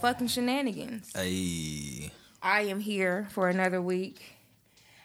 fucking shenanigans. Hey. I am here for another week,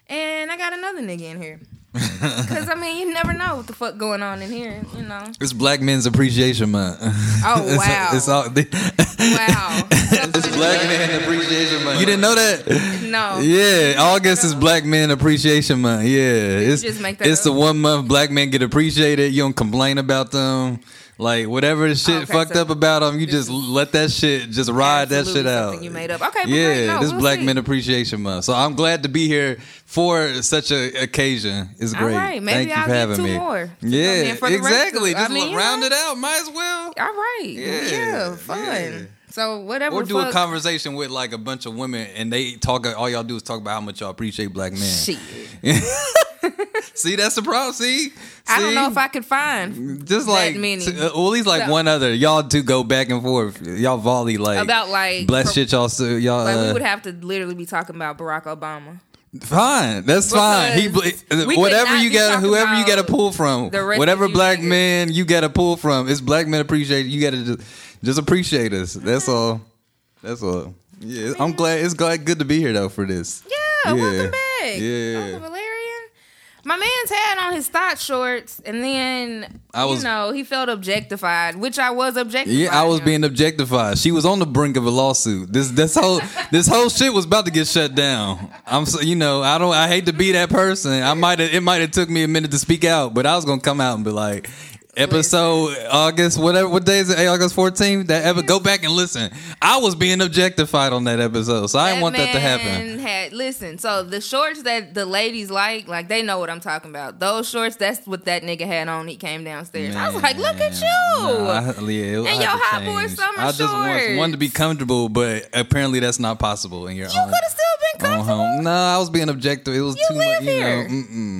and I got another nigga in here. Cause I mean, you never know what the fuck going on in here, you know. It's Black Men's Appreciation Month. Oh wow! It's, all, wow. it's Black Men Appreciation Month. You didn't know that? No. Yeah, August is Black Men Appreciation Month. Yeah, it's just make that it's the one month Black men get appreciated. You don't complain about them. Like whatever the shit Okay, fucked so up about them, you just let that shit just ride that shit out. You made up. Okay, but yeah, great. No, this we'll Black see. Men Appreciation Month. So I'm glad to be here for such a occasion. It's great. right, maybe Thank you I'll for get having two me. more. Yeah, for exactly. of- I Just mean, you round it out. Might as well. All right. Yeah, Yeah. fun. yeah. So whatever. Or do a conversation with like a bunch of women and they talk. All y'all do is talk about how much y'all appreciate black men. Shit. See, that's the problem. See, I don't know if I could find just that like many. t- uh, well, least like So- one other. Y'all do go back and forth. Y'all volley like about like bless pro- shit. Y'all so y'all. Like we uh, would have to literally be talking about Barack Obama. Fine, that's fine. He, Because bl- we could whatever you got, whoever you got to pull from, whatever black niggas. man you got to pull from. It's black men appreciate. You got to just, just appreciate us. That's all. That's all. Yeah, I'm glad. It's glad good to be here though for this. Yeah, welcome back. Yeah. My man's had on his thought shorts, and then I was- you know he felt objectified, which I was objectified. Yeah, I was being objectified. She was on the brink of a lawsuit. This this whole this whole shit was about to get shut down. I'm so you know I don't I hate to be that person. I might have it might have took me a minute to speak out, but I was gonna come out and be like. Episode August whatever what day is it? August 14th. That ever go back and listen. I was being objectified on that episode, so I didn't want that to happen. Had listen, so the shorts that the ladies like, like they know what I'm talking about. Those shorts, that's what that nigga had on. He came downstairs. I was like, look at you. I, yeah, And I your hot boy summer I just want, shorts. wanted to be comfortable, but apparently that's not possible in your you own. could have still been comfortable. home. No, I was being objective. It was You too live much. You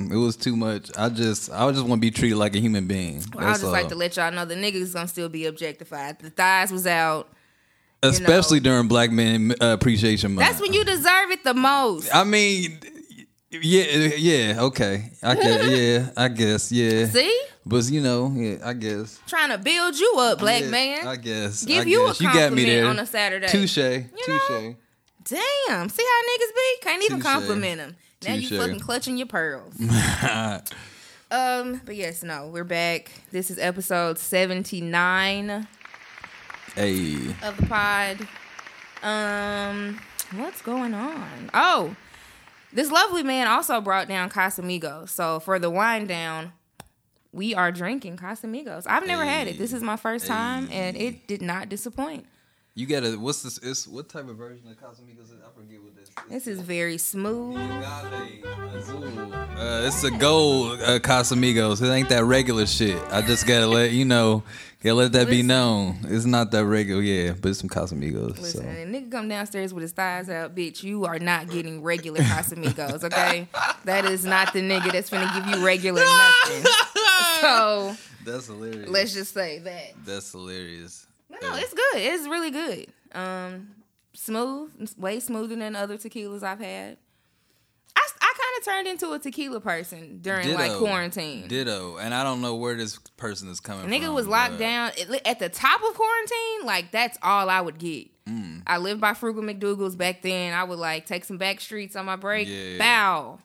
know, it was too much. I just, I just want to be treated like a human being. Well, I just like to let y'all know the niggas gonna still be objectified. The thighs was out. especially during Black Men uh, Appreciation Month. That's when you deserve it the most. I mean, yeah, yeah, okay, I guess, yeah, I guess, yeah. See, But you know, yeah, I guess. trying to build you up, black Yeah, man. I guess. Give I you a guess. You got me compliment there on a Saturday. Touche. know? Touche. Damn, see how niggas be? Can't even Touche. compliment them. Now you fucking clutching your pearls. um, but yes, no, we're back. This is episode seventy nine hey. of the pod. Um, what's going on? Oh, this lovely man also brought down Casamigos. So for the wind down, we are drinking Casamigos. I've never had it. This is my first time, and it did not disappoint. You got to what's this? It's what type of version of Casamigos? is? I forget what this. is. Very smooth. Uh, it's a gold uh, Casamigos. It ain't that regular shit. I just gotta let you know. Gotta let that be Listen. known. It's not that regular, yeah, but it's some Casamigos. Listen, So. and nigga come downstairs with his thighs out, bitch. You are not getting regular Casamigos, okay? that is not the nigga that's gonna give you regular nothing. So That's hilarious. let's just say that. That's hilarious. But no, it's good. It's really good. Um, smooth, way smoother than other tequilas I've had. I, I kind of turned into a tequila person during like quarantine. Ditto. And I don't know where this person is coming Nigga from. Nigga was locked but- down at the top of quarantine. Like that's all I would get. Mm. I lived by Frugal McDougal's back then. I would like take some back streets on my break. Yeah. Bow.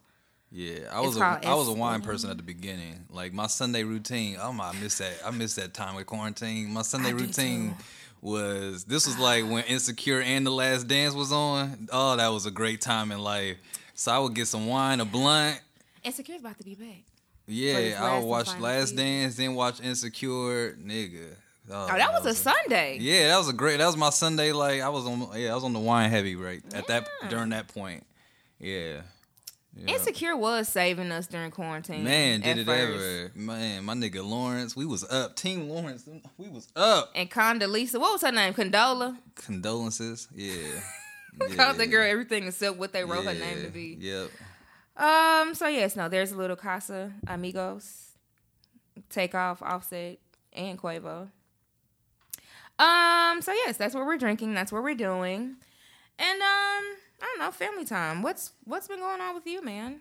Yeah, I was a, I was a wine person at the beginning. Like my Sunday routine. Oh my, I miss that. I miss that time with quarantine. My Sunday routine too. Was this was like when Insecure and The Last Dance was on. Oh, that was a great time in life. So I would get some wine, a blunt. Insecure's about to be back. Yeah, I would watch Last. Dance, then watch Insecure, nigga. Oh, oh that was a Sunday. Yeah, that was a great. That was my Sunday. Like I was on. Yeah, I was on the wine heavy right at that during that point. Yeah. Yeah. Insecure was saving us during quarantine. Man, did it first. ever. Man, my nigga Lawrence, we was up. Team Lawrence, we was up. And Condoleezza, what was her name? Condola. Condolences. Yeah. Called the girl everything except what they wrote her name to be. Yep. Um. So yes, no. There's a little Casa Amigos, Takeoff, Offset, and Quavo. Um. So yes, that's what we're drinking. That's what we're doing. And um, I don't know, family time. What's what's been going on with you, man?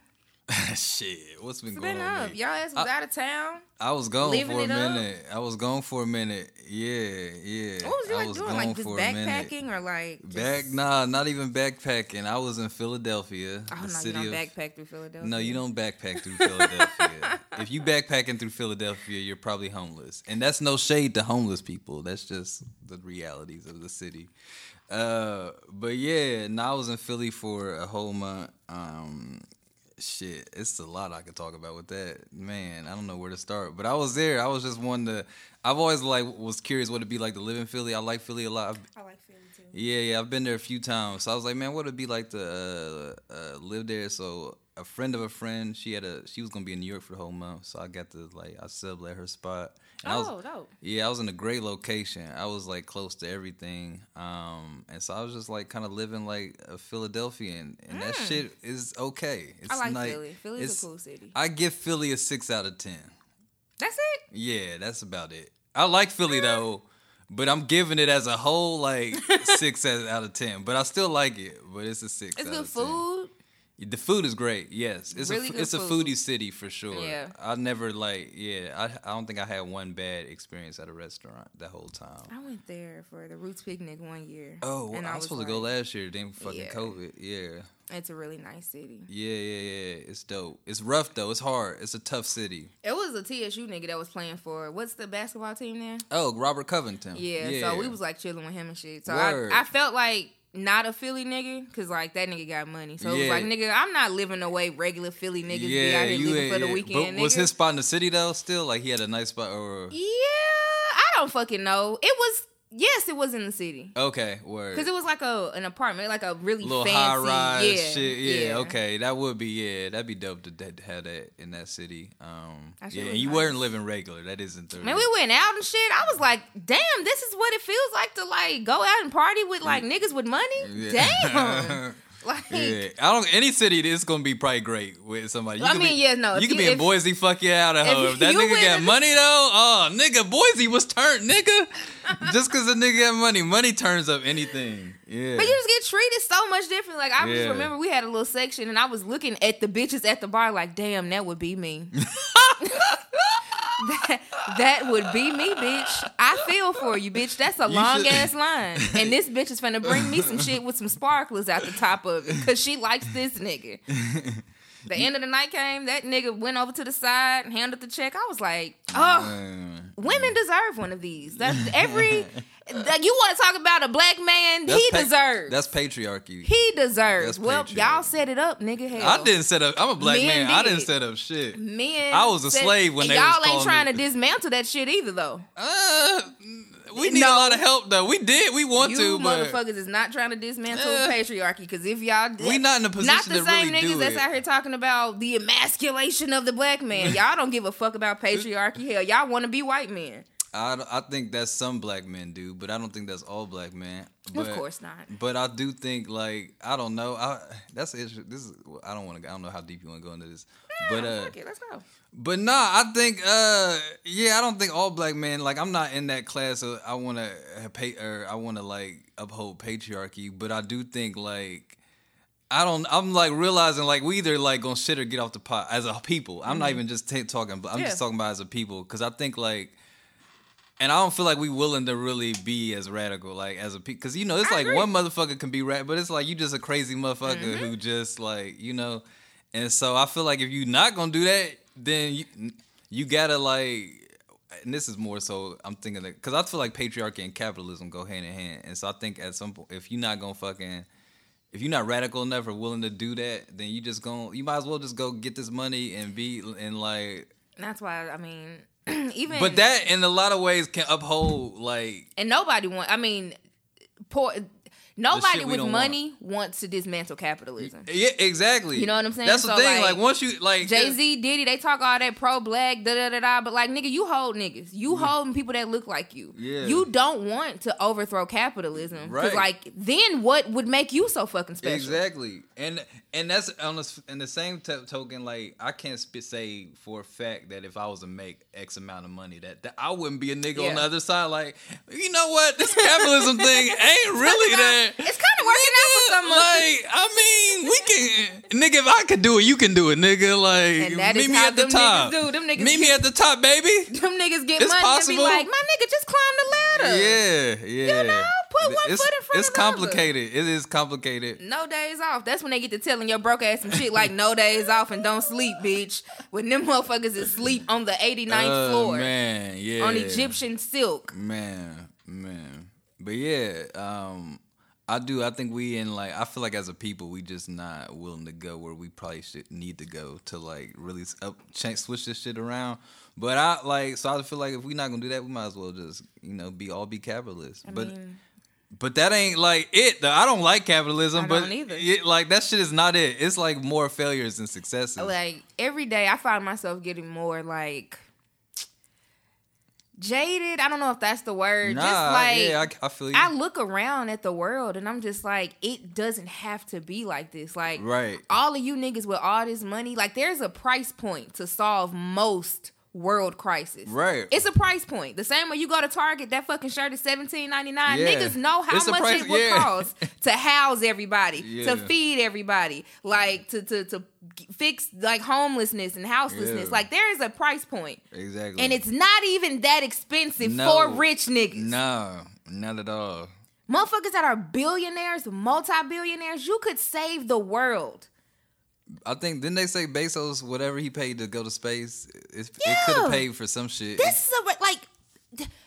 Shit, what's been It's going been on? up. Y'all ass was out of town. I was gone living for a it up? minute. I was gone for a minute. Yeah, yeah. What was you I like was doing? Like just minute. backpacking or like just, Back, nah, not even backpacking. I was in Philadelphia, Oh the no, you city don't of. backpack through Philadelphia. No, you don't backpack through Philadelphia. if you backpacking through Philadelphia, you're probably homeless, and that's no shade to homeless people. That's just the realities of the city. Uh, but yeah, now I was in Philly for a whole month. Um, shit, it's a lot I could talk about with that. Man, I don't know where to start. But I was there. I was just one to. I've always like was curious what it'd be like to live in Philly. I like Philly a lot. I've, I like Philly too. yeah, yeah, I've been there a few times. So I was like, man, what it'd it be like to uh, uh, live there? So a friend of a friend, she had a she was gonna be in New York for the whole month. So I got to like I sublet her spot. And I was, Oh, dope. yeah, I was in a great location. I was like close to everything, um, and so I was just like kind of living like a Philadelphian, and that shit is okay. It's Mm. I like nice. Philly. Philly's it's- a cool city. I give Philly a six out of ten. That's it. Yeah, that's about it. I like Philly though, but I'm giving it as a whole like six out of ten. But I still like it. But it's a six. It's out good of 10. Food. The food is great. Yes, it's Really a it's a foodie city for sure. Yeah. I never like yeah. I I don't think I had one bad experience at a restaurant that whole time. I went there for the Roots picnic one year. Oh, and I was supposed to go last year. Then fucking Yeah. COVID. Yeah. It's a really nice city. Yeah, yeah, yeah. It's dope. It's rough though. It's hard. It's a tough city. It was a TSU nigga that was playing for what's the basketball team there? Oh, Robert Covington. Yeah, so we was like chilling with him and shit. So. I, I felt like not a Philly nigga because like that nigga got money. So it was like nigga, I'm not living the way regular Philly niggas be yeah, out here you living for the yeah. weekend. But was nigga. his spot in the city though? Still, like he had a nice spot, or Yeah, I don't fucking know. It was yes, it was in the city okay, word. because it was like a an apartment, like a really little fancy, high rise yeah, shit. Yeah, okay, that would be yeah, that'd be dope to, have that in that city. Um, yeah, and you nice. weren't living regular. That isn't the Man, we went out and shit. I was like, damn, this is what it feels like to like go out and party with like niggas with money. Yeah. Damn. Like Yeah, I don't. Any city, it's gonna be probably great with somebody. You I mean, be, yeah, no, You could be in Boise, fuck you out of if hoe. If that nigga got money though, oh nigga, Boise was turned, nigga. Just because a nigga got money, money turns up anything. Yeah. But you just get treated so much different. Like I Yeah. just remember we had a little section and I was looking at the bitches at the bar like, damn, that would be me. that, that would be me, bitch. I feel for you, bitch. That's a You long should- ass line. And this bitch is finna bring me some shit with some sparklers at the top of it. Cause she likes this nigga. The end of the night came, that nigga went over to the side and handled the check. I was like, oh, women deserve one of these. That's every like, you want to talk about a black man, he pa- deserves. That's patriarchy. He deserves. That's well, y'all set it up, nigga. Hell. I didn't set up. I'm a black Men man. I did. didn't set up shit. Men. I was a set- slave when they y'all ain't trying me- to dismantle that shit either, though. Uh, we need No. a lot of help though. We did. We want You to, but motherfuckers is not trying to dismantle Eh. patriarchy because if y'all we not in a position not the to same really niggas that's out here talking about the emasculation of the black man. Y'all don't give a fuck about patriarchy. Hell, y'all want to be white men. I, I think that's some black men do, but I don't think that's all black men. But, of course not. But I do think like I don't know. I that's issue. This is I don't want to. I don't know how deep you want to go into this. But uh, it, let's go. but nah, I think uh, yeah, I don't think all black men like I'm not in that class. Of, I want to pay or I want to like uphold patriarchy, but I do think like. I don't. I'm like realizing like we either like gonna shit or get off the pot as a people. I'm not even just ta talking. but I'm Yeah. just talking about as a people because I think like, and I don't feel like we willing to really be as radical like as a because you know it's I like agree. one motherfucker can be rad, but it's like you just a crazy motherfucker Mm-hmm. who just like you know, and so I feel like if you not gonna do that, then you you gotta like. And this is more so I'm thinking that because I feel like patriarchy and capitalism go hand in hand, and so I think at some point if you're not gonna fucking if you're not radical enough or willing to do that, then you just gonna you might as well just go get this money and be and like. And that's why I mean, even But that in a lot of ways can uphold like and nobody want. I mean, poor. Nobody with money wants to dismantle capitalism. yeah exactly. You know what I'm saying? That's the So, thing. like, Like, once you like Jay Z, Diddy, they talk all that pro black, da da da da. But like, nigga, you hold niggas. You holding people that look like you. Yeah. You don't want to overthrow capitalism, Right. like, then what would make you so fucking special? Exactly, and and that's on the in the same to token. Like I can't sp- say for a fact that if I was to make X amount of money, that, that I wouldn't be a nigga Yeah. on the other side. Like you know what, this capitalism thing ain't really that. It's kind of working out for some. Like, I mean, we can, nigga. If I could do it, you can do it, nigga. Like, And that is meet me at the top. niggas do. Them niggas meet me at the top, baby. Them niggas get It's money possible. and be like, my nigga, just climb the ladder. Yeah, yeah. You know, put one it's, foot in front It's of the other. complicated. It is complicated. No days off. That's when they get to telling your broke ass some shit like no days off and don't sleep, bitch. When them motherfuckers is sleep on the 89th Oh, floor man, yeah. on Egyptian silk. Man, man. But yeah, um, I do. I think we in like. I feel like as a people, we just not willing to go where we probably should need to go to like really up change switch this shit around. But I like. So I feel like if we not gonna do that, we might as well just you know be all be capitalists. I but mean, but that ain't like it. Though. I don't like capitalism. I but don't either. It, like that shit is not it. It's like more failures than successes. like every day I find myself getting more like jaded. I don't know if that's the word. nah, just like yeah, I, I feel you. I look around at the world and I'm just like, it doesn't have to be like this. Like, right. all of you niggas with all this money, like, there's a price point to solve most world crisis. Right. It's a price point. The same way you go to Target, that fucking shirt is seventeen ninety nine. Yeah. Niggas know how much price- it would yeah. cost to house everybody, Yeah. to feed everybody, like to to to fix like homelessness and houselessness. Yeah. Like there is a price point, exactly. and it's not even that expensive No. for rich niggas. no, not at all. Motherfuckers that are billionaires, multi billionaires, you could save the world. I think didn't they say Bezos whatever he paid to go to space, it, it could have paid for some shit. This is a like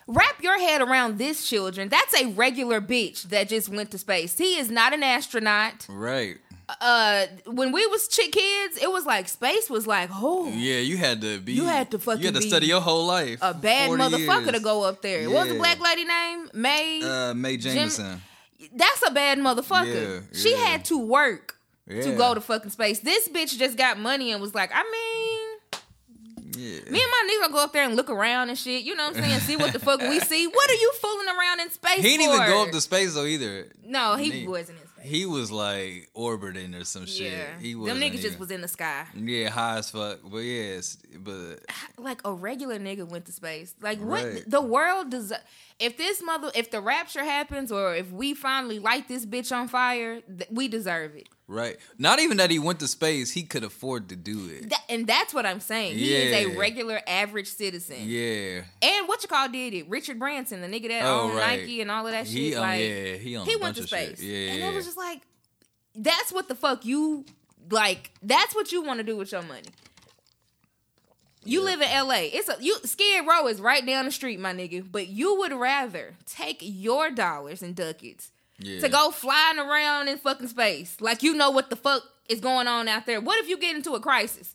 wrap your head around this, children. That's a regular bitch that just went to space. He is not an astronaut. right. Uh, when we was chick kids, it was like space was like, oh, Yeah, you had to be. You had to fucking You had to study your whole life. a bad motherfucker years. to go up there. What was the black lady name? May. Uh, Mae Jemison. That's a bad motherfucker. Yeah, she yeah. had to work to go to fucking space. This bitch just got money and was like, I mean, Yeah. Me and my nigga gonna go up there and look around and shit. You know what I'm saying? See what the fuck we see. What are you fooling around in space he didn't for? even go up to space though either. No, he He- wasn't in space. He was like orbiting or some shit. yeah, He was. them niggas just was in the sky. Yeah, high as fuck. But yes, but Like a regular nigga went to space. Like what? Right. The world does. If this mother, if the rapture happens, or if we finally light this bitch on fire, th- we deserve it. right. Not even that he went to space. He could afford to do it. That, and that's what I'm saying. He is a regular, average citizen. Yeah. And what you call did it? Richard Branson, the nigga that Oh, owned right. Nike and all of that He shit. um, like, yeah, he he went to space. Yeah. And it was just like, that's what the fuck you like. That's what you want to do with your money. You Yeah. live in LA. It's a you Skid Row is right down the street, my nigga. But you would rather take your dollars and ducats yeah. to go flying around in fucking space. Like you know what the fuck is going on out there. What if you get into a crisis?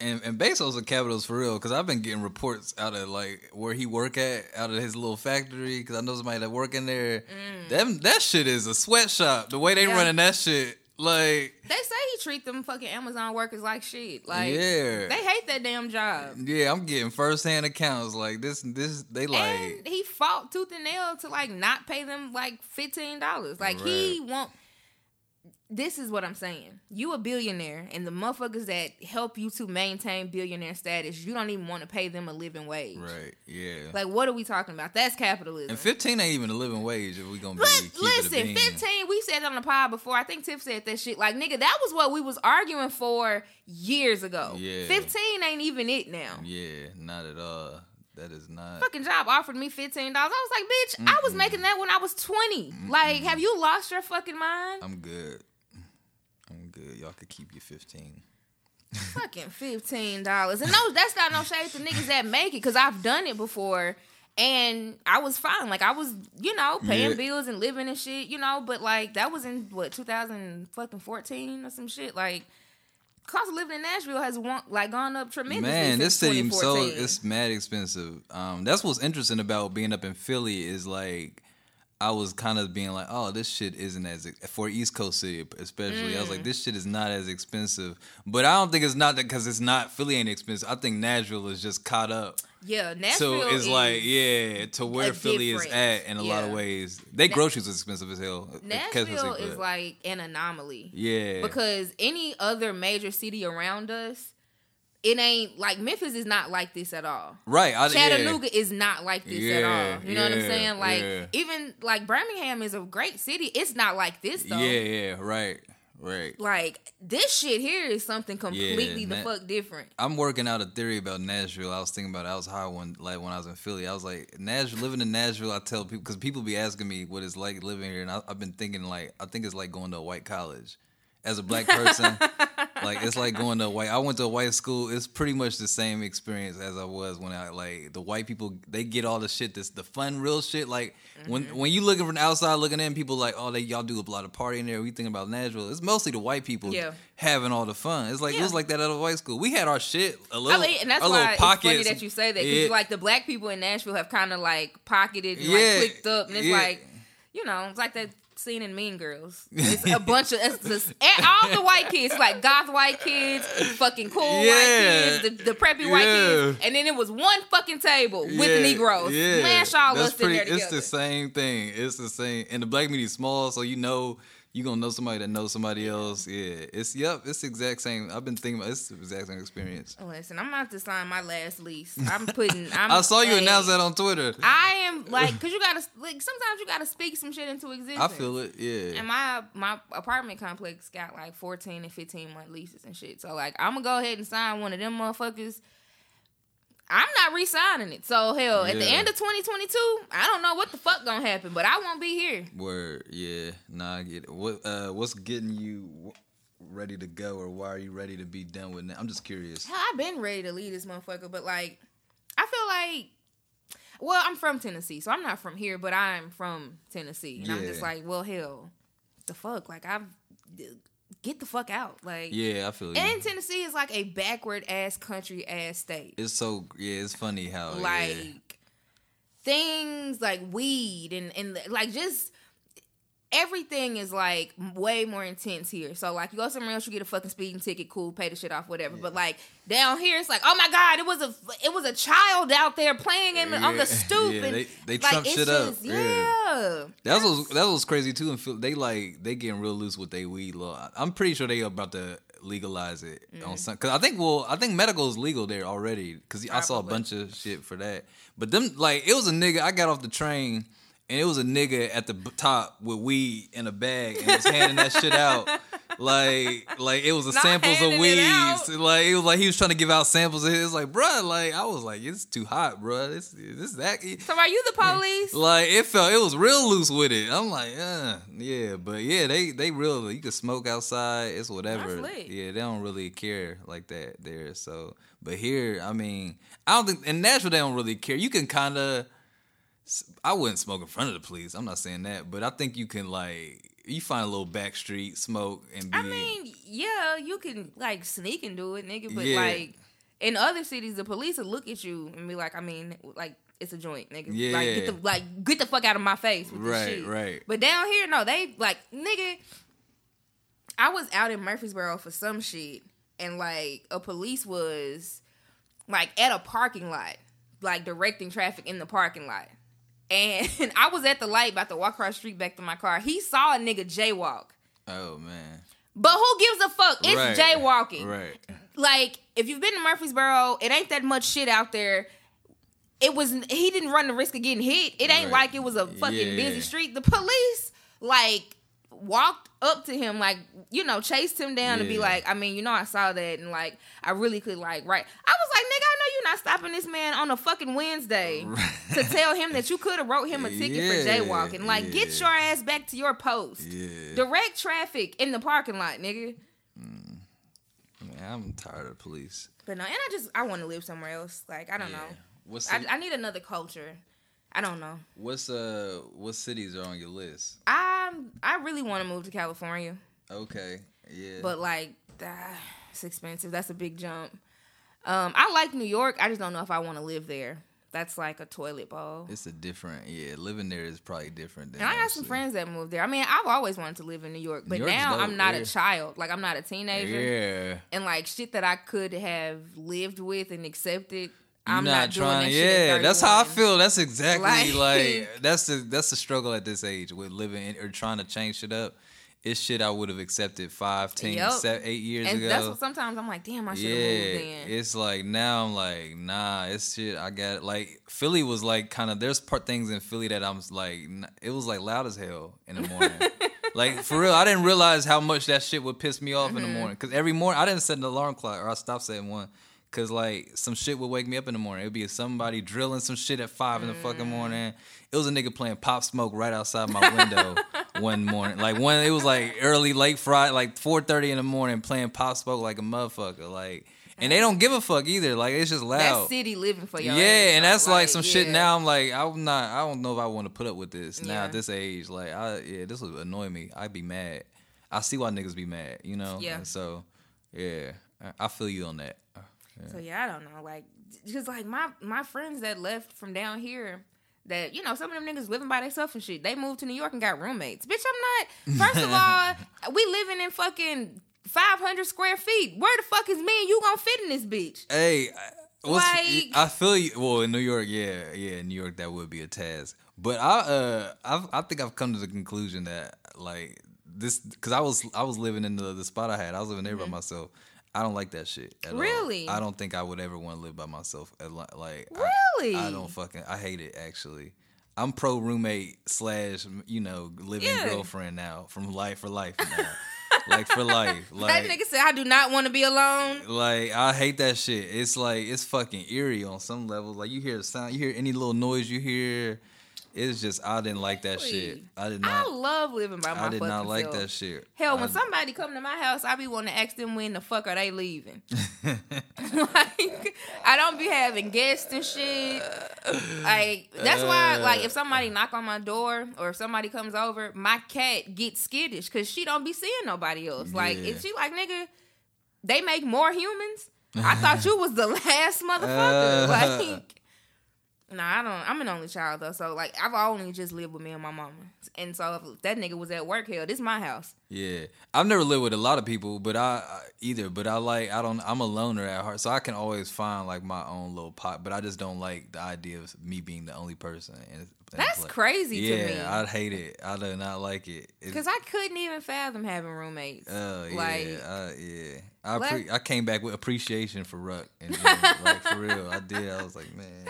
And, and Bezos a capitalist for real, because I've been getting reports out of like where he work at, out of his little factory, because I know somebody that work in there. Them that shit is a sweatshop. The way they Mm. Yeah. running that shit, like They say he treat them fucking Amazon workers like shit. Like yeah, they hate that damn job. yeah. I'm getting first hand accounts like this. This they like and he fought tooth and nail to like not pay them like fifteen dollars. Like he won't. This is what I'm saying. You a billionaire, and the motherfuckers that help you to maintain billionaire status, you don't even want to pay them a living wage. right. Yeah. Like, what are we talking about? That's capitalism. and 15 ain't even a living wage if we gonna be But keep it a listen, 15, we said it on the pod before. I think Tiff said that shit. Like, nigga, that was what we was arguing for years ago. Yeah. 15 ain't even it now. Yeah, not at all. That is not. fucking job offered me fifteen dollars. I was like, bitch, I was making that when I was 20 Like, have you lost your fucking mind? I'm good. I'm. Y'all could keep your 15. fucking fifteen dollars. And no, that's not no shade to niggas that make it, because I've done it before. And I was fine. Like I was, you know, paying Yeah. bills and living and shit, you know, but like that was in what, 2014 or some shit. Like cost of living in Nashville has like gone up tremendously. Man, this city so it's mad expensive. Um, that's what's interesting about being up in Philly is like I was kind of being like, oh, this shit isn't as for East Coast city, especially. I was Mm. like, this shit is not as expensive, but I don't think it's not that because it's not Philly ain't expensive. I think Nashville is just caught up. yeah, Nashville so it's is, like yeah, to where Philly is at in a lot of ways. They groceries is expensive as hell. Nashville But- is like an anomaly. yeah, because any other major city around us it ain't like Memphis is not like this at all. Right. I, Chattanooga yeah. is not like this at all. You know what I'm saying? Like yeah. even like Birmingham is a great city. It's not like this though. Yeah, yeah, right. Right. Like this shit here is something completely the that- fuck different. I'm working out a theory about Nashville. I was thinking about it. I was high one like when I was in Philly. I was like Nashville, living in Nashville. I tell people because people be asking me what it's like living here, and I, I've been thinking like I think it's like going to a white college. As a black person, like it's like going to a white. I went to a white school. It's pretty much the same experience as I was when I like the white people. They get all the shit. That's the fun, real shit. Like when mm-hmm. when you looking from the outside looking in, people like, oh, they y'all do a lot of partying there. We think about Nashville. It's mostly the white people Yeah. having all the fun. It's like it was like that at a white school. We had our shit a little, mean, and that's why little it's funny that you say that because Yeah. like the black people in Nashville have kind of like pocketed and Yeah. like clicked up, and it's Yeah. like you know, it's like that scene in Mean Girls. It's a bunch of it's just, all the white kids, like goth white kids, fucking cool Yeah. white kids, the, the preppy white kids, and then it was one fucking table with Yeah, Negroes. yeah. Man, y'all That's us sitting there together. It's the same thing. It's the same. And the black community is small, so you know you gonna know somebody that knows somebody else. Yeah, it's yep. It's the exact same. I've been thinking about. It's the exact same experience. Oh, listen, I'm about to sign my last lease. I'm putting. I'm, i saw you like, announce that on Twitter. I am like, cause you gotta like sometimes you gotta speak some shit into existence. I feel it. Yeah. And my my apartment complex got like 14 and 15 month leases and shit. So like I'm gonna go ahead and sign one of them motherfuckers. I'm not re-signing it. So hell, at the end of 2022, I don't know what the fuck gonna happen, but I won't be here. Word. Yeah. Nah, I get it. What? Uh, what's getting you ready to go, or why are you ready to be done with it? I'm just curious. Hell, I've been ready to leave this motherfucker, but like I feel like well, I'm from Tennessee, so I'm not from here, but I'm from Tennessee. And I'm just like, well hell, the fuck? Like I've get the fuck out. Like Yeah, I feel you. And Tennessee is like a backward ass country ass state. it's so yeah. It's funny how like yeah. things like weed and and like just everything is like way more intense here. So like you go somewhere else, you get a fucking speeding ticket, cool, pay the shit off, whatever. But like down here, it's like, oh my god, it was a it was a child out there playing in, on the stoop. yeah, and, they- they like, trump shit up, just- yeah. yeah. That was that was crazy too. And feel they like they getting real loose with their weed law. I'm pretty sure they about to legalize it Mm-hmm. on some. Cause I think well, I think medical is legal there already. Cause I saw a bunch of shit for that. But them like it was a nigga. I got off the train and it was a nigga at the top with weed in a bag and was handing that shit out. Like, like it was a Not samples of it weed. like it was like he was trying to give out samples. It was like, bruh, like I was like, it's too hot, bruh. This, this that. So are you the police? Like it felt, it was real loose with it. I'm like, uh, yeah, but yeah, they they real. You can smoke outside. It's whatever. Yeah, they don't really care like that there. So, but here, I mean, I don't think in Nashville they don't really care. You can kind of. I wouldn't smoke in front of the police. I'm not saying that, but I think you can like you find a little back street smoke and be. I mean, yeah, you can like sneak and do it, nigga. But Yeah. like in other cities, the police will look at you and be like, I mean, like it's a joint, nigga. Like get the like get the fuck out of my face with this Right, shit. right. But down here, no, they like nigga. I was out in Murfreesboro for some shit, and like a police was like at a parking lot, like directing traffic in the parking lot. And I was at the light about to walk across the street back to my car. He saw a nigga jaywalk. oh man, But who gives a fuck? It's Right. jaywalking. right? Like, if you've been to Murfreesboro, it ain't that much shit out there. It was he didn't run the risk of getting hit. It ain't Right. like it was a fucking Yeah. busy street. The police like walked up to him, like you know, chased him down to be like, I mean, you know, I saw that, and like, I really could like, right? I was like, nigga, I know you're not stopping this man on a fucking Wednesday to tell him that you could have wrote him a ticket for jaywalking. Like, get your ass back to your post. Yeah, Direct traffic in the parking lot, nigga. Mm. man, I'm tired of police. But no, and I just I want to live somewhere else. Like I don't Yeah. know. What's I, the- I need another culture. I don't know. What's uh what cities are on your list? I I really want to move to California, Okay. Yeah. but like ah, it's expensive. That's a big jump. Um, I like New York. I just don't know if I want to live there. That's like a toilet bowl. it's a different yeah, living there is probably different than And I got some friends that moved there. I mean, I've always wanted to live in New York, but New now I'm not yeah. a child. Like I'm not a teenager. Yeah. And like shit that I could have lived with and accepted, I'm not, doing trying that to, shit at yeah, that's how I feel. That's exactly Like- like, that's the that's the struggle at this age with living in, or trying to change shit up. it's shit I would have accepted five, ten, Yep. seven, eight years and ago. that's what sometimes I'm like, damn, I should have yeah, moved in. it's like now I'm like, nah, it's shit. I got like Philly was like kind of there's part things in Philly that I'm like, it was like loud as hell in the morning. like for real, I didn't realize how much that shit would piss me off in the Mm-hmm. morning. Cause every morning I didn't set an alarm clock or I stopped setting one. Cause like some shit would wake me up in the morning. It'd be somebody drilling some shit at five in the Mm. fucking morning. It was a nigga playing pop smoke right outside my window one morning. Like when it was like early, late Friday, like four thirty in the morning, playing pop smoke like a motherfucker. Like, and they don't give a fuck either. Like it's just loud. That's city living for y'all. Yeah, and that's like some shit now. I'm like, I'm not. I don't know if I want to put up with this now Yeah. at this age. Like, I yeah, this would annoy me. I'd be mad. I see why niggas be mad. You know. Yeah. And so, yeah, I feel you on that. So yeah, I don't know. Like, just like my my friends that left from down here, that you know, some of them niggas living by themselves and shit. They moved to New York and got roommates. Bitch, I'm not. First of all, we living in fucking 500 square feet. Where the fuck is me and you gonna fit in this bitch? Hey, Like- I feel you. Well, in New York, yeah, yeah, in New York, that would be a task. But I, uh, I've, I think I've come to the conclusion that like this, because I was, I was living in the, the spot I had. I was living there by myself. I don't like that shit. At all. Really? I don't think I would ever want to live by myself. At li- Like, I- Really? I, don't fucking. I hate it actually. I'm pro roommate slash, you know, living Yeah. girlfriend now from life for life now. like for life. Like that nigga said, I do not want to be alone. like I hate that shit. It's like it's fucking eerie on some level. Like you hear the sound, you hear any little noise you hear. It's just I didn't like that shit. I did not. I love living by my I, did fucking not like self. that shit. Hell, when I- somebody come to my house, I be wanting to ask them when the fuck are they leaving. like, I don't be having guests and shit. Like that's why, like, if somebody knock on my door or if somebody comes over, my cat gets skittish because she don't be seeing nobody else. Like, Yeah. if she like, nigga, they make more humans. I thought you was the last motherfucker. Uh. like. No, I don't. I'm an only child though, so like I've only just lived with me and my mama, and so if that nigga was at work, hell, this my house. Yeah, I've never lived with a lot of people, but I, I either. But I like I don't. I'm a loner at heart, so I can always find like my own little pot. But I just don't like the idea of me being the only person. And, That's crazy to yeah, me. I'd hate it. I do not like it. Cause I couldn't even fathom having roommates. Oh yeah, like uh, yeah. I pre- I came back with appreciation for Ruck and Jim. like for real, I did. I was like, man,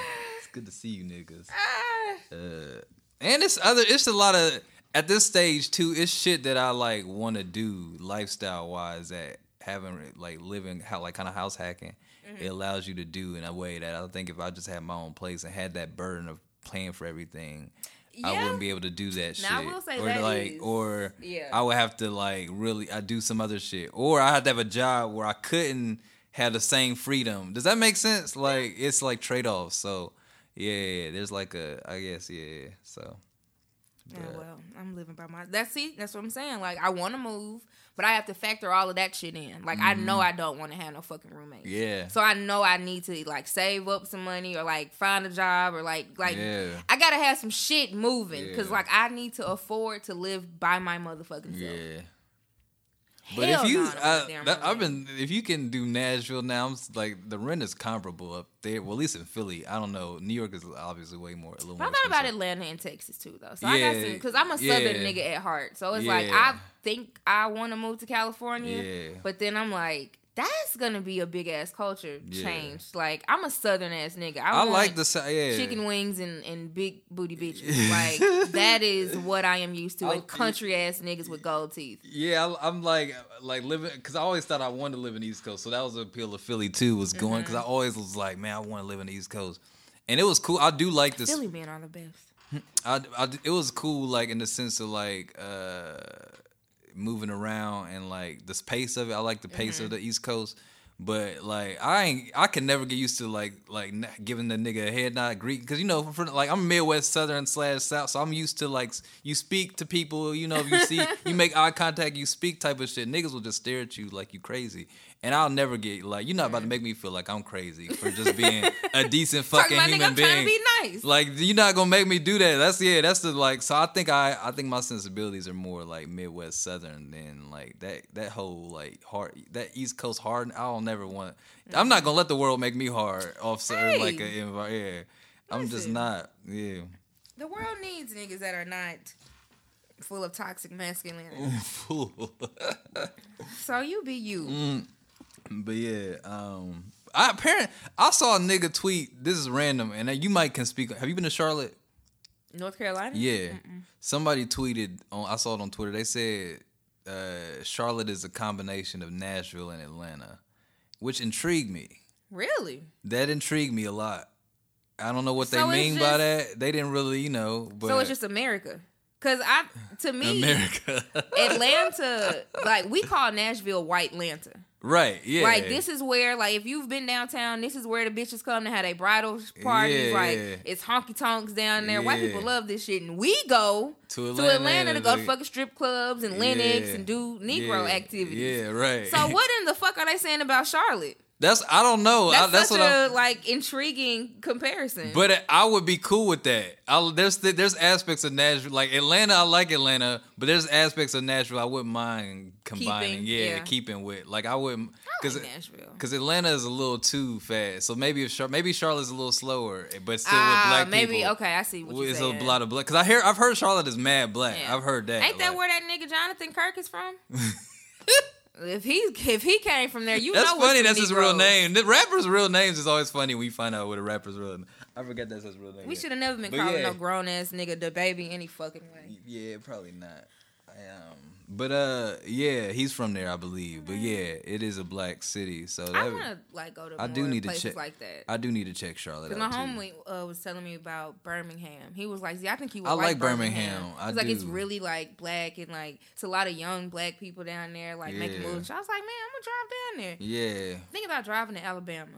good to see you niggas. ah, Uh, and it's other. It's a lot of at this stage too. It's shit that I like want to do lifestyle wise. That having like living how like kind of house hacking, Mm-hmm. it allows you to do in a way that I think if I just had my own place and had that burden of paying for everything. I wouldn't be able to do that shit. Now, say or that like, is- or yeah. I would have to like really, I do some other shit, or I had to have a job where I couldn't have the same freedom. Does that make sense? Like it's like trade offs. So yeah, there's like a, I guess yeah. So yeah, well, I'm living by my. That's see, that's what I'm saying. Like I want to move, but I have to factor all of that shit in. Like I know I don't want to have no fucking roommates. Mm-hmm. yeah, So I know I need to like save up some money or like find a job or like like Yeah. I gotta have some shit moving because Yeah. like I need to afford to live by my motherfucking self. yeah. But Hell if you, no, I don't want I, a damn that, I've been, if you can do Nashville now, I'm like the rent is comparable up there. Well, at least in Philly, I don't know. New York is obviously way more. A little But I thought about. Atlanta and Texas too, though. So I got Yeah, some because I'm a southern yeah. nigga at heart. So it's like I think I want to move to California, Yeah. but then I'm like, that's gonna be a big ass culture Yeah. change. Like I'm a southern ass nigga. I, I like the yeah. chicken wings and, and big booty bitches. like that is what I am used to. I- And country ass niggas with gold teeth. Yeah, I, I'm like like living because I always thought I wanted to live in the East Coast, so that was the appeal of Philly too. Was going because I Mm-hmm. always was like, man, I want to live in the East Coast, and it was cool. I do like this. Philly men are the best. I, I- it was cool, like in the sense of like uh, moving around and like the pace of it. I like the pace Mm-hmm. of the East Coast, but like I ain't, I can never get used to like like giving the nigga a head nod, greet because you know, for, like I'm Midwest Southern slash South, so I'm used to like you speak to people, you know, if you see you make eye contact, you speak type of shit. Niggas will just stare at you like you crazy. And I'll never get like you're not about to make me feel like I'm crazy for just being a decent fucking about nigga, human I'm being. trying to be nice. Like you're not gonna make me do that. That's yeah. That's the like. So I think I I think my sensibilities are more like Midwest Southern than like that that whole like hard that East Coast hard. I'll never want. I'm not gonna let the world make me hard off Hey. like a yeah. I'm just not yeah. The world needs niggas that are not full of toxic masculinity. So you be you. Mm. But yeah, um, I apparent I saw a nigga tweet. This is random, and you might can speak. Have you been to Charlotte? North Carolina. Yeah, somebody tweeted on. I saw it on Twitter. They said uh, Charlotte is a combination of Nashville and Atlanta, which intrigued me. Really? That intrigued me a lot. I don't know what So they mean by that. They didn't really, you know. But so it's just America. Cause I, to me, America, Atlanta, like we call Nashville White Atlanta. Right? Yeah, Like this is where, like, if you've been downtown, this is where the bitches come to have their bridal parties. Yeah, like yeah. it's honky tonks down there. White people love this shit, and we go To to Atlanta, Atlanta to go to fucking strip clubs and Lenox Yeah. and do Negro Yeah, activities. Yeah, right. So what in the fuck are they saying about Charlotte? That's I don't know. I, That's, that's such what a I'm. like intriguing comparison. But I would be cool with that. I, there's there's aspects of Nashville, like Atlanta. I like Atlanta, but there's aspects of Nashville I wouldn't mind combining. Keeping, yeah, yeah. keeping with. Like I wouldn't because like Nashville. because Atlanta is a little too fast. So maybe if Char- maybe Charlotte's a little slower, but still Ah, with black maybe people. okay. I see what you're It's saying. a lot of black. Because I hear I've heard Charlotte is mad black. Yeah. I've heard that. Ain't that like- where that nigga Jonathan Kirk is from? if he if he came from there, you That's know. funny. That's his real name. The rappers' real names is always funny. when We find out what a rapper's real. name. I forget that's his real name. We should have never been But calling yeah. no grown ass nigga the baby any fucking way. Yeah, probably not. I, Um, but uh, yeah, he's from there, I believe. But yeah, it is a black city, so that, I want to like go to I do need to places check- like that. I do need to check Charlotte my homie uh, was telling me about Birmingham. He was like, "See, I think he would I like like Birmingham." Birmingham. I He's like, it's really like black and like it's a lot of young black people down there, like making Yeah. moves. I was like, man, I'm gonna drive down there. Yeah, Think about driving to Alabama.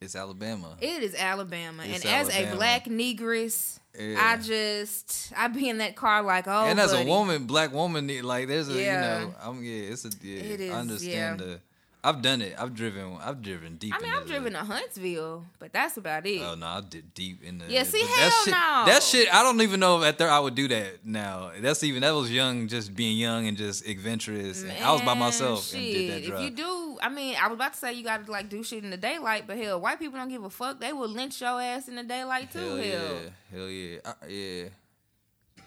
it's Alabama. It is Alabama, It's and as a black negress, Yeah. I just I be in that car like, oh, and as buddy. a woman, black woman, like there's a Yeah. you know, I'm yeah, it's a yeah. It is, I understand yeah. the. I've done it. I've driven. I've driven deep. I mean, I've driven to Huntsville, but that's about it. Oh no, I did deep in the. Yeah, see, hell that shit, no. That shit, I don't even know if at there I would do that now. That's even that was young, just being young and just adventurous. and I was by Man, myself and did that shit. drug. If you do, I mean, I was about to say you gotta like do shit in the daylight, but hell, white people don't give a fuck. They will lynch your ass in the daylight too. hell Hell, yeah, hell yeah, I, yeah,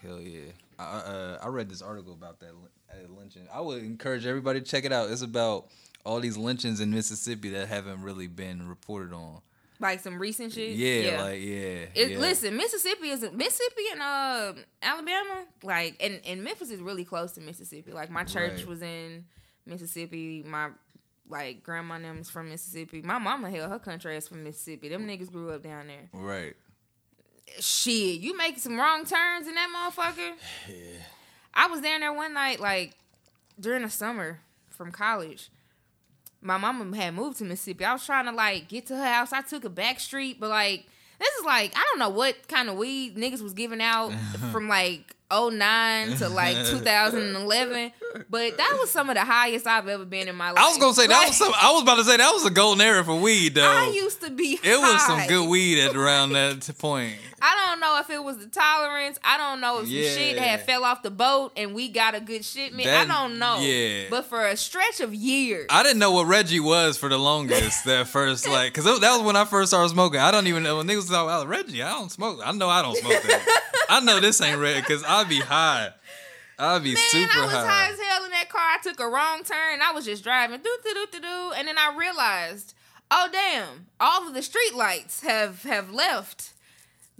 hell yeah. I uh, I read this article about that uh, lynching. I would encourage everybody to check it out. It's about all these lynchings in Mississippi that haven't really been reported on. like some recent shit. Yeah, like yeah. It, yeah. Listen, Mississippi is Mississippi and uh, Alabama, like, and, and Memphis is really close to Mississippi. Like, my church Right. was in Mississippi. My like grandma and them's from Mississippi. My mama held her country ass from Mississippi. Them niggas grew up down there. right. Shit, you make some wrong turns in that motherfucker. Yeah. I was down there one night, like during the summer from college. My mama had moved to Mississippi. I was trying to like get to her house. I took a back street, but like this is like I don't know what kind of weed niggas was giving out from like 09 to like 2011, but that was some of the highest I've ever been in my life. I was gonna say that was some. I was about to say that was a golden era for weed though. I used to be. It was some good weed at around that point. I don't know if it was the tolerance. I don't know if Yeah. shit had fell off the boat and we got a good shipment. That- I don't know. yeah. But for a stretch of years, I didn't know what Reggie was for the longest. That first, like, cause that was when I first started smoking. I don't even know when niggas talk about Reggie. I don't smoke. I know I don't smoke that. I know this ain't red, cause I'd be high. I'd be man, super I was high. high. as hell in that car. I took a wrong turn. I was just driving, do do do do do, and then I realized, oh damn, all of the street lights have have left.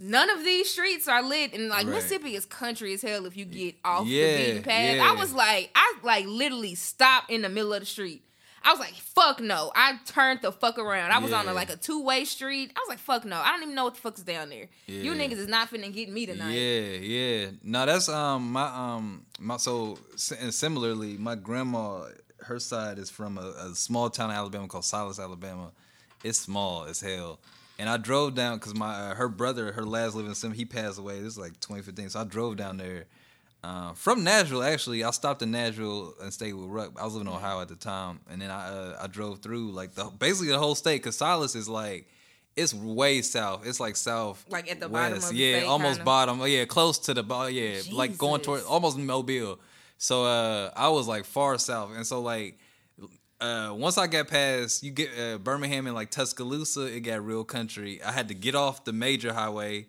None of these streets are lit, and like Right. Mississippi is country as hell. If you get off Yeah, the beaten path, yeah. I was like, I like literally stopped in the middle of the street. I was like, fuck no. I turned the fuck around. I was on a, like a two way street. I was like, fuck no. I don't even know what the fuck's down there. You niggas is not finna get me tonight. Yeah, yeah. No, that's um my um my so and similarly, my grandma, her side is from a, a small town in Alabama called Silas, Alabama. It's small as hell. And I drove down because my uh, her brother, her last living sim, he passed away. This is like 2015. So I drove down there uh, from Nashville. Actually, I stopped in Nashville and stayed with Ruck. I was living in Ohio at the time, and then I uh, I drove through like the basically the whole state because Silas is like it's way south. It's like south, Like at the bottom west. the yeah, almost kinda? bottom. Yeah, close to the bottom. Yeah, like going toward Jesus. almost Mobile. So uh, I was like far south, and so like uh, once I got past, you get uh, Birmingham and like Tuscaloosa, it got real country. I had to get off the major highway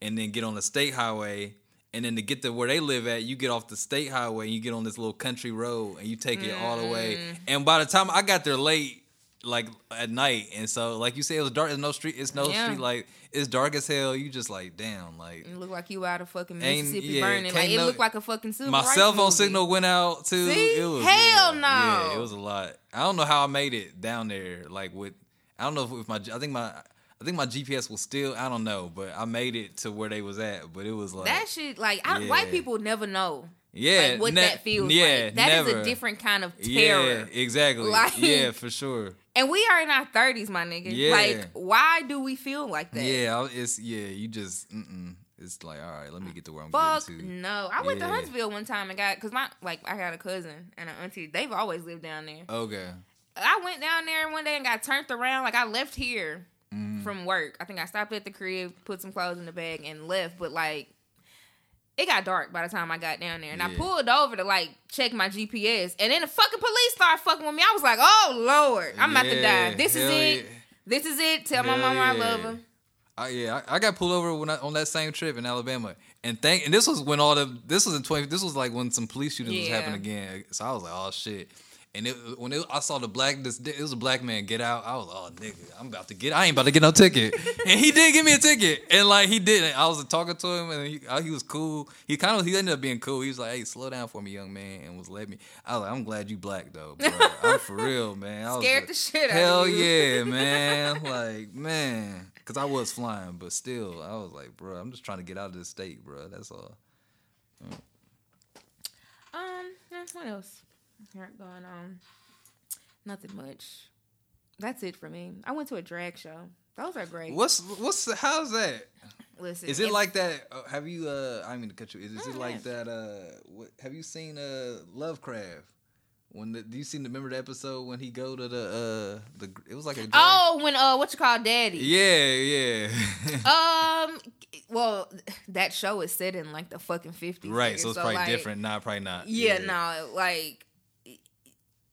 and then get on the state highway, And then to get to where they live at, you get off the state highway and you get on this little country road and you take it all the way. Mm. And by the time I got there late, like at night, and so like you say, it was dark. There's no street. It's no Yeah. street. Like it's dark as hell. You just like damn. Like It look like you out of fucking Mississippi yeah, burning. Like it looked like a fucking civil my cell phone movie. signal went out too. See? It was Hell yeah, no. Yeah, it was a lot. I don't know how I made it down there. Like with, I don't know if, if my I think my I think my GPS was still I don't know, but I made it to where they was at. But it was like That shit, like I, Yeah. white people never know. yeah, like, what ne- that feels yeah, like. That is never. a different kind of terror. Yeah, exactly. Like- yeah, for sure. And we are in our thirties, my nigga. Yeah. Like, why do we feel like that? Yeah, it's yeah. You just mm-mm. it's like all right. Let me get to where I'm Fuck to. no. I went to Huntsville one time and got because my like I got a cousin and an auntie. They've always lived down there. Okay. I went down there one day and got turned around. Like I left here Mm. from work. I think I stopped at the crib, put some clothes in the bag, and left. But like, it got dark by the time I got down there, and I pulled over to like check my GPS, and then the fucking police started fucking with me. I was like, "Oh Lord, I'm about to die. This is it. yeah. This is it. Tell my Hell mama I love her." I, yeah, I, I got pulled over when I, on that same trip in Alabama, and thank and this was when all the this was in twenty. This was like when some police shootings was happening again. So I was like, oh shit. And it, when it, I saw the black, this it was a black man get out. I was, oh nigga, I'm about to get. I ain't about to get no ticket. and he did give me a ticket, and like he did. I was talking to him, and he, uh, he was cool. He kind of he ended up being cool. He was like, hey, slow down for me, young man, and was let me. I was like, I'm glad you black though, bro. I'm for real, man. I was Scared like, the shit out Hell of you. Hell yeah, man. like man, because I was flying, but still, I was like, bro, I'm just trying to get out of this state, bro. That's all. Um, what else? Got going on? Nothing much. That's it for me. I went to a drag show. Those are great. What's what's how's that? Listen, Is it like that? Uh, have you? uh I mean to cut you. Is, is it like that? Uh, what, have you seen uh Lovecraft? When the, do you seen the remember the episode when he go to the uh the it was like a drag- Oh, when uh, what you call daddy? yeah yeah Um, well, that show is set in like the fucking fifties. right so it's probably different nah probably not Yeah, no, like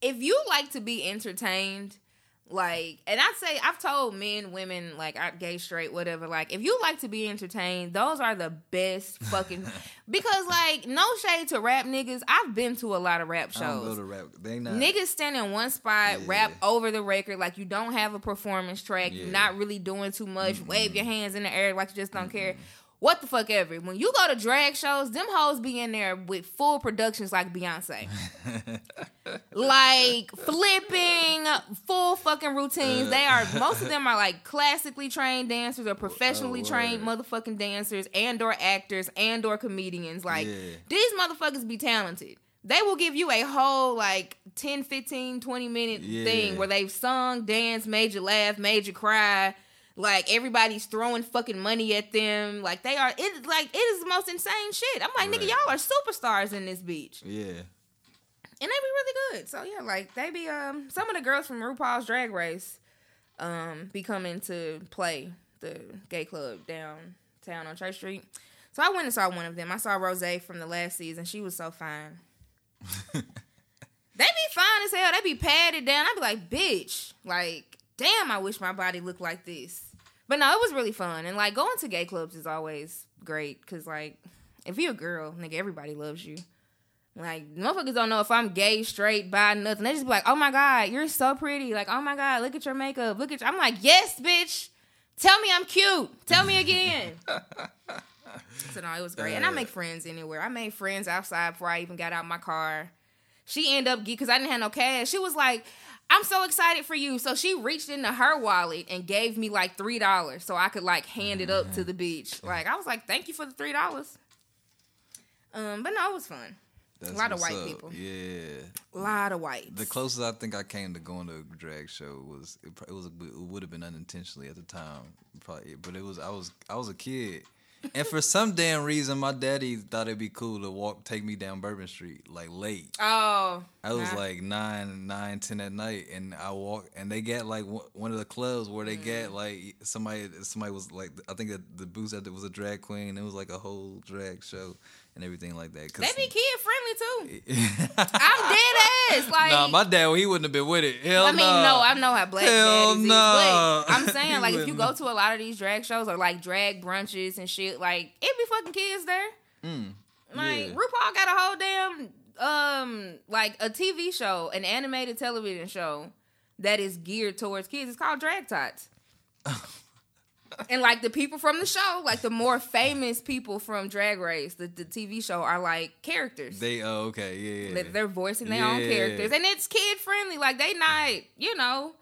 if you like to be entertained, like, and I say I've told men, women, like I- gay, straight, whatever, like if you like to be entertained, those are the best fucking because like no shade to rap niggas. I've been to a lot of rap I don't go shows. to rap they not Niggas stand in one spot, Yeah. rap over the record, like you don't have a performance track, Yeah. you're not really doing too much, wave your hands in the air like you just don't care. What the fuck ever. When you go to drag shows, them hoes be in there with full productions like Beyonce. like flipping, full fucking routines. They are uh. most of them are like classically trained dancers or professionally Oh, trained motherfucking dancers and or actors and or comedians. Like Yeah. these motherfuckers be talented. They will give you a whole like 10, 15, 20 minute Yeah. thing where they've sung, danced, made you laugh, made you cry. Like everybody's throwing fucking money at them. Like they are it's like it is the most insane shit. I'm like, nigga, y'all are superstars in this beach. yeah And they be really good. So yeah, like they be um some of the girls from RuPaul's Drag Race um be coming to play the gay club downtown on Church Street. So I went and saw one of them. I saw Rose from the last season. She was so fine. they be fine as hell. They be padded down. I'd be like, bitch, like, damn, I wish my body looked like this. But no, it was really fun. And like going to gay clubs is always great because like if you're a girl, nigga, everybody loves you. Like motherfuckers don't know if I'm gay, straight, bi, nothing. They just be like, "Oh my god, you're so pretty!" Like, "Oh my god, look at your makeup. Look at." You. I'm like, "Yes, bitch. Tell me I'm cute. Tell me again." so no, it was great, and I make friends anywhere. I made friends outside before I even got out my car. She ended up because I didn't have no cash. She was like, "I'm so excited for you." So she reached into her wallet and gave me like three dollars so I could like hand it up to the beach. Like I was like, "Thank you for the three dollars." Um, but no, it was fun. That's A lot of white up. people. yeah A lot of whites. The closest I think I came to going to a drag show was it, it was it would have been unintentionally at the time, probably, but it was I was I was a kid, and for some damn reason my daddy thought it'd be cool to walk take me down Bourbon Street like late. oh, I was nah. like nine, nine, ten at night, and I walk, and they got like one one of the clubs where they Mm. get like somebody, somebody was like, I think that the booth that was a drag queen. It was like a whole drag show and everything like that. they be kid friendly too. I'm dead ass. Like, nah, my dad, he wouldn't have been with it. Hell I mean, no. no, I know how black Hell daddies no. is, but I'm saying like if you go to a lot of these drag shows or like drag brunches and shit, like it be fucking kids there. Like yeah. RuPaul got a whole damn um like a TV show, an animated television show that is geared towards kids. It's called Drag Tots. and like the people from the show, like the more famous people from Drag Race, the, the TV show are like characters. They oh okay yeah. yeah. They- They're voicing their own characters, and it's kid friendly. Like they not, you know,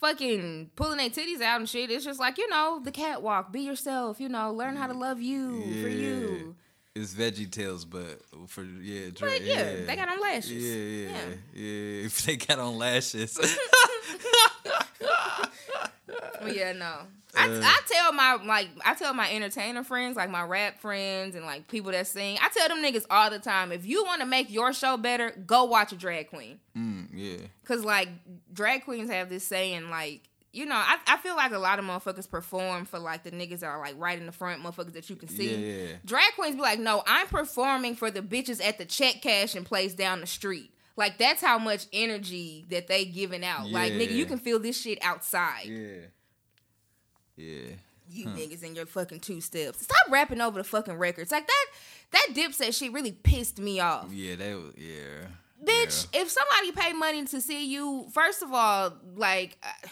fucking pulling their titties out and shit. It's just like you know, the catwalk. Be yourself. You know, learn how to love you for you. It's Veggie Tales, but for yeah, dra- But yeah, they got on lashes. Yeah, yeah, Yeah. yeah. If they got on lashes, But yeah, no. I, Uh. I tell my like I tell my entertainer friends, like my rap friends and like people that sing. I tell them niggas all the time, if you want to make your show better, go watch a drag queen. mm, yeah, Cause like drag queens have this saying, like, you know, I, I feel like a lot of motherfuckers perform for like the niggas that are like right in the front, motherfuckers that you can see. Yeah, yeah. Drag queens be like, no, I'm performing for the bitches at the check cashing place down the street. Like that's how much energy that they giving out. Like nigga, you can feel this shit outside. yeah, yeah. You niggas in your fucking two steps. Stop rapping over the fucking records. Like that that dipset shit really pissed me off. Yeah, they was yeah. Bitch, if somebody pay money to see you, first of all, like uh,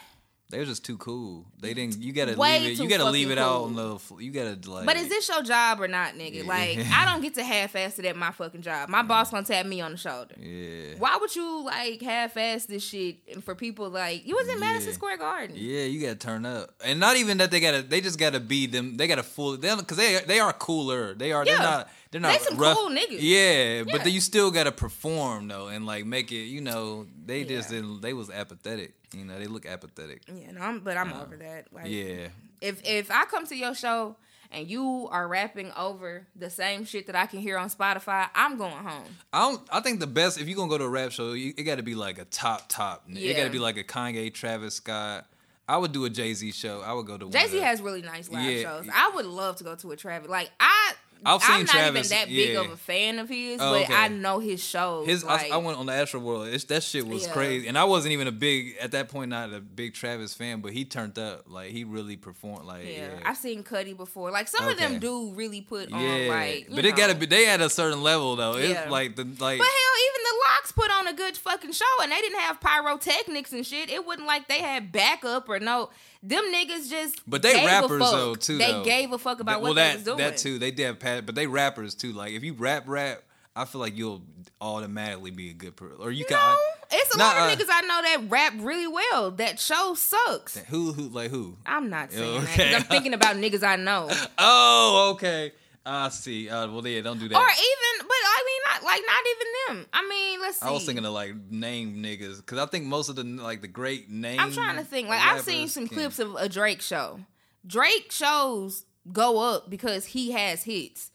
They were just too cool. They didn't. You gotta Way leave it. You gotta leave it out on the. You gotta like. But is this your job or not, nigga? Yeah. Like, I don't get to half-ass it at my fucking job. My boss gonna tap me on the shoulder. Yeah. Why would you like half-ass this shit for people like you was in Madison Yeah. Square Garden? Yeah, you gotta turn up, and not even that they gotta. They just gotta be them. They gotta fool them because they they are cooler. They are. Yeah. They're not. They're not. They some rough. cool niggas. Yeah, Yeah. but then you still gotta perform though, and like make it. You know, they just didn't. They was apathetic. You know, they look apathetic. Yeah, no, I'm, but I'm over that. Like, Yeah, if if I come to your show and you are rapping over the same shit that I can hear on Spotify, I'm going home. I don't. I think the best if you're gonna go to a rap show, you, it got to be like a top top. Yeah. It got to be like a Kanye, Travis Scott. I would do a Jay Z show. I would go to one Jay Z has really nice live Yeah. shows. I would love to go to a Travis. Like I, I've seen I'm not Travis, even that big of a fan of his, Oh, but okay. I know his shows. His, like, I, I went on the Astro World. It's, that shit was Yeah. crazy, and I wasn't even a big at that point, not a big Travis fan, but he turned up. Like he really performed. Like yeah, yeah, I've seen Cuddy before. Like some of them do really put on yeah. like, but it gotta be. They had a certain level though. It's Yeah. like the like. But hell, even the LOX put on a good fucking show, and they didn't have pyrotechnics and shit. It wasn't like they had backup or no. Them niggas just. But they rappers though too. They though. gave a fuck about well, what that, they was doing. That too. They did pat, but they rappers too. Like if you rap rap, I feel like you'll automatically be a good person. Or you can. No, it's a Nah, lot of uh, niggas I know that rap really well. That show sucks. who who like who? I'm not saying that I'm thinking about niggas I know. Oh, okay. I see. Uh, well, yeah, don't do that. Or even, but I mean, not like not even them. I mean, let's see. I was thinking of like name niggas because I think most of the like the great name. I'm trying to think. Like I've seen some can- clips of a Drake show. Drake shows go up because he has hits.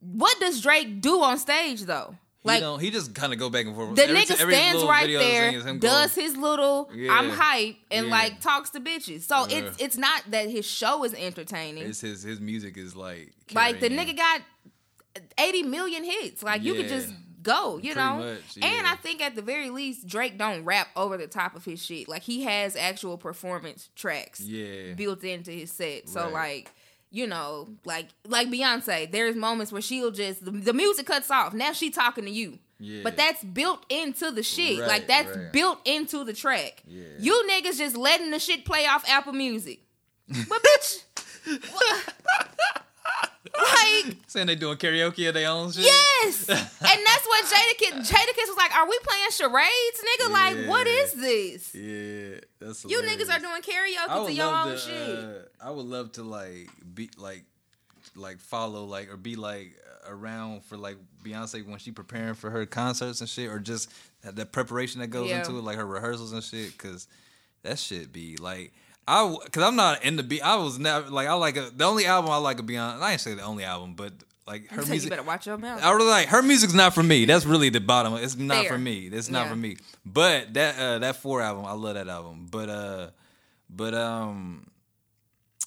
What does Drake do on stage though? He Like don't, he just kind of go back and forth. the Every nigga every stands right there, does going- his little Yeah. I'm hype and Yeah. like talks to bitches. So Yeah. it's it's not that his show is entertaining. It's his his music is like like the nigga got 80 million hits. Like you could just go, you Pretty know. much, And. I think at the very least Drake don't rap over the top of his shit. Like he has actual performance tracks yeah built into his set. So Right. like you know, like like Beyonce, there's moments where she'll just the, the music cuts off. Now she talking to you. Yeah. But that's built into the shit. Right, like that's right. built into the track. Yeah. You niggas just letting the shit play off Apple Music. But bitch, what- like saying they doing karaoke at their own shit. Yes, and that's what Jadakiss Jadakiss was like. Are we playing charades, nigga? Like, what is this? Yeah, that's You niggas are doing karaoke to your own to. shit. Uh, I would love to like be like, like follow like or be like around for like Beyonce when she preparing for her concerts and shit, or just the preparation that goes Yeah. into it, like her rehearsals and shit, because that shit be like. I, w- cause I'm not in the beat. I was never like I like a, the only album I like of Beyonce. I ain't say the only album, but like her So you music. better watch your mouth. I was like her music's not for me. That's really the bottom. It's not Fair. for me. It's not Yeah. for me. But that uh that four album, I love that album. But uh but um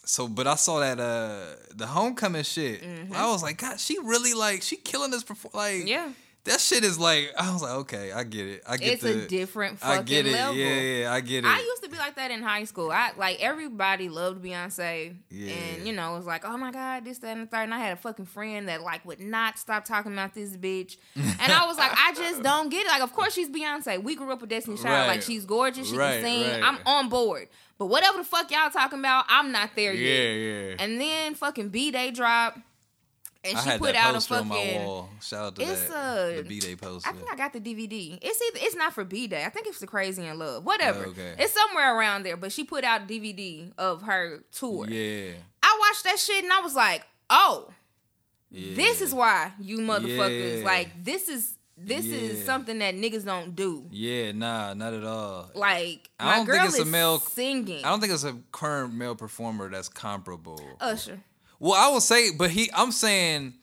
so but I saw that uh the homecoming shit. I was like, God, she really like she killing this perform like Mm-hmm. Yeah. That shit is like I was like, okay, I get it. I get it. It's the, a different fucking I get it. level. Yeah, yeah, I get it. I used to be like that in high school. I like everybody loved Beyonce, Yeah. and you know it was like, oh my god, this, that, and the third. And I had a fucking friend that like would not stop talking about this bitch, and I was like, I just don't get it. Like, of course she's Beyonce. We grew up with Destiny Child. Right. Like she's gorgeous. She Right, can sing. right. I'm on board. But whatever the fuck y'all talking about, I'm not there yeah, yet. Yeah, yeah. And then fucking B Day drop, and I she put out a poster on my fucking. wall. Shout out to It's that. a- the B Day poster. I think I got the DVD. It's either it's not for B Day. I think it's the Crazy in Love. Whatever. Oh, okay. It's somewhere around there. But she put out a DVD of her tour. yeah, I watched that shit and I was like, oh, yeah. this is why you motherfuckers Yeah. like this is this is something that niggas don't do. Yeah, nah, not at all. Like I my don't think girl it's a male- singing. I don't think it's a current male performer that's comparable. Usher. Well, I will say, but he, I'm saying,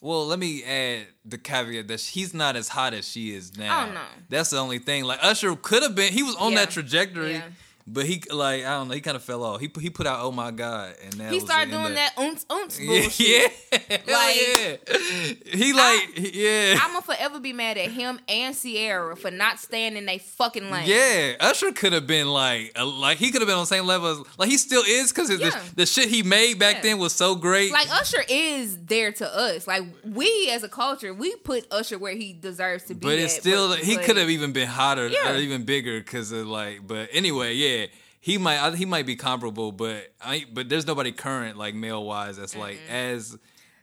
well, let me add the caveat that he's not as hot as she is now. Oh, no. That's the only thing. Like Usher could have been, he was on Yeah. that trajectory, Yeah. But he, like, I don't know, he kind of fell off. He he put out, oh my god, and that He started doing the- that ounce bullshit. yeah, Like- yeah. He like, yeah, I'ma forever be mad at him and Ciara for not staying in they fucking lane. Yeah, Usher could have been like, a, like he could have been on the same level as, like he still is because Yeah. the, the shit he made back Yeah. then was so great. Like Usher is there to us. Like we as a culture, we put Usher where he deserves to be. but it's at, still, but- he could have even been hotter or even bigger because of like. But anyway, yeah, he might, I, he might be comparable, but I, but there's nobody current like male wise that's like as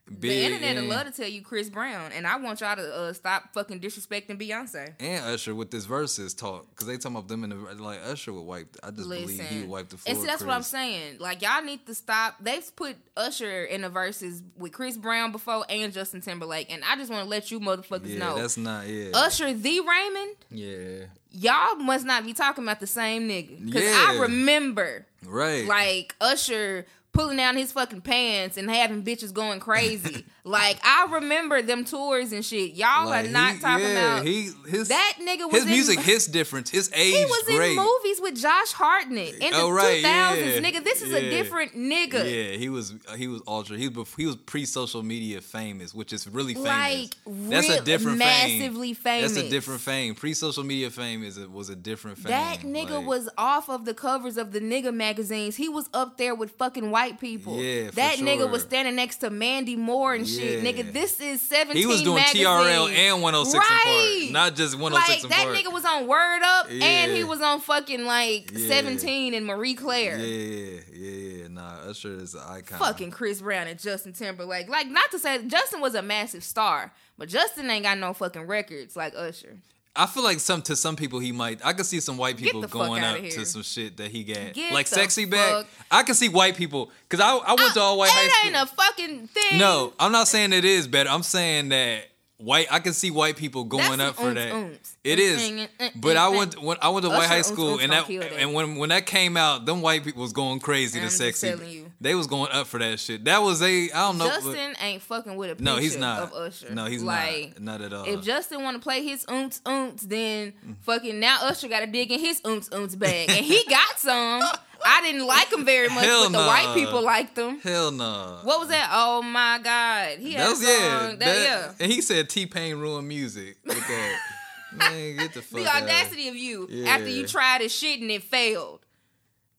big. The internet would and- love to tell you Chris Brown, and I want y'all to uh, stop fucking disrespecting Beyonce. and Usher with this verses talk because they talking about them in the like Usher would wipe. I just believe he would wipe the floor. and see, that's with what I'm saying. Like y'all need to stop. They've put Usher in the verses with Chris Brown before and Justin Timberlake, and I just want to let you motherfuckers Yeah, know. that's not yeah. Usher the Raymond, yeah, y'all must not be talking about the same nigga. Because I remember right. like Usher pulling down his fucking pants and having bitches going crazy. like I remember them tours and shit. Y'all Like, are not he- talking yeah, about he his that nigga was his in, music hits different. His age He was great. in movies with Josh Hartnett in the Oh, right, 2000s, yeah. nigga. This is a different nigga. Yeah, he was he was ultra. He was he was pre social media famous, which is really famous. Like That's a real- different fame. massively famous. That's a different fame. Pre social media fame is a, was a different fame. That nigga Like, was off of the covers of the nigga magazines. He was up there with fucking white people. Yeah, that nigga was standing next to Mandy Moore and shit. Nigga, this is 17 He was doing magazine. TRL and 106 right. and Park, not just 106 Like that nigga was on Word Up and he was on fucking like Yeah. 17 and Marie Claire. Yeah, yeah, yeah. Nah, Usher is an icon. Fucking Chris Brown and Justin Timberlake. Like, not to say Justin was a massive star, but Justin ain't got no fucking records like Usher. I feel like some to some people he might. I could see some white people going up to some shit that he got, Get like sexy back. I can see white people because I I went uh, to all white high school. It ain't a fucking thing. No, I'm not saying it is better. I'm saying that white. I can see white people going That's up for that. oomph. It Mm, is. mm, mm, But mm, I mm. went when I went to white high school, and that and when when that came out, them white people was going crazy I'm to sexy. They was going up for that shit. That was a I don't know. but- Justin ain't fucking with a picture no, he's not. of Usher. No, he's like, not. Not at all. If Justin want to play his oomps oomps, then fucking now Usher got to dig in his oomps oomps bag, and he got some. I didn't like him very much, Hell but the nah. white people liked him. Hell no. What was that? Oh my god, he had That a was song. yeah. that, that- yeah. And he said T Pain ruined music that. Man, get the fuck The audacity of you Yeah. after you tried his shit and it failed.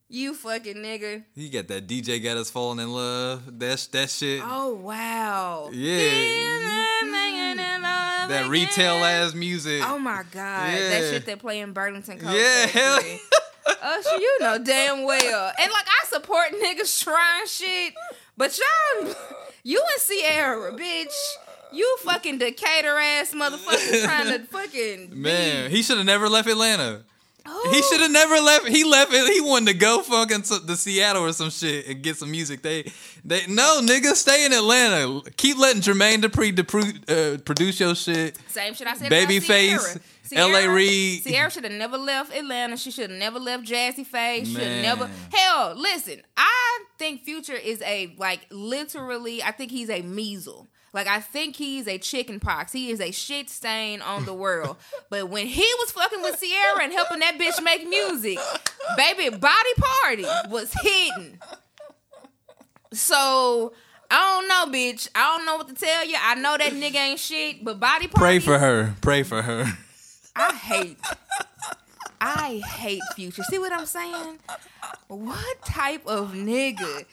You fucking nigga. You got that DJ got us falling in love. That that shit. Oh wow. Yeah. that That retail ass music. Oh my god, Yeah. that shit they play in Burlington. Yeah, hell. Usher, you know damn well. And like I support niggas trying shit, but y'all, you and Ciara, bitch, you fucking Decatur ass motherfucker trying to fucking be- Man, he should have never left Atlanta. Who? He should have never left. He left. He wanted to go fucking to, to Seattle or some shit and get some music. They, they no nigga, stay in Atlanta. Keep letting Jermaine Dupri depru- uh, produce your shit. Same shit I said. Babyface, Ciara. L.A. Reid. Ciara should have never left Atlanta. She should have never left Jazze Pha. Should have never. Hell, listen. I think Future is a like literally. I think he's a measle. Like I think he's a chicken pox. He is a shit stain on the world. but when he was fucking with Ciara and helping that bitch make music, baby, body party was hidden. So I don't know, bitch. I don't know what to tell you. I know that nigga ain't shit, but body party. Pray for her. Pray for her. I hate. I hate Future. See what I'm saying? What type of nigga?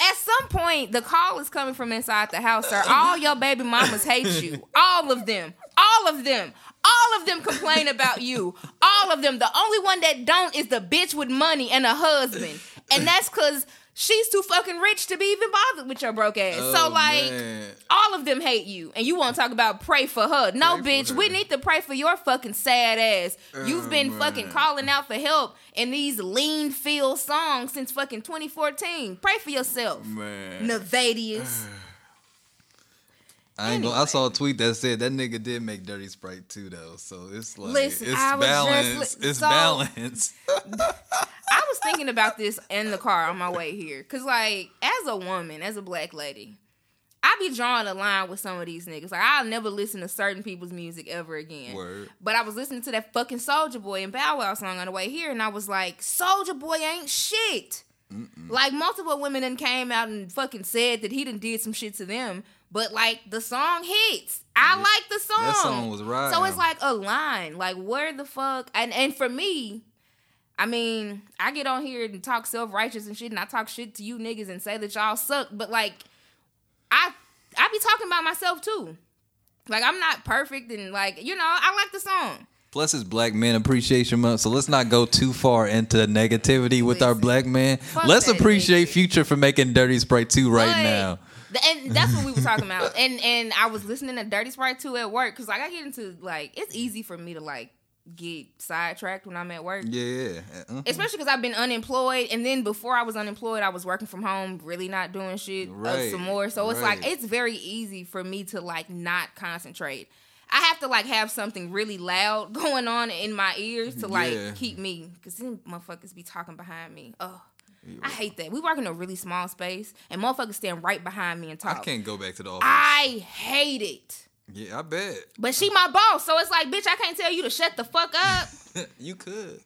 At some point, the call is coming from inside the house, sir. All your baby mamas hate you. All of them. All of them. All of them complain about you. All of them. The only one that don't is the bitch with money and a husband. And that's because she's too fucking rich to be even bothered with your broke ass. so Oh, like man. all of them hate you. And you want to talk about pray for her. No, Pray bitch, we need to pray for your fucking sad ass. You've Oh, been man. fucking calling out for help in these lean feel songs since fucking 2014. Pray for yourself. Man. Nayvadius. I ain't gonna, I saw a tweet that said that nigga did make Dirty Sprite too though, so it's like Listen, it's balance. li- it's so- balance. I was thinking about this in the car on my way here. Cause like, as a woman, as a black lady, I be drawing a line with some of these niggas. Like I'll never listen to certain people's music ever again. Word. But I was listening to that fucking Soulja Boy and Bow Wow song on the way here, and I was like, Soulja Boy ain't shit. Like multiple women then came out and fucking said that he done did some shit to them, but like the song hits. I like the song. That song was right. So it's like a line. Like where the fuck? And and for me, I mean, I get on here and talk self righteous and shit, and I talk shit to you niggas and say that y'all suck. But like, I I be talking about myself too. Like I'm not perfect, and like you know, I like the song. Plus, it's Black Men Appreciation Month, so let's not go too far into negativity with our black man. Let's appreciate nigga. Future for making Dirty Sprite 2 right now. And that's what we were talking about. And and I was listening to Dirty Sprite 2 at work because like I get into like it's easy for me to like get sidetracked when I'm at work. Yeah, yeah. Uh-huh. Especially because I've been unemployed, and then before I was unemployed, I was working from home, really not doing shit uh, Right, some more. So it's like it's very easy for me to like not concentrate. I have to like have something really loud going on in my ears to like Yeah. keep me, because then motherfuckers be talking behind me. Oh, I hate that. We work in a really small space, and motherfuckers stand right behind me and talk. I can't go back to the office. I hate it. Yeah, I bet. But she my boss, so it's like, bitch, I can't tell you to shut the fuck up. you could.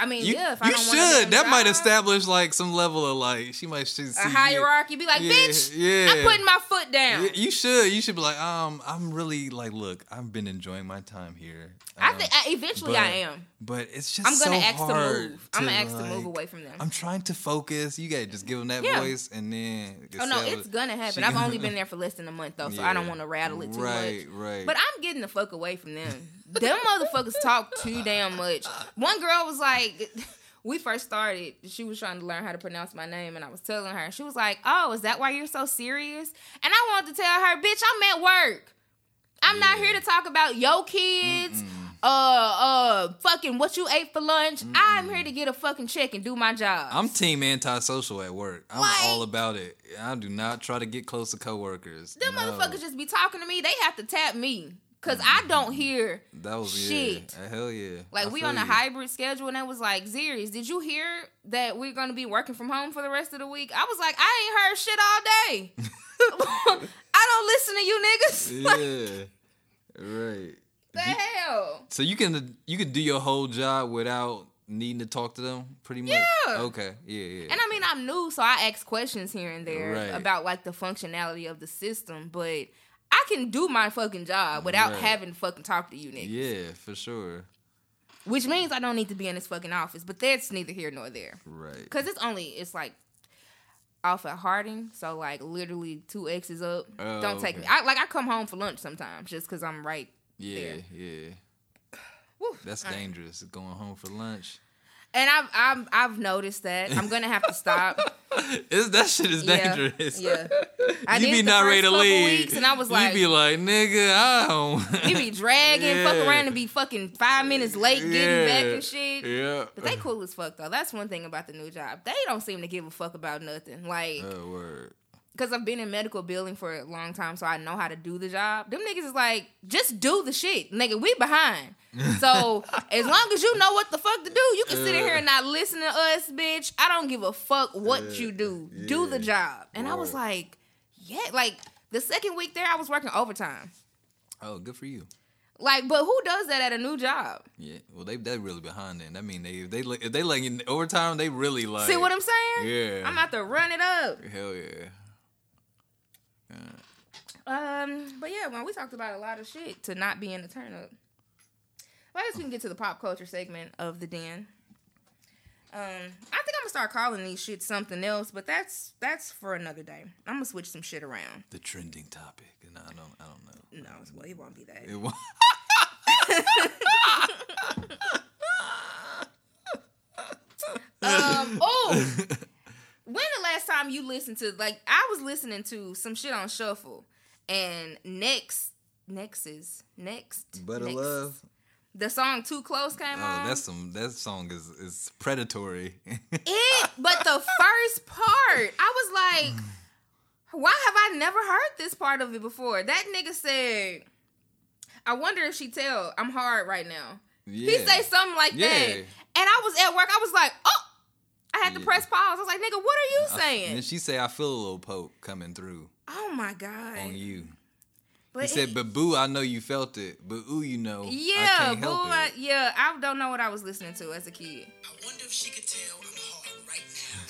I mean, You, yeah, if I you should. That might establish like some level of like she might see a hierarchy. Be like, Yeah, bitch, yeah. I'm putting my foot down. Yeah, you should. You should be like, um, I'm really like, look, I've been enjoying my time here. I Um, think I, eventually but- I am. but it's just I'm gonna so ask to move. I'm gonna ask to like- move away from them. I'm trying to focus. You gotta just give them that Yeah. voice, and then. oh no, it's gonna happen. she- I've only been there for less than a month though, so I don't want to rattle it too right, much. Right, But I'm getting the fuck away from them. Them motherfuckers talk too damn much. One girl was like, we first started, she was trying to learn how to pronounce my name, and I was telling her, she was like, "Oh, is that why you're so serious?" And I wanted to tell her, "Bitch, I'm at work. I'm not here to talk about your kids." Uh, uh, fucking what you ate for lunch. I'm here to get a fucking check and do my job. I'm team antisocial at work. I'm Like- all about it. I do not try to get close to coworkers. Them No. motherfuckers just be talking to me. They have to tap me because I don't hear That was shit. Yeah. Hell yeah. Like I we on a you. hybrid schedule, and it was like, Zerius, did you hear that we're gonna be working from home for the rest of the week? I was like, I ain't heard shit all day. I don't listen to you niggas. Like, Yeah. right. the hell? So you can you can do your whole job without needing to talk to them, pretty much. Yeah. Okay. Yeah. Yeah. And I mean, I'm new, so I ask questions here and there Right. about like the functionality of the system, but I can do my fucking job without Right. having to fucking talk to you niggas. yeah, for sure. Which means I don't need to be in this fucking office, but that's neither here nor there. Right. Cause it's only it's like off at Harding, so like literally two X's up. Oh, Don't take okay. me. I like I come home for lunch sometimes just cause I'm right. Yeah. there. Yeah. Woo. That's dangerous. Going home for lunch. And I've I've I've noticed that I'm gonna have to stop. It's, that shit is dangerous. yeah. I you be not ready to leave. weeks, and I was like, you be like, nigga, I don't. you be dragging, fuck around, and be fucking five minutes late getting Yeah. back and shit. Yeah. But they cool as fuck though. That's one thing about the new job. They don't seem to give a fuck about nothing. Like Oh word. Because I've been in medical billing for a long time, so I know how to do the job. Them niggas is like, just do the shit, nigga. We behind. So as long as you know what the fuck to do, you can sit in here and not listen to us, bitch. I don't give a fuck what Yeah, you do. Do the job. And I was like, yeah, like the second week there, I was working overtime. Oh, good for you. Like, but who does that at a new job? Yeah. Well, they they really behind then. That mean they if they like- if they like in overtime, they really like. See what I'm saying? Yeah. I'm about to run it up. Hell yeah. Um, but yeah, well, we talked about a lot of shit to not be in the turn up. Well, I guess we can get to the pop culture segment of the den. Um, I think I'm gonna start calling these shit something else, but that's that's for another day. I'm gonna switch some shit around. The trending topic, and I don't, I don't know. No, well, it won't be that. It wa- Um, oh, when the last time you listened to like I was listening to some shit on shuffle and next Nexus next But Next- love. the song Too Close came out. Oh, on. that's some. That song is is predatory. it, but the first part, I was like, why have I never heard this part of it before? That nigga said, I wonder if she tell I'm hard right now. yeah. He say something like Yeah. that. And I was at work, I was like, oh, I had to press pause. I was like, nigga, what are you saying? And she say, "I feel a little poke coming through oh my God. on you." But He said, it- "But boo, I know you felt it. But ooh, you know, I yeah, can't boo, help I, yeah, I don't know what I was listening to as a kid. I wonder if she could tell I'm hard right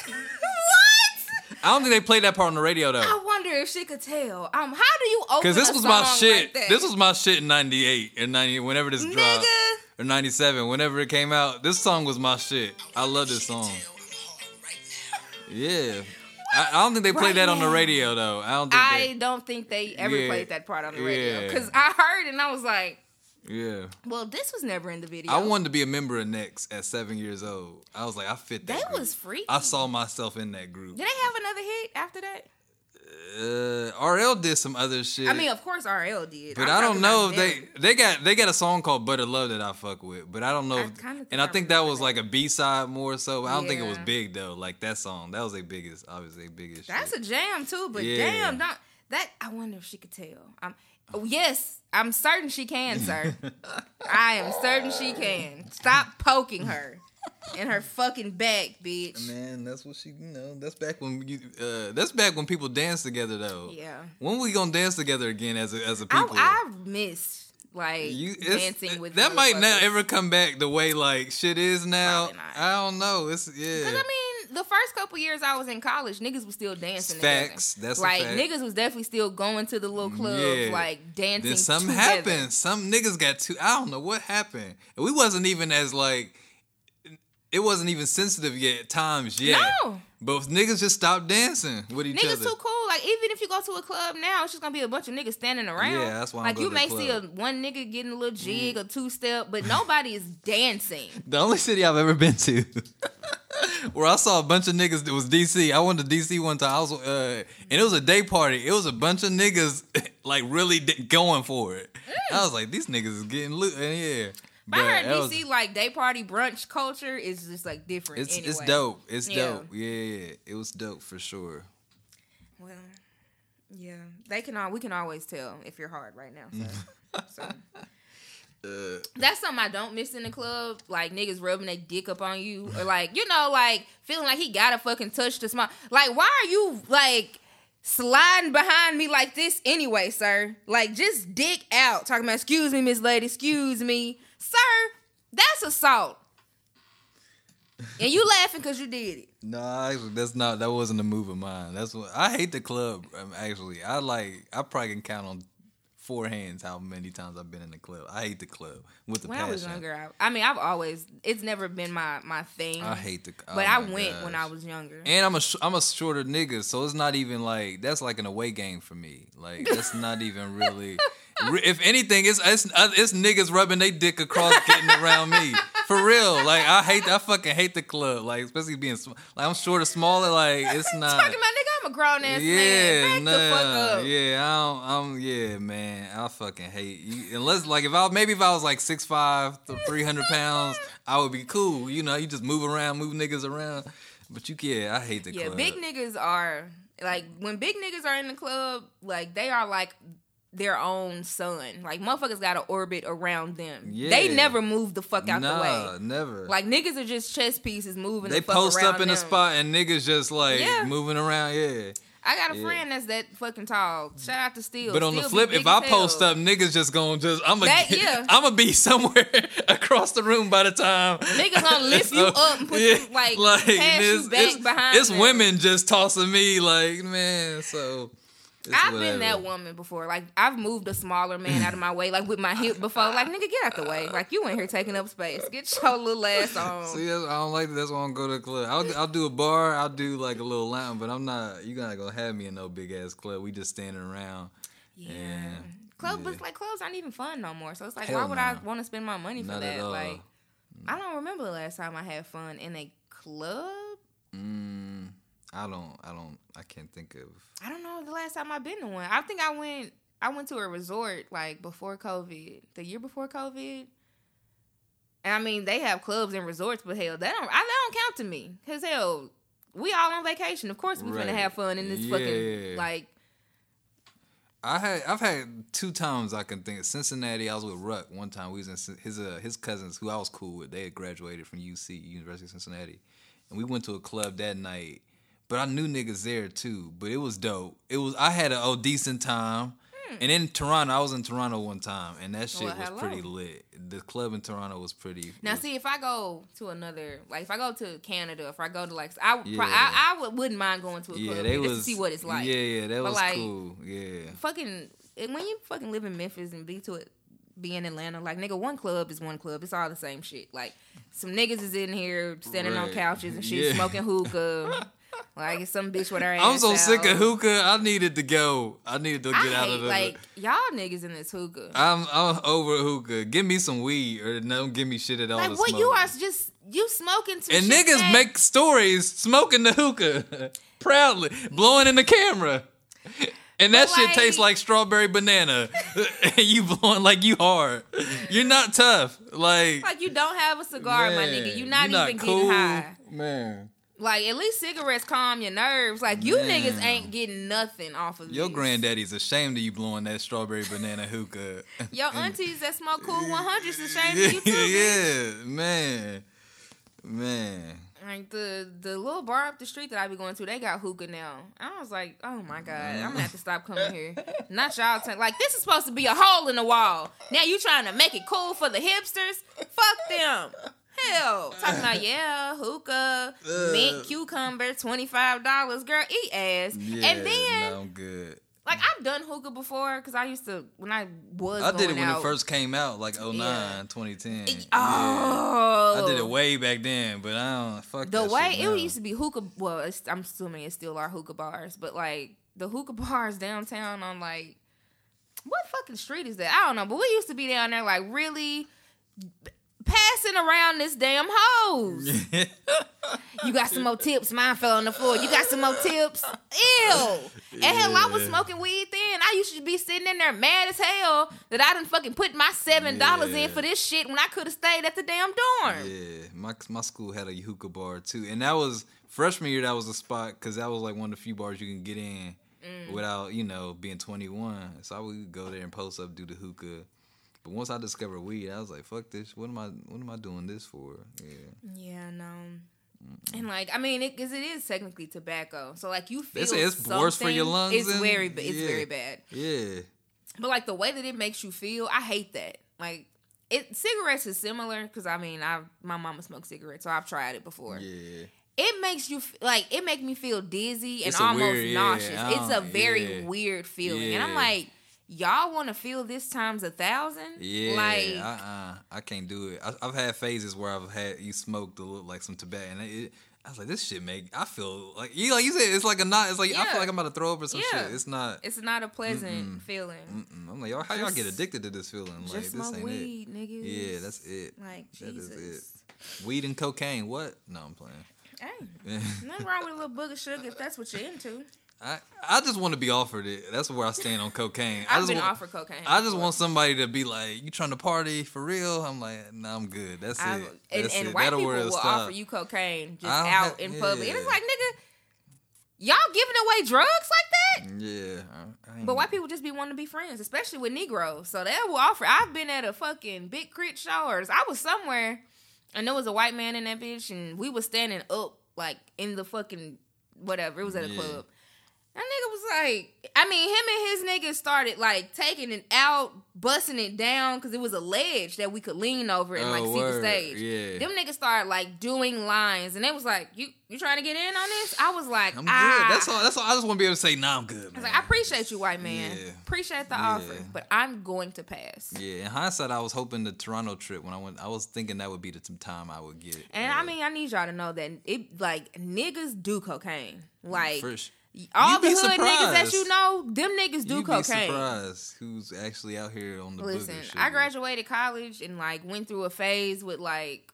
now. what? I don't think they played that part on the radio though. I wonder if she could tell. Um, how do you open? Because this a was my shit. like this was my shit in '98 or '90, whenever this dropped, or '97, whenever it came out. This song was my shit. I love this song. Tell I'm hard right now. Yeah, I, I don't think they played Right that on the radio though. I don't think I don't think they ever Yeah. played that part on the radio Yeah. because I heard and I was like. Yeah, well, this was never in the video. I wanted to be a member of Next at seven years old. I was like, I fit that. That group. was freaky. I saw myself in that group. Did they have another hit after that? Uh, RL did some other shit. I mean, of course, RL did. But I'm I don't know if they they got they got a song called Butta Love that I fuck with, but I don't know. I If, and I I think that was that. like a B side more so. I don't think it was big though. Like that song, that was their biggest, obviously their biggest. That's shit. a jam too. But Yeah. damn, don't that. I wonder if she could tell. I'm. Oh, yes, I'm certain she can, sir. I am certain she can. Stop poking her in her fucking back, bitch. man. That's what she. You know, that's back when you. Uh, that's back when people dance together though. Yeah. When we gonna dance together again as a as a I, people? I miss like You- dancing with that might not ever come back the way like shit is now. I don't know. It's yeah. Cause I mean, the first couple years I was in college, niggas was still dancing. Facts. Together. That's a like fact. niggas was definitely still going to the little clubs, Yeah. like dancing. Then something together. happened. Some niggas got too. I don't know what happened. And we wasn't even as like. It wasn't even sensitive yet. at Times yet. No. But niggas just stopped dancing with each Niggas other. Niggas too cool. Like even if you go to a club now, it's just gonna be a bunch of niggas standing around. Yeah, that's why Like you may see a. Mm. one nigga getting a little jig or two step, but nobody is dancing. The only city I've ever been to where I saw a bunch of niggas that was DC. I went to DC one time. I was uh, and it was a day party. It was a bunch of niggas like really d- going for it. I was like, these niggas is getting loot. And yeah, But I heard was- DC like day party brunch culture is just like different. it's anyway. it's dope. It's Yeah. dope. Yeah, yeah, it was dope for sure. Well, yeah, they can all we can always tell if you're hard right now. So, so. Uh, that's something I don't miss in the club. Like niggas rubbing their dick up on you, or like you know, like feeling like he gotta fucking touch the small. Like, why are you like sliding behind me like this anyway, sir? Like, just dick out, talking about, excuse me, Miss Lady, excuse me, sir. That's assault. And you laughing because you did it. No, actually, that's not. That wasn't a move of mine. That's what I hate the club. Um, actually, I like. I probably can count on four hands how many times I've been in the club. I hate the club with the When passion. I was younger, I, I mean, I've always, it's never been my my thing. I hate the. oh But I went when I was younger. And I'm a I'm a shorter nigga, so it's not even like that's like an away game for me. Like that's not even really. If anything, it's it's, uh, it's niggas rubbing their dick across getting around me for real. Like I hate I fucking hate the club. Like especially being sm- like I'm shorter, smaller. Like it's not. Talking about nigga, I'm a grown ass Yeah, man. Back the fuck nah, up. yeah, I don't, I'm, yeah, man, I fucking hate you. Unless, like, if I maybe if I was like six five to three hundred pounds, I would be cool. You know, you just move around, move niggas around. But you, yeah, I hate the Yeah, club. big niggas are like when big niggas are in the club, like they are like their own sun. Like motherfuckers got to orbit around them. They never move the fuck out nah, the way. never. Like niggas are just chess pieces moving. they the post up in a spot and niggas just like Yeah. moving around. Yeah. I got a Yeah. friend that's that fucking tall. Shout out to Steel. But on the Steel be flip, if I post hell. up, niggas just gonna just I'm gonna That- yeah. I'm gonna be somewhere across the room by the time Niggas gonna lift you up and put you, like, pass you back it's, behind It's them. women just tossing me like man. So I've whatever. been that woman before. Like I've moved a smaller man out of my way, like with my hip before. Like nigga, get out the way. Like you in here taking up space. Get your little ass on. See, that's, I don't like that. That's why I don't go to the club. I'll, I'll do a bar. I'll do like a little lounge, but I'm not. You gonna go have me in no big ass club. We just standing around. Yeah. Yeah. Club, Yeah. but like clubs aren't even fun no more. So it's like, Hell why would I want to spend my money for Not that? Like, I don't remember the last time I had fun in a club. Mm, I don't. I don't. I can't think of. I don't know the last time I've been to one. I think I went. I went to a resort like before COVID, the year before COVID. And I mean, they have clubs and resorts, but hell, that don't. I, that don't count to me. Cause hell, we all on vacation. Of course, we're Right. finna have fun in this Yeah. fucking like. I had. I've had two times I can think. of. Cincinnati. I was with Ruck one time. We was in his uh, his cousins who I was cool with. They had graduated from UC University of Cincinnati, and we went to a club that night. But I knew niggas there too. But it was dope. It was. I had a oh, decent time. And in Toronto, I was in Toronto one time, and that shit Hmm. Well, was pretty lit. The club in Toronto was pretty. Now, was- see, if I go to another, like if I go to Canada, if I go to like, I Yeah. I, I would, wouldn't mind going to a yeah, club they just was to see what it's like. Yeah, yeah, that But, was like, cool. Yeah, fucking when you fucking live in Memphis and be to it be in Atlanta, like nigga, one club is one club. It's all the same shit. Like some niggas is in here standing on couches and shit, Yeah. smoking hookah. like it's some bitch with her ass. I'm so out. sick of hookah. I needed to go. I needed to I get out hate of the. like y'all niggas in this hookah. I'm I'm over hookah. Give me some weed or don't give me shit at all. like to what smoke. you are just you smoking some And shit niggas that- make stories smoking the hookah proudly, blowing in the camera. And that But, shit tastes like strawberry banana. and you blowing like you hard. You're not tough. Like, like you don't have a cigar, my nigga. You're not you're even cool. getting high. Man. Like at least cigarettes calm your nerves. Like you Man. niggas ain't getting nothing off of Your this. granddaddy's ashamed of you blowing that strawberry banana hookah. Your aunties that smoke Kool 100s ashamed of you too. bitch. yeah, man. Man. Like the the little bar up the street that I be going to, they got hookah now. I was like, oh my god, I'm gonna have to stop coming here. Not y'all. T- like this is supposed to be a hole in the wall. Now you trying to make it cool for the hipsters? Fuck them. Hell, talking about yeah, hookah, mint cucumber, twenty five dollars, girl, eat ass. Yeah, and then no, I'm good. like I've done hookah before because I used to when I was. I did it when out, it first came out, like 09, Yeah. 2010. Yeah. Oh, I did it oh. way back then, but I don't fuck the way it used to be hookah. Well, it's, I'm assuming it still are hookah bars, but like the hookah bars downtown on like what fucking street is that? I don't know, but we used to be down there like really passing around this damn hose. You got some more tips. Mine fell on the floor. You got some more tips. Ew. And hell, I was smoking weed then. I used to be sitting in there mad as hell that I didn't fucking put my seven dollars Yeah. in for this shit when I could have stayed at the damn dorm. Yeah, my my school had a hookah bar too, and that was freshman year. That was a spot because that was like one of the few bars you can get in Mm. without you know being 21. So I would go there and post up, do the hookah. But once I discovered weed, I was like, "Fuck this! What am I? What am I doing this for?" Yeah, Yeah, no. And like, I mean, because it, is technically tobacco, so like you feel say it's worse for your lungs It's and- very, it's yeah. very bad. yeah. But like the way that it makes you feel, I hate that. Like, it cigarettes is similar because I mean, I my mama smoked cigarettes, so I've tried it before. Yeah. It makes you like it make me feel dizzy and almost weird- yeah, nauseous. It's a very yeah. weird feeling, and I'm like, y'all want to feel this times a thousand? Yeah, like. uh-uh. I can't do it. I, I've had phases where I've had you smoke to look like some tobacco, and it, I was like, this shit make. I feel like you like you said, it's like a not. It's like I feel like I'm about to throw up or some Yeah. shit. It's not. it's not a pleasant feeling. Mm-mm. I'm like, y'all, how y'all get addicted to this feeling? Like Just this ain't weed, niggas. it. Yeah, that's it. Like That is Jesus. it. Weed and cocaine. What? No, I'm playing. Hey, nothing wrong with a little book of sugar if that's what you're into. I I just want to be offered it. That's where I stand on cocaine. I I've just been want, offered cocaine. I just want somebody to be like, "You trying to party for real?" I'm like, "No, I'm good. That's I've- it." and, That's and it. white That'll people will stop. offer you cocaine just out have- in public, and it's like, nigga, y'all giving away drugs like that? Yeah, I, I But white people just be wanting to be friends, especially with Negroes. So they will offer. I've been at a fucking big crit showers. I was somewhere, and there was a white man in that bitch, and we was standing up like in the fucking whatever. It was at a Yeah. club. That nigga was like, I mean, him and his niggas started like taking it out, busting it down because it was a ledge that we could lean over and like Oh, see word. the stage. Yeah. Them niggas started like doing lines, and it was like, you you trying to get in on this? I was like, I'm ah. good. That's all. That's all. I just want to be able to say, nah, I'm good. I was like, I appreciate you, white man. Yeah. Appreciate the Yeah. offer, but I'm going to pass. Yeah, in hindsight, I was hoping the Toronto trip when I went, I was thinking that would be the time I would get. And uh, I mean, I need y'all to know that it like niggas do cocaine. Like first, all the hood niggas that you know, them niggas do you'd be cocaine. surprised who's actually out here on the Listen. I graduated college and like went through a phase with like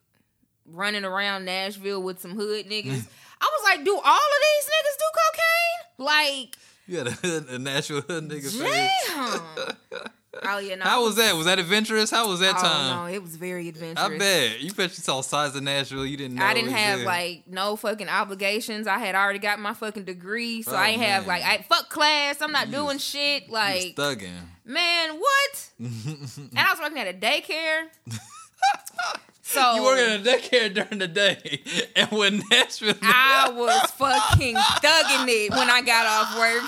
running around Nashville with some hood niggas. I was like, do all of these niggas do cocaine? Like, You had a, hood, a natural hood nigga face. damn. oh yeah, no. How was that? Was that adventurous? How was that oh, time? Oh time? no, it was very adventurous. I bet you bet you saw size of Nashville. You didn't. know I didn't have there. like no fucking obligations. I had already got my fucking degree, so Oh, I ain't have man. like I fuck class. I'm not You doing was- shit. Like thugging. man, what? and I was working at a daycare. so You working at a daycare during the day, and when Nashville, I was fucking thugging it when I got off work.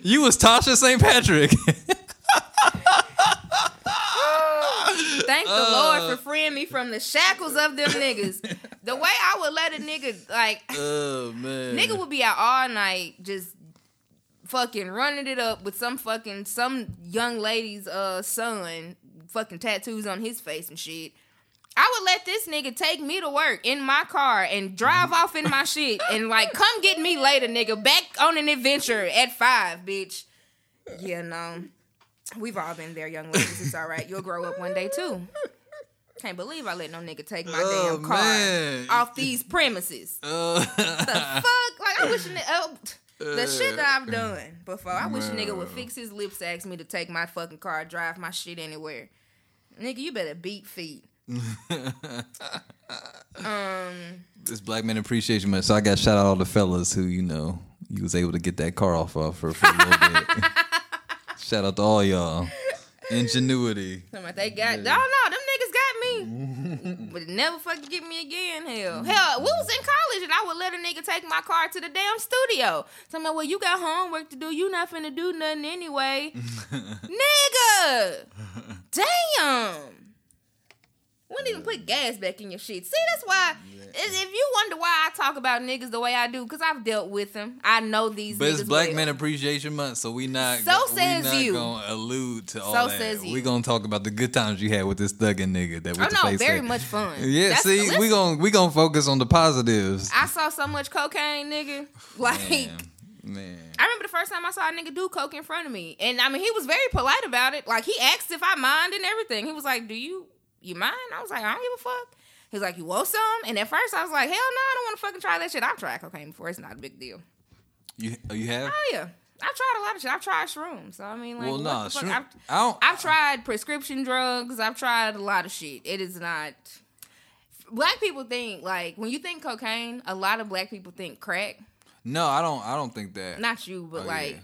you was Tasha St. Patrick. Thank the Uh. Lord for freeing me from the shackles of them niggas. The way I would let a nigga like oh man, nigga would be out all night just fucking running it up with some fucking some young lady's uh son fucking tattoos on his face and shit. I would let this nigga take me to work in my car and drive off in my shit and like come get me later, nigga. Back on an adventure at five, bitch. Yeah, no. We've all been there, young ladies. It's all right. You'll grow up one day too. Can't believe I let no nigga take my Oh, damn car man. off these premises Uh, the fuck? Like I wish oh, the shit that I've done before. I wish a nigga would fix his lips, ask me to take my fucking car, drive my shit anywhere. Nigga, you better beat feet. um, this Black Man Appreciation Month. So I got shout out all the fellas who you know you was able to get that car off of for, for a little bit. shout out to all y'all. Ingenuity. They got. Oh no, them me, but never fucking get me again. Hell, mm. hell, we was in college and I would let a nigga take my car to the damn studio. Tell me, well, you got homework to do. You not finna do nothing anyway, nigga. Damn. Wouldn't even put gas back in your shit. See, that's why. If if you wonder why I talk about niggas the way I do, because I've dealt with them. I know these. But it's Black well. Man Appreciation Month, so we not. So we says not you. Gonna allude to all So that. says you. We gonna talk about the good times you had with this thugging nigga that Oh with the no, very much fun. Yeah, That's- see, we listen, gonna we gonna focus on the positives. I saw so much cocaine, nigga. Like. Man, man. I remember the first time I saw a nigga do coke in front of me, and I mean he was very polite about it. Like he asked if I mind and everything. He was like, "Do you you mind?" I was like, "I don't give a fuck." He's like, "You want some?" And at first I was like, "Hell no, I don't want to fucking try that shit." I've tried cocaine before; it's not a big deal. You you have? Oh yeah, I've tried a lot of shit. I've tried shrooms. So I mean, like, well, no, fuck? shroom- I've, I don't. I've tried prescription drugs. I've tried a lot of shit. It is not. Black people think like when you think cocaine, a lot of black people think crack. no, I don't. I don't think that. Not you, but Oh, like,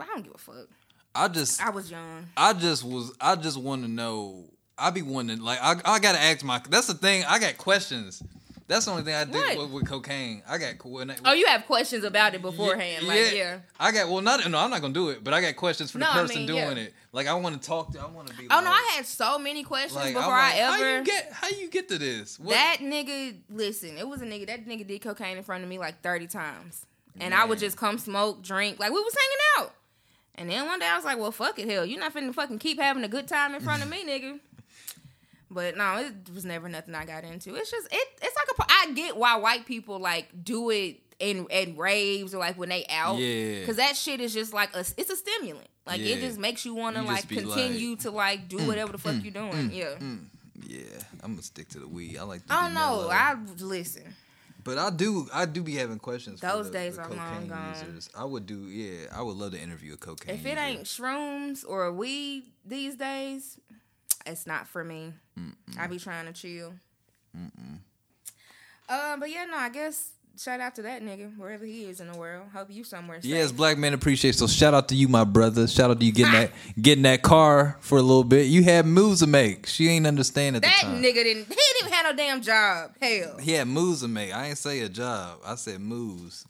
I don't give a fuck. I just I was young. I just was I just want to know. I be wondering, like I I gotta ask my. That's the thing. I got questions. That's the only thing I did with, with cocaine. I got I- Oh, you have questions about it beforehand, like yeah. I got well, not no. I'm not gonna do it, but I got questions for the No, I person mean, doing yeah. it. Like I want to talk to. I want to be. Oh like, no, I had so many questions like, before I'm I like, How ever. you get? How you get to this? What- that nigga, listen, it was a nigga. That nigga did cocaine in front of me like thirty times, and I would just come smoke, drink, like we was hanging out. And then one day I was like, "Well, fuck it, hell, you're not finna fucking keep having a good time in front of me, nigga." But no, it was never nothing I got into. It's just it. It's like a. I get why white people like do it in in raves or like when they out. Yeah. Because that shit is just like a. It's a stimulant. Like Yeah. it just makes you want to like continue like, mm, to like do mm, whatever the fuck mm, you're doing. Mm, yeah. Yeah, I'm gonna stick to the weed. I like. To I don't know. I listen. But I do, I do be having questions. for Those the- days the are long gone. users. I would do, yeah. I would love to interview a cocaine. If it user. ain't shrooms or weed these days, it's not for me. I be trying to chill. Uh, but yeah, no, I guess shout out to that nigga wherever he is in the world. Hope you somewhere. Safe. Yes, black men appreciate. So shout out to you, my brother. Shout out to you getting that getting that car for a little bit. You had moves to make. She ain't understand at that the time. nigga didn't. He didn't even have no damn job. Hell, He had moves to make. I ain't say a job. I said moves.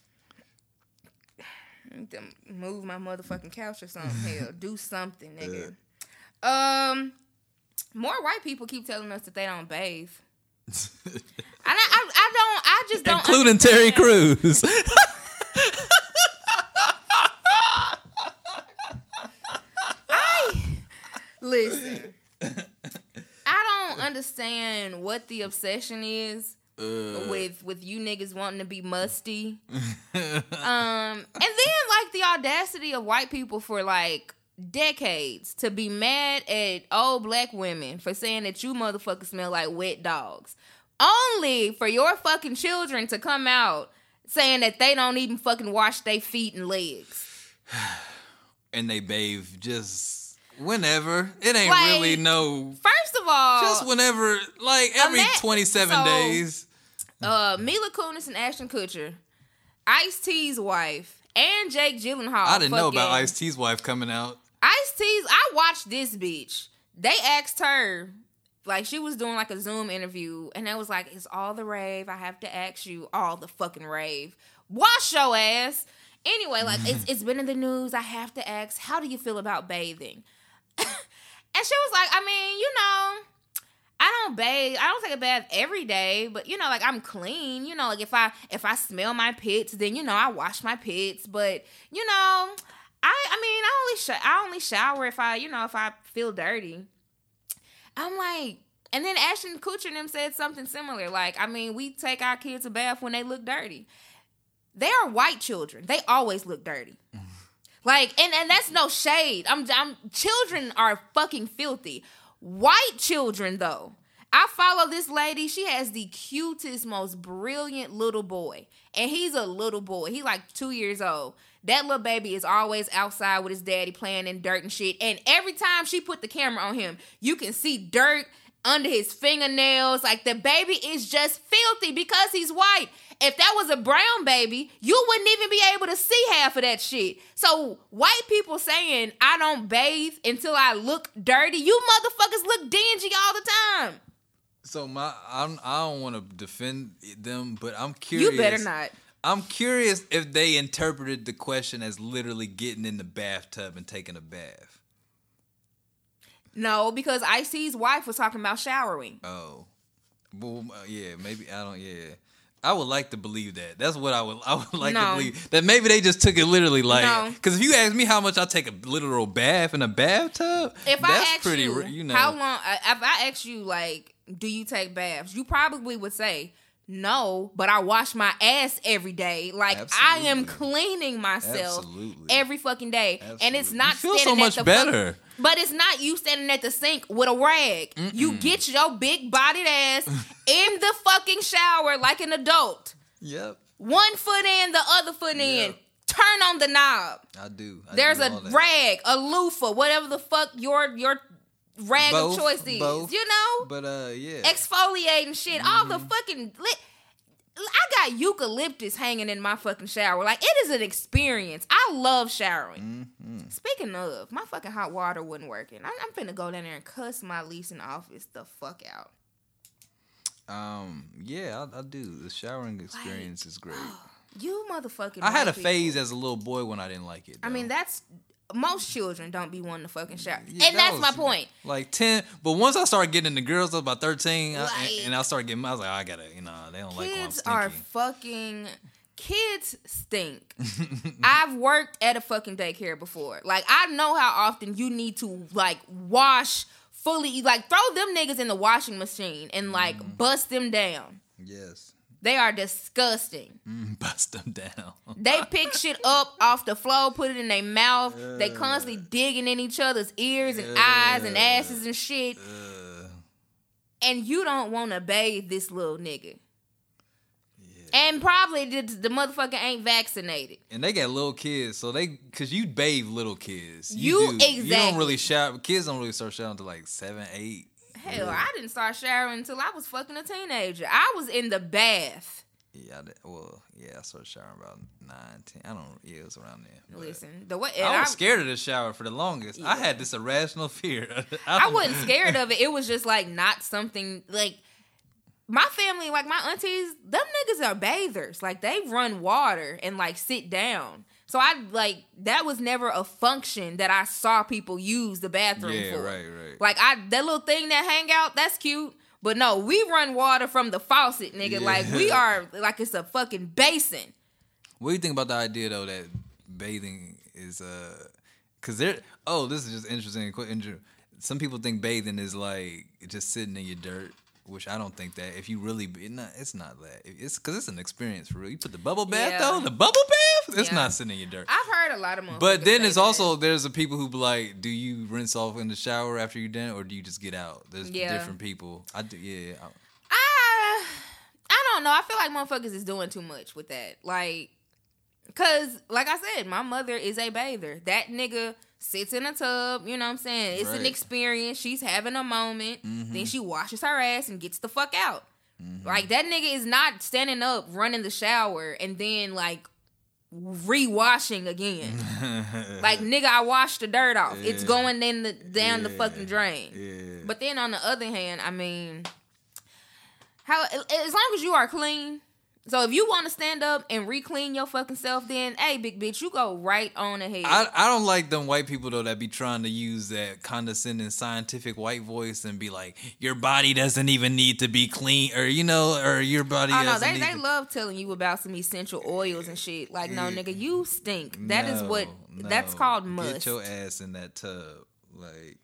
Move my motherfucking couch or something. Hell, do something, nigga. Um, more white people keep telling us that they don't bathe. And I, I, I don't. I just don't. Including Terry understand. Crews. Listen, I don't understand what the obsession is Uh. with with you niggas wanting to be musty. um, and then like the audacity of white people for like decades to be mad at old black women for saying that you motherfuckers smell like wet dogs. Only for your fucking children to come out saying that they don't even fucking wash their feet and legs. and they bathe just whenever. It ain't Like, really no. First of all, Just whenever, like every Ima- 27 so- days. uh, Mila Kunis and Ashton Kutcher, Ice T's wife, and Jake Gyllenhaal. I didn't know about fucking- Ice T's wife coming out. Ice T's. I watched this bitch. They asked her, like she was doing like a Zoom interview, and they was like, "It's all the rave. I have to ask you all the fucking rave. Wash your ass." Anyway, like it's it's been in the news. I have to ask, how do you feel about bathing? and she was like, I mean, you know. I don't bathe. I don't take a bath every day, but you know, like I'm clean. You know, like if I if I smell my pits, then you know I wash my pits. But you know, I I mean I only sh- I only shower if I you know if I feel dirty. I'm like, and then Ashton Kutcher and them said something similar. Like, I mean, we take our kids a bath when they look dirty. They are white children. They always look dirty. Mm-hmm. Like, and, and that's no shade. I'm, I'm children are fucking filthy. White children, though. I follow this lady. She has the cutest, most brilliant little boy. And he's a little boy. He like two years old. That little baby is always outside with his daddy playing in dirt and shit. And every time she put the camera on him, you can see dirt under his fingernails. Like the baby is just filthy because he's white. If that was a brown baby, you wouldn't even be able to see half of that shit. So white people saying I don't bathe until I look dirty, you motherfuckers look dingy all the time. So my, I'm, I don't want to defend them, but I'm curious. You better not. I'm curious if they interpreted the question as literally getting in the bathtub and taking a bath. No, because Ice T's wife was talking about showering. Oh, well, uh, yeah, maybe I don't. Yeah, I would like to believe that. That's what I would. I would like to believe that maybe they just took it literally, like No. because if you ask me how much I take a literal bath in a bathtub, If I that's ask pretty. you, you know, how long, uh, if I ask you like, do you take baths? You probably would say no, but I wash my ass every day. Like I am cleaning myself Absolutely. every fucking day, and it's not You feel so standing much at the fuck- better. but it's not you standing at the sink with a rag. You get your big bodied ass in the fucking shower like an adult. Yep, One foot in, the other foot in. Turn on the knob. I do. I There's do a rag, a loofah, whatever the fuck your your rag Both, of choice is. both. You know, but uh, yeah, exfoliating shit. All Mm-hmm. the fucking lit. I got eucalyptus hanging in my fucking shower. Like it is an experience. I love showering. Mm-hmm. Speaking of, my fucking hot water wasn't working. I'm, I'm finna go down there and cuss my leasing office the fuck out. um, yeah, I, I do. The showering experience is great. You motherfucking. I had a people. phase as a little boy when I didn't like it. I mean, that's most children don't be wanting to fucking shower, Yeah, and that that's my point. Like ten, but once I started getting the girls, I was about thirteen, I- and, and I started getting. I was like, I gotta, you know, they don't like Kids are fucking. Kids stink. I've worked at a fucking daycare before. Like I know how often you need to like wash fully, like throw them niggas in the washing machine and like Mm. bust them down. yes, They are disgusting. Mm, bust them down. They pick shit up off the floor, put it in their mouth. They constantly digging in each other's ears and eyes and asses and shit. And you don't want to bathe this little nigga. And probably the, the motherfucker ain't vaccinated. And they got little kids, so they because you bathe little kids. You- do. You exactly. don't really shower. Kids don't really start showering until like seven, eight. Hell, I didn't start showering until I was fucking a teenager. I was in the bath. Yeah, I did. well, yeah, I started showering about nine, ten. I don't. Yeah, it was around there. Listen, the way I was I, scared of the shower for the longest. I had this irrational fear. I wasn't scared of it. It was just like not something like my family, like my aunties, them niggas are bathers. Like they run water and like sit down. So I like that was never a function that I saw people use the bathroom Yeah, for. right, right. Like I that little thing that hang out, that's cute. But no, we run water from the faucet, nigga. Yeah. Like we are like it's a fucking basin. What do you think about the idea though that bathing is uh cuz there oh, this is just interesting. Some people think bathing is like just sitting in your dirt, which I don't think that. If you really be, not, it's not that. It's cuz it's an experience for real. You put the bubble bath Yeah. though, the bubble bath, it's Yeah. not sitting in your dirt. I've heard a lot of. But then it's that. also there's the people who be like, do you rinse off in the shower after you're done, or do you just get out? There's Yeah. different people. I do, yeah. I- I I don't know. I feel like motherfuckers is doing too much with that. Like, cause like I said, my mother is a bather. That nigga sits in a tub. You know what I'm saying? It's an experience. She's having a moment. Mm-hmm. Then she washes her ass and gets the fuck out. Like that nigga is not standing up, running the shower, and then like re-washing again. like nigga, I washed the dirt off. It's going in the down the fucking drain. yeah. But then on the other hand, I mean, how as long as you are clean. So if you want to stand up and re-clean your fucking self, then hey, big bitch, you go right on ahead. I, I don't like them white people though that be trying to use that condescending scientific white voice and be like, your body doesn't even need to be clean, or you know, or your body. oh no, they they to- love telling you about some essential oils and shit. Like no, nigga, you stink. That is No, what that's no. called Get your ass in that tub, like.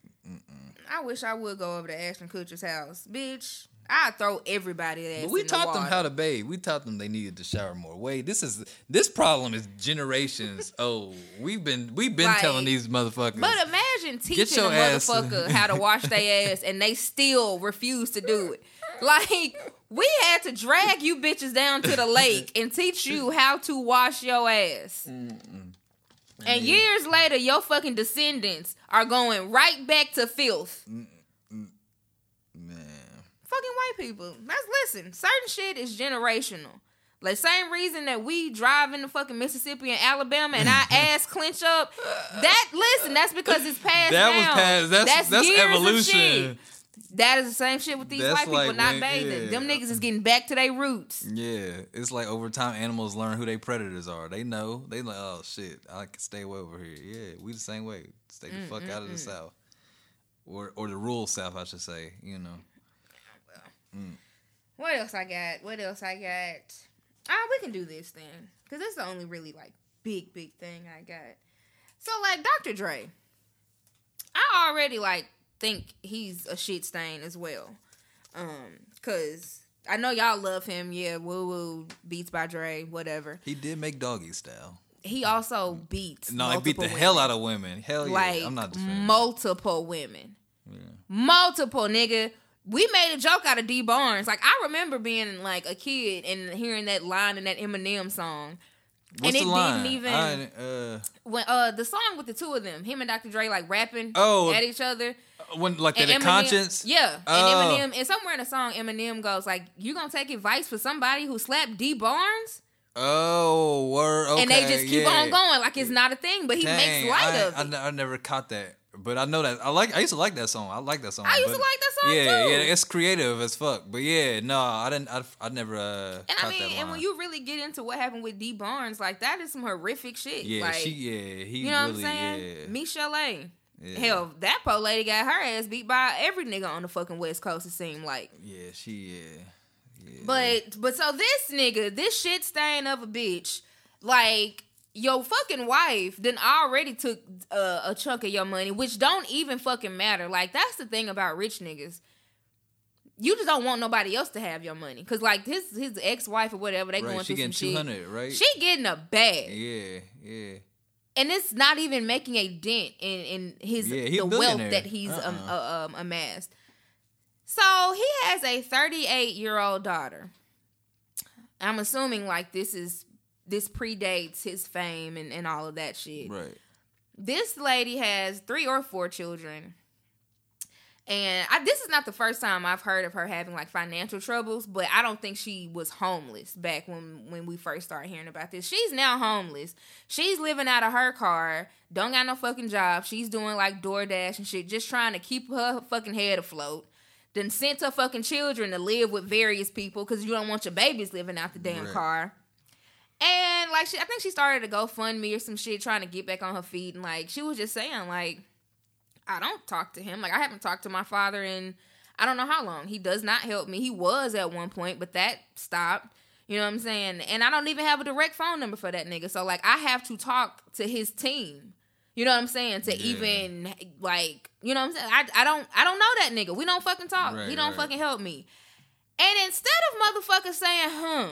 I wish I would go over to Ashton Kutcher's house, bitch. I throw everybody. But we in the taught them how to bathe. We taught them they needed to shower more. Wait, this is this problem is generations. oh, we've been we've been Like, telling these motherfuckers. But imagine teaching a ass- motherfucker how to wash their ass and they still refuse to do it. Like, we had to drag you bitches down to the lake and teach you how to wash your ass. And years later, your fucking descendants are going right back to filth. Man, Fucking white people. Let's listen. Certain shit is generational. Like same reason that we drive in the fucking Mississippi and Alabama and our ass clench up. That listen, that's because it's passed that was down. past. That's that's, years of evolution. shit. That is the same shit with these That's white people like not when- bathing. yeah. Them niggas is getting back to their roots. Yeah, it's like over time animals learn who their predators are. They know. They like, oh shit, I can stay away over here. Yeah, we the same way. Stay the mm, fuck mm, out of the mm. south, or or the rural south, I should say. You know. What else I got? What else I got? Ah, we can do this thing because it's the only really like big big thing I got. So like Dr. Dre, I already like think he's a shit stain as well. Um, cause I know y'all love him. Yeah, woo woo beats by Dre, whatever. He did make Doggystyle. He also beats. No, he beat the multiple hell out of women. Hell yeah, like I'm not defending. multiple women. Multiple nigga. We made a joke out of Dee Barnes. Like I remember being like a kid and hearing that line in that Eminem song. What's and it didn't even I uh, when uh the song with the two of them, him and Dr. Dre like rapping Oh. at each other. when like And the Eminem, conscience. Yeah. And Oh. Eminem and somewhere in the song Eminem goes like, You gonna take advice for somebody who slapped Dee Barnes? Oh, word. Okay, and they just keep yeah. on going like it's not a thing, but he Dang, makes light I, of it. ne- I never caught that, but I know that I like. I used to like that song. I like that song. I used to like that song yeah, too. Yeah, it's creative as fuck. But yeah, no, I didn't. I, I never. Uh, And I mean, that and when you really get into what happened with Dee Barnes, like that is some horrific shit. yeah, like, she, yeah, he you know really, what I'm saying? yeah, Michel'le A. yeah, Hell, that po lady got her ass beat by every nigga on the fucking West Coast. It seemed like. yeah, she, yeah, yeah. But but so this nigga, this shit stain of a bitch, like your fucking wife then already took uh, a chunk of your money, which don't even fucking matter. Like that's the thing about rich niggas. You just don't want nobody else to have your money, cause like his his ex wife or whatever they right, going she through getting some two shit. right? She getting a bag, yeah, yeah, and it's not even making a dent in in his Yeah, the wealth that he's um, Uh-uh. uh, um, amassed. So he has a 38 year old daughter. I'm assuming like this is this predates his fame and, and all of that shit. right. This lady has three or four children. And I, this is not the first time I've heard of her having like financial troubles, but I don't think she was homeless back when when we first started hearing about this. She's now homeless. She's living out of her car, don't got no fucking job. She's doing like DoorDash and shit, just trying to keep her fucking head afloat. then sent her fucking children to live with various people because you don't want your babies living out the damn Right. car. And like she, I think she started a GoFundMe or some shit trying to get back on her feet. And like she was just saying, like, I don't talk to him. Like I haven't talked to my father in I don't know how long. He does not help me. He was at one point, but that stopped. You know what I'm saying? And I don't even have a direct phone number for that nigga. So like I have to talk to his team. You know what I'm saying? To Yeah. even like, you know what I'm saying? I, I don't I don't know that nigga. We don't fucking talk. Right, he don't right. fucking help me. And instead of motherfuckers saying, hmm,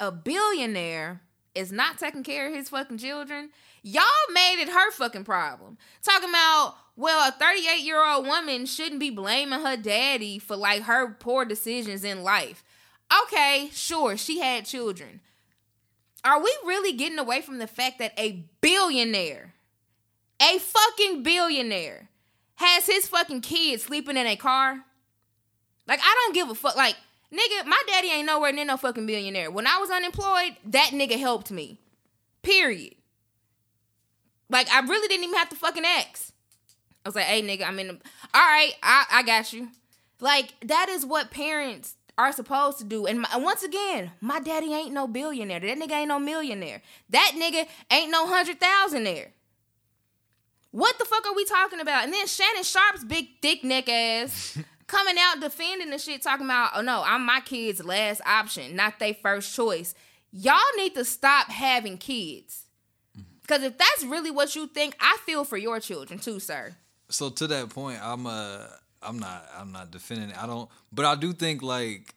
a billionaire is not taking care of his fucking children, y'all made it her fucking problem. Talking about, well, a 38 year old woman shouldn't be blaming her daddy for like her poor decisions in life. Okay, sure, she had children. Are we really getting away from the fact that a billionaire, a fucking billionaire, has his fucking kids sleeping in a car? Like, I don't give a fuck. Like, nigga, my daddy ain't nowhere near no fucking billionaire. When I was unemployed, that nigga helped me. Period. Like, I really didn't even have to fucking ask. I was like, hey, nigga, I'm in the. All right, I, I got you. Like, that is what parents are supposed to do. And my, once again, my daddy ain't no billionaire. That nigga ain't no millionaire. That nigga ain't no hundred thousandaire. What the fuck are we talking about? And then Shannon Sharpe's big thick neck ass coming out defending the shit, talking about, oh no, I'm my kid's last option, not their first choice. Y'all need to stop having kids. Cause if that's really what you think, I feel for your children too, sir. So to that point, I'm uh I'm not I'm not defending it. I don't but I do think like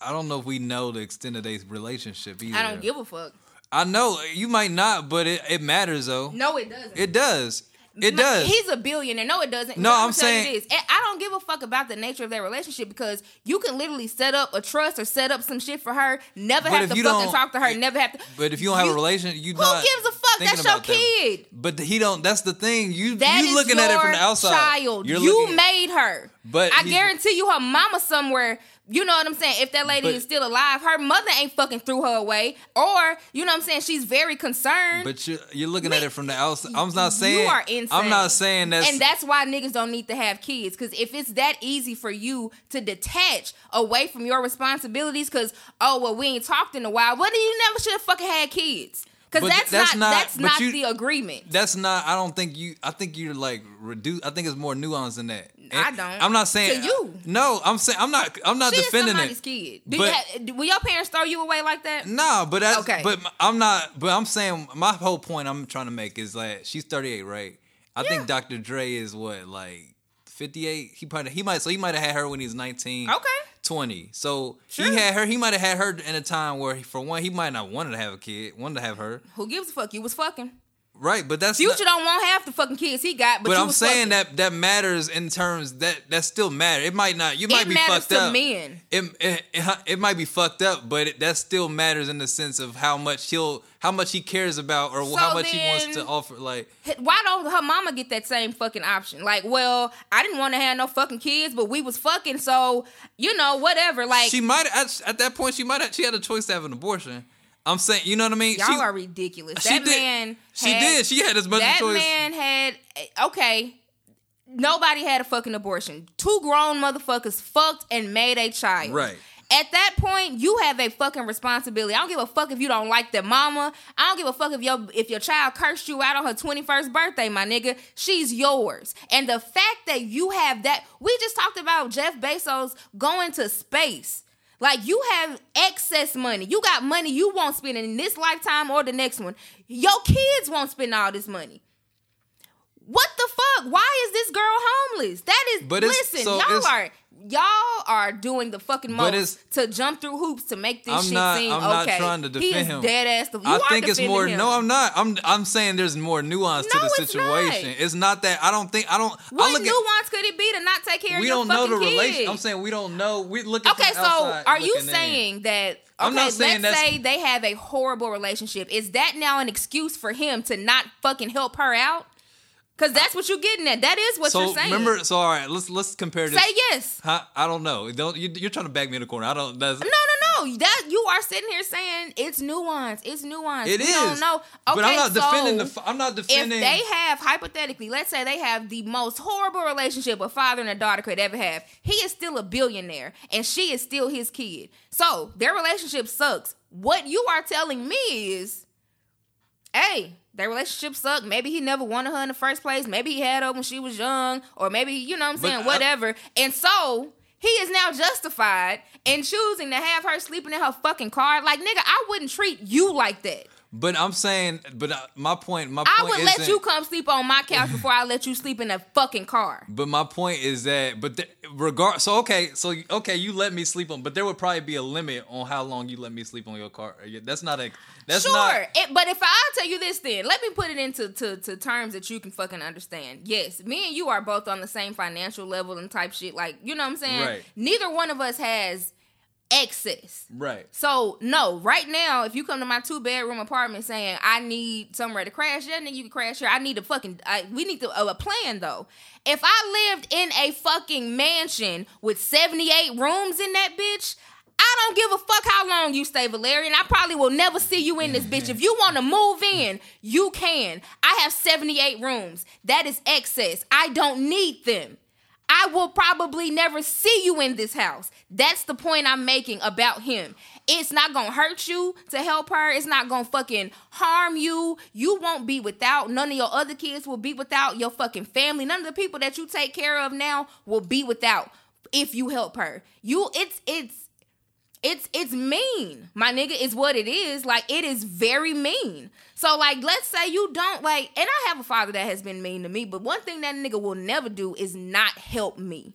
I don't know if we know the extent of their relationship either. I don't give a fuck. I know you might not, but it, it matters though. No, it doesn't. It does. It does. He's a billionaire. No, it doesn't. No, I'm you saying- this. I don't give a fuck about the nature of their relationship because you can literally set up a trust or set up some shit for her. Never have to fucking talk to her. Never have to. but if you don't have You- a relationship, you Who not gives a fuck? Thinking That's your about them. kid. But he don't. That's the thing. You That you looking at it from the outside. Child, You're you made her. But I he- guarantee you, her mama somewhere. You know what I'm saying? If that lady But- is still alive, her mother ain't fucking threw her away, or you know what I'm saying? She's very concerned. But you're, you're looking at it from the outside. I'm not saying. you are insane. I'm not saying that's. and that's why niggas don't need to have kids. Because if it's that easy for you to detach away from your responsibilities, because oh well, we ain't talked in a while. Well, then you never should have fucking had kids. Because that's, that's not, not- that's not you- the agreement. that's not. I don't think you. I think you're like reduce. I think it's more nuanced than that. I don't. I'm not saying To you. No, I'm saying I'm not. I'm not She is defending somebody's it. kid. Do But- you have, will your parents throw you away like that? No, but that's Okay. but I'm not. But I'm saying my whole point I'm trying to make is that she's 38, right? I Yeah. think Dr. Dre is what like 58. He probably he might so he might have had her when he was 19. Okay. 20. So Sure. he had her. He might have had her in a time where, for one, he might not wanted to have a kid, wanted to have her, Who gives a fuck? You was fucking. Right? But that's Future not- don't want half the fucking kids he got, but, But I'm saying fucking. that that matters in terms that that still matter. It might not. You might it be fucked up. men. It, it, it, it might be fucked up, but it, that still matters in the sense of how much he'll, how much he cares about, or So how much he wants to offer. Like, Why don't her mama get that same fucking option? Like, well, I didn't want to have no fucking kids, but we was fucking, so you know, whatever. Like, she might at, at that point she might have, she had a choice to have an abortion. I'm saying, you know what I mean? y'all she, are ridiculous. she that did- man, she had- did. She had as much that choice. man had eh, okay. Nobody had a fucking abortion. Two grown motherfuckers fucked and made a child. Right. At that point, you have a fucking responsibility. I don't give a fuck if you don't like their mama. I don't give a fuck if your if your child cursed you out on her 21st birthday, my nigga. She's yours. And the fact that you have that we just talked about Jeff Bezos going to space. Like you have excess money. You got money you won't spend in this lifetime or the next one. Your kids won't spend all this money. What the fuck? Why is this girl homeless? That is But listen, y'all are y'all are doing the fucking most to jump through hoops to make this I'm shit not- seem I'm not okay. trying to defend him. dead ass. The, I think it's more. him. No, I'm not. I'm I'm saying there's more nuance to No, the it's situation. not. It's not that I don't think I don't. I What look nuance could it be to not take care at. of We don't know the relation. I'm saying we don't know. We look at Okay, from so are you looking in. saying that? Okay, I'm not saying let's say they have a horrible relationship. Is that now an excuse for him to not fucking help her out? Because that's what you're getting at. That is what So you're saying. remember, so all right, let's let's compare this. say yes. Huh? I don't know. Don't you, you're trying to back me in the corner? I don't. That's, No, no, no. That you are sitting here saying it's nuance. It's nuance. It we is. don't know. Okay, but I'm not defending the. so I'm not defending. If they have hypothetically, let's say they have the most horrible relationship a father and a daughter could ever have, he is still a billionaire and she is still his kid. So their relationship sucks. What you are telling me is, hey, their relationship sucked. Maybe he never wanted her in the first place. Maybe he had her when she was young, or maybe you know what I'm But saying, I- whatever. and so he is now justified in choosing to have her sleeping in her fucking car. Like nigga, I wouldn't treat you like that. But I'm saying. But uh, my point. My I point would let you come sleep on my couch before I let you sleep in a fucking car. But my point is that, but the, regard. So okay, so okay, you let me sleep on, but there would probably be a limit on how long you let me sleep on your car. That's not a. That's sure, not. it, but if I tell you this, then let me put it into to, to terms that you can fucking understand. Yes, me and you are both on the same financial level and type shit. Like you know what I'm saying. Right. Neither one of us has excess. Right. So no, right now, if you come to my two bedroom apartment saying I need somewhere to crash, yeah, then you can crash here. I need a fucking. I, we need to, a plan though. If I lived in a fucking mansion with seventy eight rooms in that bitch. I don't give a fuck how long you stay, Valerian. I probably will never see you in this bitch. If you want to move in, you can. I have 78 rooms. That is excess. I don't need them. I will probably never see you in this house. That's the point I'm making about him. It's not gonna hurt you to help her. It's not gonna fucking harm you. You won't be without. None of your other kids will be without. Your fucking family. None of the people that you take care of now will be without if you help her. You, it's, it's, it's it's mean my nigga is what it is like it is very mean so like let's say you don't like and i have a father that has been mean to me but one thing that nigga will never do is not help me.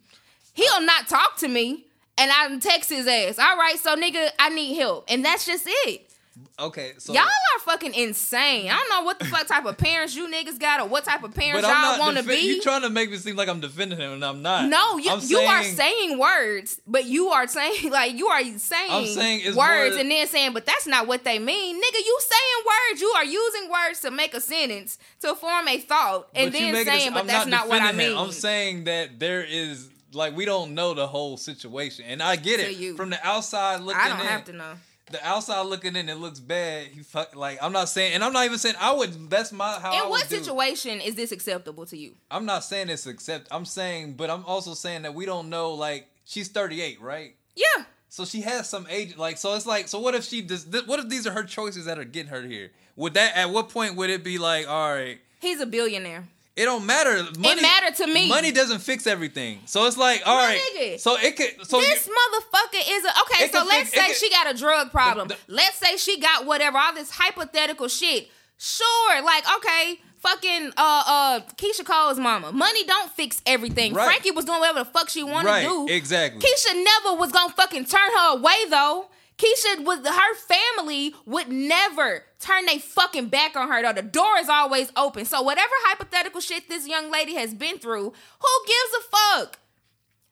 He'll not talk to me and i text his ass. All right so nigga i need help. And that's just it Okay. So y'all are fucking insane i don't know what the fuck type of parents you niggas got or what type of parents y'all want to defen- be You trying to make me seem like I'm defending him, and I'm not. no, you I'm you are saying words, but you are saying like you are saying, I'm saying words more- and then saying, but that's not what they mean, nigga. You saying words. You are using words to make a sentence to form a thought, and then saying, but I'm that's not, what I mean. him. I'm saying that there is like we don't know the whole situation, and I get To it you. from the outside looking I don't in. have to know. The outside looking in, it looks bad. He fuck like I'm not saying, and I'm not even saying I would. That's my how. I In would what do. situation is this acceptable to you? I'm not saying it's accept. I'm saying, but I'm also saying that we don't know. Like she's 38, right? Yeah, So she has some age. Like so, it's like so. What if she does? Th- what if these are her choices that are getting her here? Would that at what point would it be like, all right? he's a billionaire. It don't matter. Money, matter to me. Money doesn't fix everything. So it's like, all right. nigga, So it could. So this you- motherfucker is a okay. So let's fix- say can- she got a drug problem. the- let's say she got whatever, all this hypothetical shit. Sure, like okay, fucking uh uh Keyshia Cole's mama. Money don't fix everything. Right. Frankie was doing whatever the fuck she wanted right. to do. Exactly. Keisha never was gonna fucking turn her away though. Keyshia was her family would never turn their fucking back on her though. The door is always open. So whatever hypothetical shit this young lady has been through, who gives a fuck?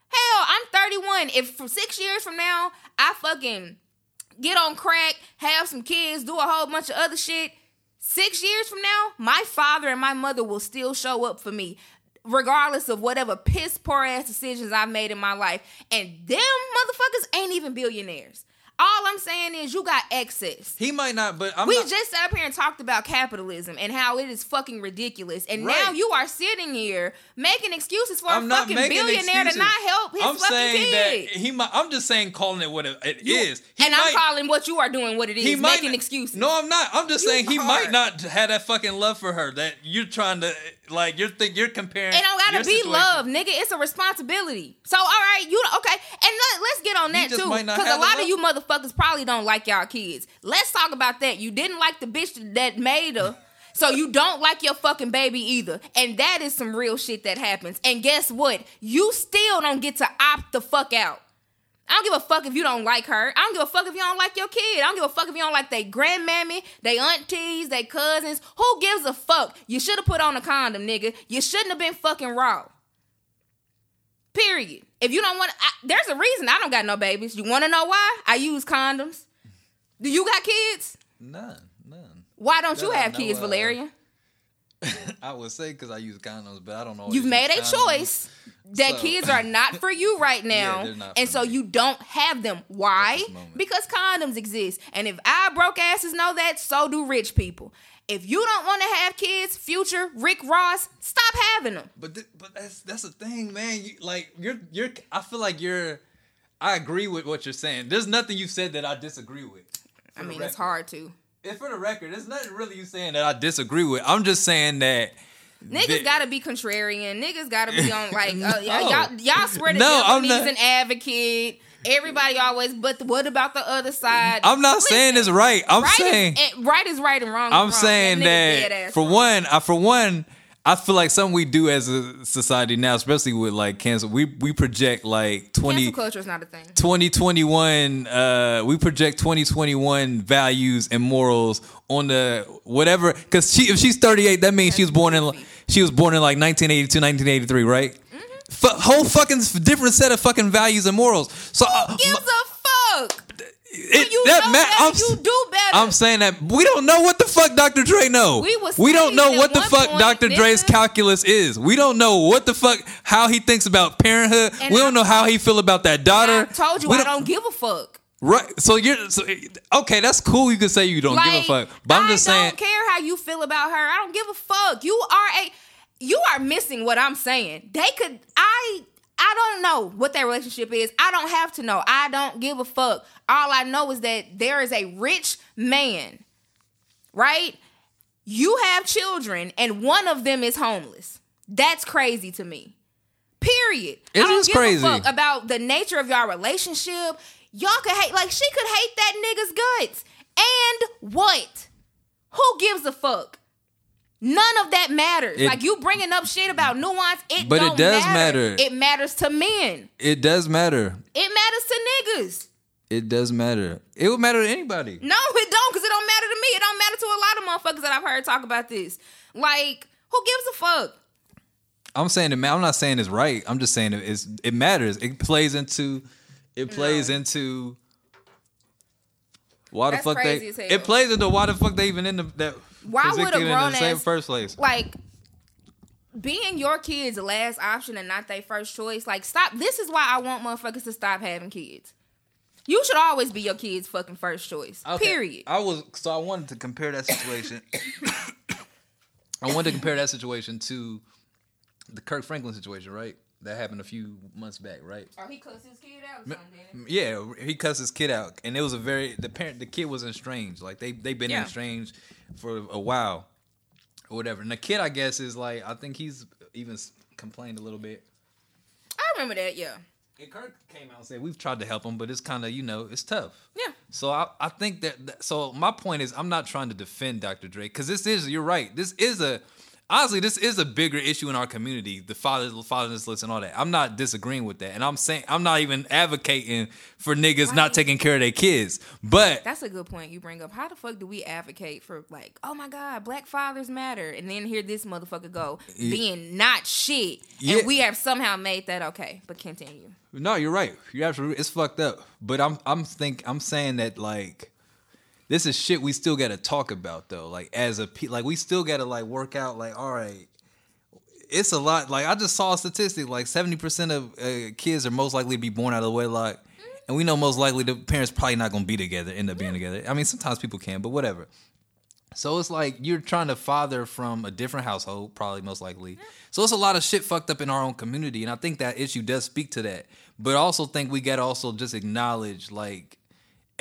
Hell, I'm 31. If for six years from now I fucking get on crack, have some kids, do a whole bunch of other shit, six years from now, my father and my mother will still show up for me. Regardless of whatever piss poor ass decisions I've made in my life. And them motherfuckers ain't even billionaires. All I'm saying is you got excess. he might not, but I'm we not. just sat up here and talked about capitalism and how it is fucking ridiculous. And now you are sitting here making excuses for I'm a fucking billionaire excuses. to not help his I'm fucking saying kid. that he might. I'm just saying, calling it what it You- is. He and I'm calling what you are doing what it is, He might making not- excuses. No, I'm not. I'm just You saying he are. might not have that fucking love for her that you're trying to like. You're think you're comparing. It don't gotta be situation. love, nigga. It's a responsibility. So, all right, you okay? And let, let's get on that too, because a lot of you motherfuckers probably don't like y'all kids. Let's talk about that. You didn't like the bitch that made her. So you don't like your fucking baby either. And that is some real shit that happens. And guess what? You still don't get to opt the fuck out. I don't give a fuck if you don't like her. I don't give a fuck if you don't like your kid. I don't give a fuck if you don't like they grandmammy, they aunties, they cousins. Who gives a fuck? You should have put on a condom, nigga. You shouldn't have been fucking raw. Period. If you don't want, I, there's a reason I don't got no babies. You want to know why? I use condoms. Do you got kids? None, none. Why don't you have kids, of. Valerian? I would say because I use condoms, but I don't know. You've made a choice that So- kids are not for you right now, not and so me. you don't have them. Why? Because condoms exist, and if I broke asses know that, so do rich people. If you don't want to have kids, future Rick Ross, stop having them. But th- but that's that's the thing, man. You, like you're you're. I feel like you're. I agree with what you're saying. There's nothing you said that I disagree with. I mean, it's hard to. And for the record, there's nothing really you saying that I disagree with. I'm just saying that. Niggas that- gotta be contrarian. Niggas gotta be on like uh, y'all. Y'all swear the No, I'm not- an advocate. Everybody always, but what about the other side? I'm not saying it's right. I'm right saying. is, right is right and wrong. I'm wrong. saying nigga that, for wrong. one, I, for one, I feel like something we do as a society now, especially with like cancer, we we project like 20, cancel culture is not a thing. 2021 uh we project 2021 values and morals on the whatever because she if she's 38 that means she was born in she was born in like 1982 1983 right Mm-hmm. F- whole fucking different set of fucking values and morals so uh, Gives m- a fuck. It, You that ma- better, I'm, you do better. I'm saying that we don't know what the fuck Dr. Dre know. We we don't know what the fuck point, Dr. Dre's calculus is. We don't know what the fuck how he thinks about parenthood. And we don't know how he feel about that daughter. I told you We I don't give a fuck. Right. So you're so, okay. That's cool. You can say you don't like, give a fuck, but I'm just saying. I don't care how you feel about her. I don't give a fuck. You are a, you are missing what I'm saying. They could. I. I don't know what that relationship is. I don't have to know. I don't give a fuck. All I know is that there is a rich man, right? You have children, and one of them is homeless. That's crazy to me. Period. It I don't give crazy. a fuck about the nature of your relationship. Y'all could hate like she could hate that nigga's guts. And what? Who gives a fuck? None of that matters. It- like you bringing up shit about nuance, it But it don't does matter. It matters to men. It does matter. It matters to niggas. It does matter. It would matter to anybody. No, it don't, because it don't matter to me. It don't matter to a lot of motherfuckers that I've heard talk about this. Like, who gives a fuck? I'm saying it. I'm not saying it's right. I'm just saying it, it's, it matters. It plays into. It plays into. Why That's the fuck crazy they? as hell. It plays into why the fuck they even in the that. Why would a position in grown the ass- first place? like being your kid's last option and not their first choice. Like, stop. This is why I want motherfuckers to stop having kids. You should always be your kid's fucking first choice. Okay. Period. I was so I wanted to compare that situation. I wanted to compare that situation to the Kirk Franklin situation, right? That happened a few months back, right? Oh, he cussed his kid out or something. Yeah, he cussed his kid out, and it was a very the parent the kid was estranged. Like they they been Yeah. estranged for a while, or whatever. And the kid, I guess, is like I think he's even complained a little bit. I remember that. Yeah. And Kirk came out and said we've tried to help him, but it's kind of you know it's tough. Yeah. So I, I think that, that- so my point is I'm not trying to defend Dr. Dre because this is you're right. This is a honestly this is a bigger issue in our community. The fathers fatherless and all that. I'm not disagreeing with that, and I'm saying I'm not even advocating for niggas not taking care of their kids. But That's a good point you bring up. How the fuck do we advocate for like, oh my god, black fathers matter, and then hear this motherfucker go being not shit, Yeah. and we have somehow made that okay. But continue. No, you're right. You're absolutely. It's fucked up. But I'm I'm think I'm saying that like this is shit we still got to talk about though. Like as a pe- like we still got to like work out. Like all right, it's a lot. Like I just saw a statistic. Like seventy percent of uh, kids are most likely to be born out of wedlock, and we know most likely the parents probably not gonna be together. End up being together. I mean, sometimes people can, but whatever. So it's like you're trying to father from a different household, probably most likely. So it's a lot of shit fucked up in our own community, and I think that issue does speak to that. But I also think we gotta also just acknowledge like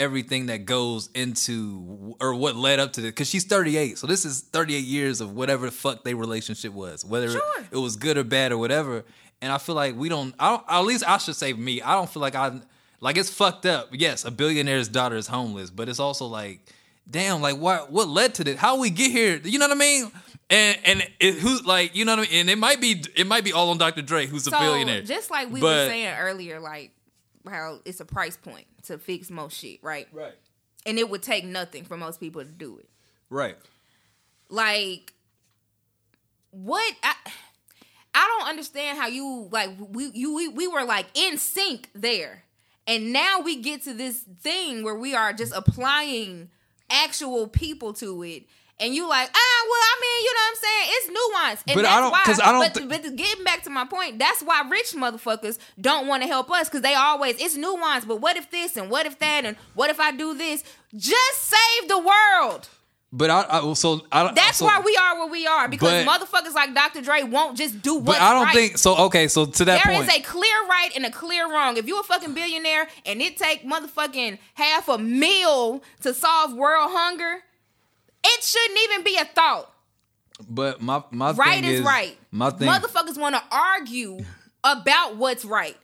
everything that goes into or what led up to this. Because she's 38, so this is 38 years of whatever the fuck their relationship was, whether Sure. it was good or bad or whatever. And I feel like we don't. I don't. At least I should say me. I don't feel like I like it's fucked up. Yes, a billionaire's daughter is homeless, but it's also like, damn, like what what led to this? How we get here? You know what I mean? And and it, who's like, you know what I mean? And it might be it might be all on Dr. Dre, who's a billionaire. just like we But- were saying earlier, like how it's a price point to fix most shit, right? right, And it would take nothing for most people to do it. right. like what I, I don't understand how you like we you we, we were like in sync there and now we get to this thing where we are just applying actual people to it and you like, ah, well, I mean, you know what I'm saying? It's nuance. And But that's I don't- why, 'cause I don't but, thi- but getting back to my point, that's why rich motherfuckers don't want to help us because they always, it's nuance, but what if this and what if that and what if I do this? Just save the world. But I, I so I don't. That's so, why we are where we are because But- motherfuckers like Dr. Dre won't just do what. But I don't right. think so. Okay, so to that There point, is a clear right and a clear wrong. If you a fucking billionaire and it take motherfucking half a meal to solve world hunger, it shouldn't even be a thought. but my my Right thing is, right. My thing, Motherfuckers want to argue about what's right.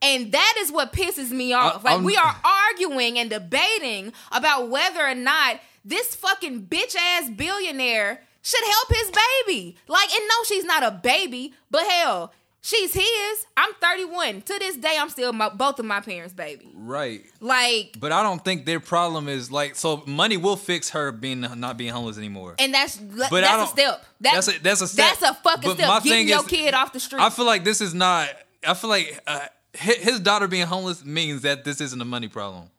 And that is what pisses me off. like I'm- we are arguing and debating about whether or not this fucking bitch ass billionaire should help his baby. Like, and no, she's not a baby, but hell, she's his. I'm 31. To this day, I'm still my, both of my parents' baby. right. Like, But I don't think their problem is like so. Money will fix her being not being homeless anymore. and that's But that's I a don't- step. That- that's a- that's a step. That's a fucking But step. Getting thing your is- kid off the street. I feel like this is not. I feel like uh, his daughter being homeless means that this isn't a money problem.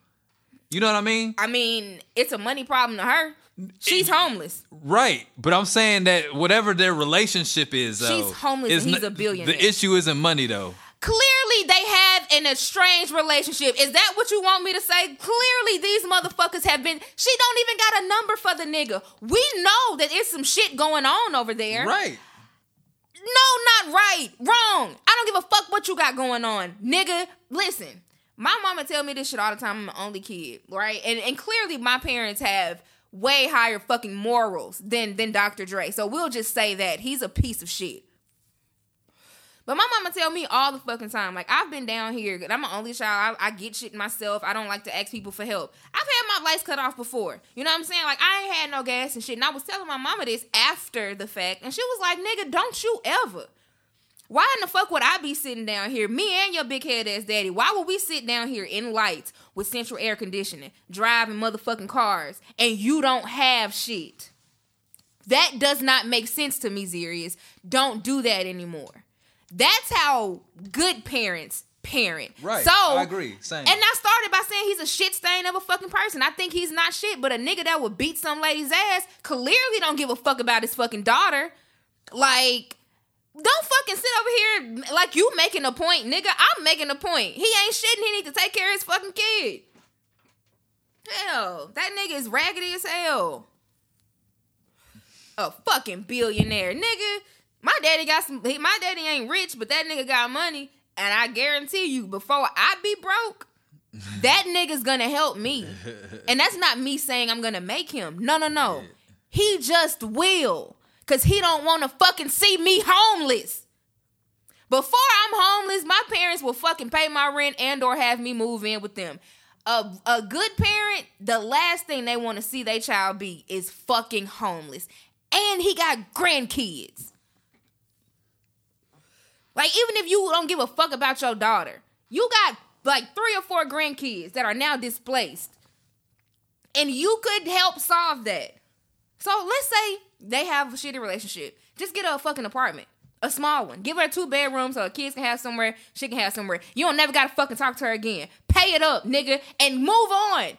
You know what I mean? I mean, it's a money problem to her. She's homeless. Right, but I'm saying that whatever their relationship is, though, She's homeless he's n- a billionaire. The issue isn't money, though. Clearly, they have an estranged relationship. Is that what you want me to say? Clearly, these motherfuckers have been. She don't even got a number for the nigga. We know that it's some shit going on over there. Right. No, not right. Wrong. I don't give a fuck what you got going on. Nigga, listen. My mama tell me this shit all the time. I'm the only kid, right? And and clearly my parents have way higher fucking morals than than Dr. Dre. So we'll just say that he's a piece of shit. But my mama tell me all the fucking time, like I've been down here. I'm an only child. I, I get shit myself. I don't like to ask people for help. I've had my lights cut off before. You know what I'm saying? Like I ain't had no gas and shit. And I was telling my mama this after the fact, and she was like, "Nigga, don't you ever." Why in the fuck would I be sitting down here, me and your big head ass daddy? Why would we sit down here in lights with central air conditioning, driving motherfucking cars, and you don't have shit? That does not make sense to me, Zerius. Don't do that anymore. That's how good parents parent. Right. So I agree. Same. And I started by saying he's a shit stain of a fucking person. I think he's not shit, but a nigga that would beat some lady's ass clearly don't give a fuck about his fucking daughter. Like, don't fucking sit over here like you making a point, nigga. I'm making a point. He ain't shitting. he need to take care of his fucking kid. Hell, that nigga is raggedy as hell. A fucking billionaire, nigga. My daddy got some. he- My daddy ain't rich, but that nigga got money, and I guarantee you, before I be broke, that nigga's gonna help me. And that's not me saying I'm gonna make him. No, no, no. He just will, cause he don't want to fucking see me homeless. Before I'm homeless, my parents will fucking pay my rent and or have me move in with them. A, a good parent, the last thing they want to see their child be is fucking homeless. And he got grandkids. Like, even if you don't give a fuck about your daughter, you got like three or four grandkids that are now displaced. And you could help solve that. So let's say they have a shitty relationship. Just get her a fucking apartment. A small one. Give her two bedrooms so her kids can have somewhere, she can have somewhere. You don't never gotta fucking talk to her again. Pay it up, nigga, and move on.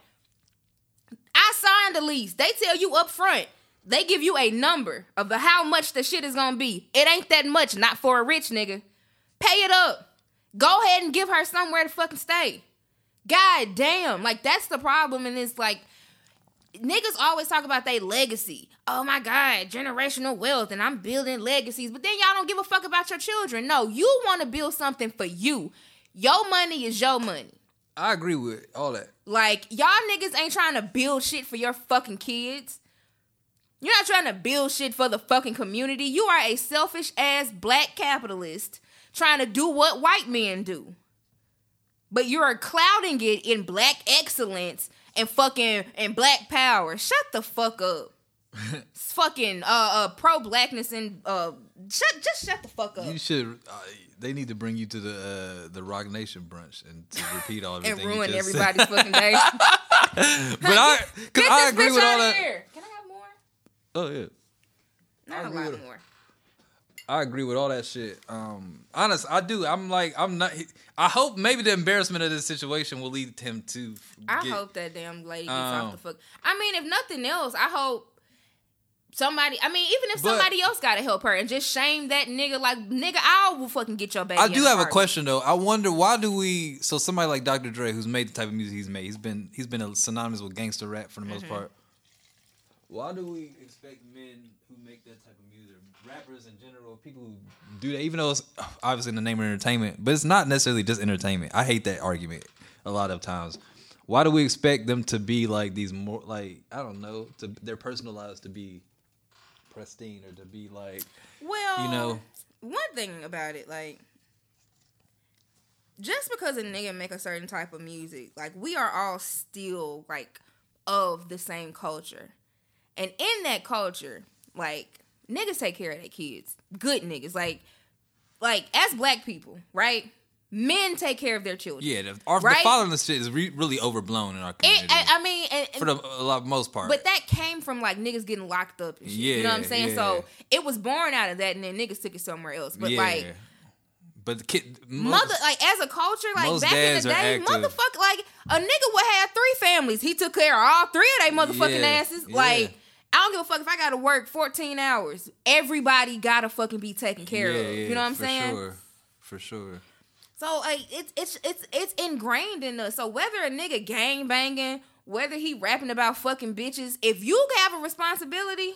I signed the lease. They tell you up front. They give you a number of the how much the shit is gonna be. It ain't that much, not for a rich nigga. Pay it up. Go ahead and give her somewhere to fucking stay. God damn. Like that's the problem in this like niggas always talk about their legacy. Oh my God, generational wealth, and I'm building legacies. But then y'all don't give a fuck about your children. No, you want to build something for you. Your money is your money. I agree with all that. Like, y'all niggas ain't trying to build shit for your fucking kids. You're not trying to build shit for the fucking community. You are a selfish ass black capitalist trying to do what white men do. But you're clouding it in black excellence and fucking and black power. Shut the fuck up. it's fucking uh uh pro blackness and uh shut just shut the fuck up. You should. Uh, they need to bring you to the uh, the Roc Nation brunch and to repeat all everything. and you ruin just said. everybody's fucking day. but I, cause Get I this agree bitch with all that. here. Can I have more? Oh yeah. Not a agree lot with- more. I agree with all that shit. Um, honest, I do. I'm like, I'm not. I hope maybe the embarrassment of this situation will lead him to. I hope that damn lady gets Um, off the fuck. I mean, if nothing else, I hope somebody. I mean, even if But- somebody else got to help her and just shame that nigga, like nigga, I will fucking get your baby. I do have a question though. I wonder why do we? So somebody like Dr. Dre, who's made the type of music he's made, he's been he's been synonymous with gangster rap for the most Mm-hmm. part. Why do we expect men who make that type of music, rappers in general, people who do that, even though it's obviously in the name of entertainment, but it's not necessarily just entertainment. I hate that argument a lot of times. Why do we expect them to be like these more like I don't know to their personal lives to be pristine or to be like Well, you know one thing about it, like, just because a nigga make a certain type of music, like, we are all still like of the same culture, and in that culture, like, niggas take care of their kids, good niggas, like, like as black people, right? Men take care of their children. Yeah, the, our, Right? the fatherless shit is re- really overblown in our community It, I, I mean, and, and- for the a lot most part. But that came from like niggas getting locked up and shit. you know what I'm saying? yeah. So it was born out of that and then niggas took it somewhere else. But like but the kid, mother like as a culture, like back in the day, motherfucker like a nigga would have three families. He took care of all three of they motherfucking Yeah, asses. yeah. Like I don't give a fuck if I gotta work 14 hours. Everybody gotta fucking be taken care yeah, of. yeah, you know what I'm for saying? Sure, for sure. So like it's it's it's it's ingrained in us. So whether a nigga gang banging, whether he rapping about fucking bitches, if you have a responsibility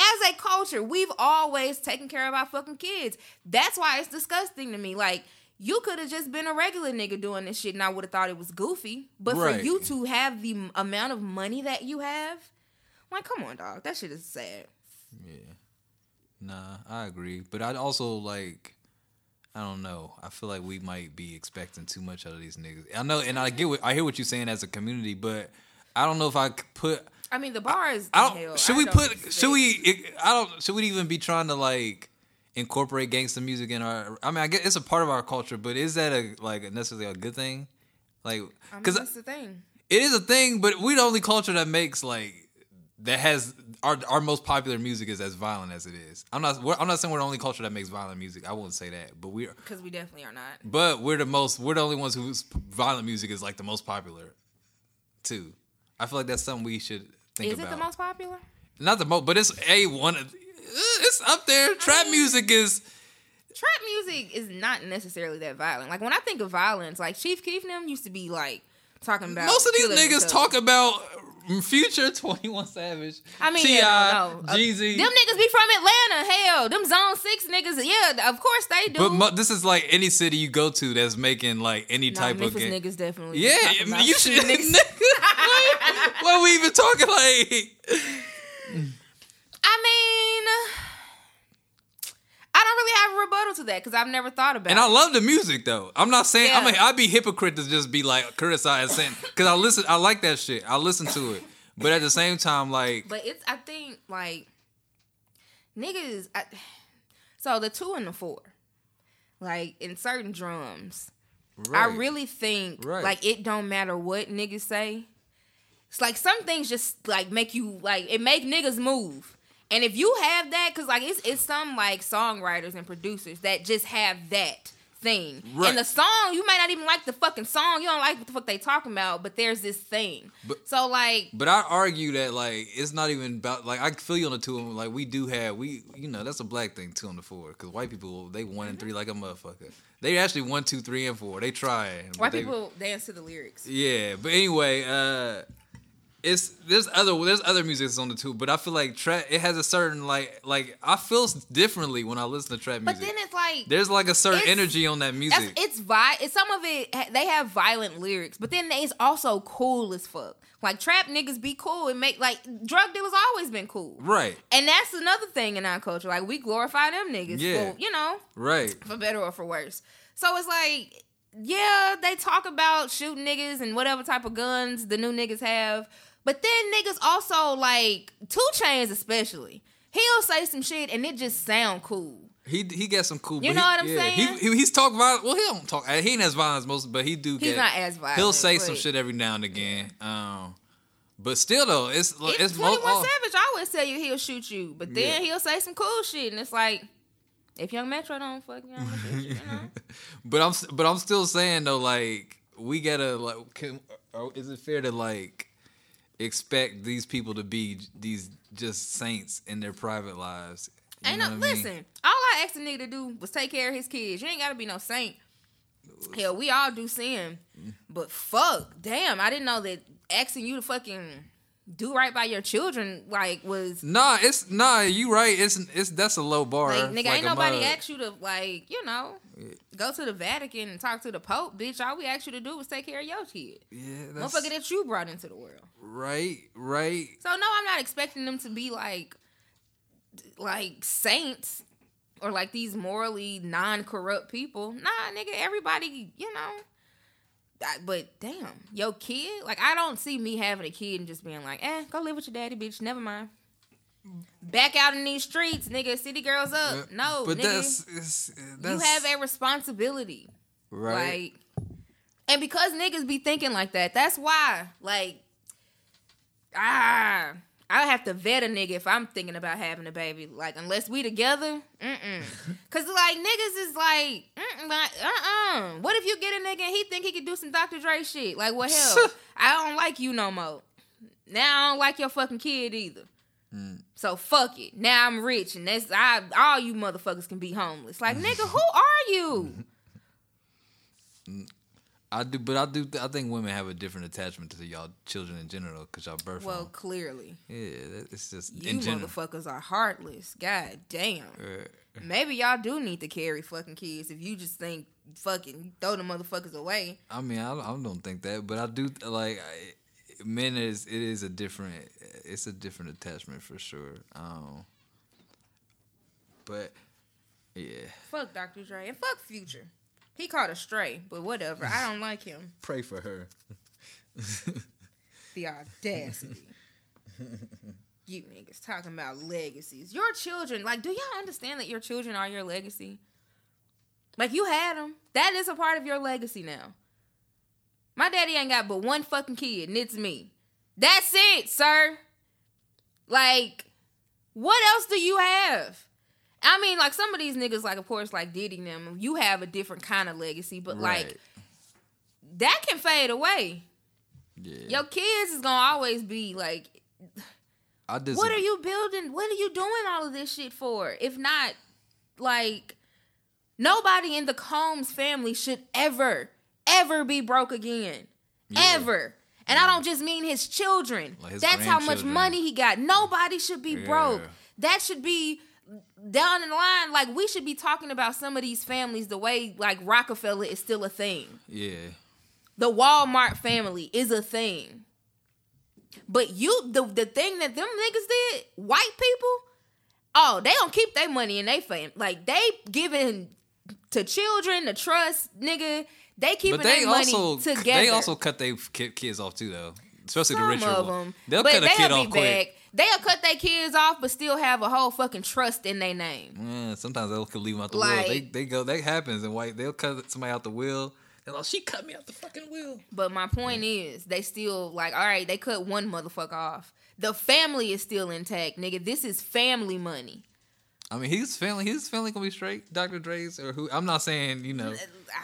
as a culture, we've always taken care of our fucking kids. That's why it's disgusting to me. Like you could have just been a regular nigga doing this shit, and I would have thought it was goofy. But Right. for you to have the amount of money that you have, like, come on, dog, that shit is sad. Yeah, nah, I agree. But I also like. I don't know. I feel like we might be expecting too much out of these niggas. I know, and I get what I hear what you're saying as a community, but I don't know if I could put I mean, the bar is. I don't. Should I we don't put? expect- Should we? I don't. Should we even be trying to like incorporate gangster music in our? I mean, I guess it's a part of our culture, but is that a like necessarily a good thing? Like, I mean, because that's the thing. it is a thing, but we're the only culture that makes like that has our our most popular music is as violent as it is. I'm not. We're, I'm not saying we're the only culture that makes violent music. I wouldn't say that, but we're. Because we definitely are not. But we're the most. We're the only ones whose violent music is like the most popular, too. I feel like that's something we should think Is about. Is it the most popular? Not the most, but it's a one. It's up there. Trap mean- music is. Trap music is not necessarily that violent. Like when I think of violence, like Chief Keef and them used to be like talking about Most of these niggas talk about Future, Twenty One Savage, I mean, Ti, yeah, no, no. Uh, Jeezy. them niggas be from Atlanta. Hell, them Zone Six niggas. Yeah, of course they do. but mo- this is like any city you go to that's making like any Nah, type Memphis of game. niggas definitely. Yeah, you should. niggas. Why why we even talking like? I mean, don't really have a rebuttal to that because I've never thought about. It. And I love the music though. I'm not saying I'm. A, Yeah. I'd be hypocrite to just be like criticize saying because I listen. I like that shit. I listen to it, but at the same time, like But it's I think like niggas. I, so the two and the four, like in certain drums, I really think Right. like it don't matter what niggas say. It's like some things just like make you like it make niggas move. And if you have that, cause like it's it's some like songwriters and producers that just have that thing. Right. And the song, you might not even like the fucking song. You don't like what the fuck they talking about, but there's this thing. But- so like But I argue that like it's not even about like I feel you on the two of them. Like we do have we you know that's a black thing two on the four because white people they one and three like a motherfucker. They actually one two three and four. They try. white they- people dance to the lyrics. Yeah, but anyway, uh it's there's other there's other music that's on the two, but I feel like trap it has a certain like like I feel differently when I listen to trap music. But then it's like there's like a certain energy on that music. it's vi- it's some of it they have violent lyrics, but then it's also cool as fuck. Like trap niggas be cool and make like drug dealers always been cool. right, And that's another thing in our culture. Like we glorify them niggas Yeah. for, you know, right. for better or for worse. So it's like, yeah, they talk about shooting niggas and whatever type of guns the new niggas have. But then niggas also like 2 Chainz especially. He'll say some shit and it just sound cool. He he got some cool. You know what I'm yeah, saying? He, he he's talk violent. Well, he don't talk. He ain't as violent as most, but he do. He's get, not as violent. He'll say some shit every now and again. Um, but still though, it's it's, It's, mo- 21 oh, Savage always tell you he'll shoot you, but then Yeah. he'll say some cool shit, and it's like, if Young Metro don't fuck you, I'm gonna shoot you, you know? But I'm but I'm still saying though, like we gotta like, can, is it fair to like expect these people to be these just saints in their private lives. You Ain't no I mean? listen. All I asked a nigga to do was take care of his kids. You ain't gotta be no saint. Hell, we all do sin, but fuck, damn, I didn't know that asking you to fucking do right by your children like was Nah, it's nah. You right. It's it's that's a low bar. like nigga. ain't nobody mug. asked you to like you know go to the Vatican and talk to the Pope, bitch. All we asked you to do was take care of your kid, Yeah, that's motherfucker that you brought into the world. right. Right. So no, I'm not expecting them to be like like saints or like these morally non-corrupt people. Nah, nigga, everybody, you know. I- But damn, your kid, like I don't see me having a kid and just being like, eh, go live with your daddy, bitch. Never mind. Back out in these streets, nigga. City girls up. No, but nigga. that's, it's, that's you have a responsibility. right. Like, and because niggas be thinking like that, that's why, like, ah, I have to vet a nigga if I'm thinking about having a baby. Like, unless we together, mm-mm. Cause like niggas is like, uh-uh. What if you get a nigga and he think he could do some Dr. Dre shit? Like, well, hell, I don't like you no more. Now I don't like your fucking kid either. So fuck it. Now I'm rich and that's I all you motherfuckers can be homeless. Like nigga, who are you? I do, but I do. I think women have a different attachment to y'all children in general because y'all birth Well, them. clearly. Yeah, it's just You motherfuckers are heartless. God damn. Uh, Maybe y'all do need to carry fucking kids if you just think fucking throw the motherfuckers away. I mean, I, I don't think that, but I do like I, men is it is a different it's a different attachment for sure. Um, but yeah, Fuck Dr. Dre and fuck Future. He caught a stray, but whatever. I don't like him. pray for her. The audacity. you niggas talking about legacies. Your children, like, do y'all understand that your children are your legacy? Like, you had them. That is a part of your legacy now. My daddy ain't got but one fucking kid, and it's me. That's it, sir. Like, what else do you have? I mean, like some of these niggas, like of course, like Diddy them, you have a different kind of legacy, but like that can fade away. yeah, Your kids is gonna always be like, I just what are you building? What are you doing all of this shit for? If not, like, nobody in the Combs family should ever, ever be broke again. Yeah. Ever. And I don't just mean his children. Like his That's how much money he got. Nobody should be broke. That should be down in the line. Like we should be talking about some of these families the way like Rockefeller is still a thing yeah. the Walmart family is a thing. But you the the thing that them niggas did, white people, oh, they don't keep their money in their fam. Like they giving to children, the trust, nigga. They keeping they their money also together. they also cut their kids off too though, especially some the richer of one. They'll but cut a kid off quick. back. They'll cut their kids off, but still have a whole fucking trust in their name. Yeah, sometimes they'll leave them out the will. They they go that happens and white. They'll cut somebody out the will. They're like, she cut me out the fucking will. But my point is, they still like, all right, they cut one motherfucker off. The family is still intact, nigga. This is family money. I mean, he's feeling his family gonna be straight. Dr. Dre's or who? I'm not saying you know.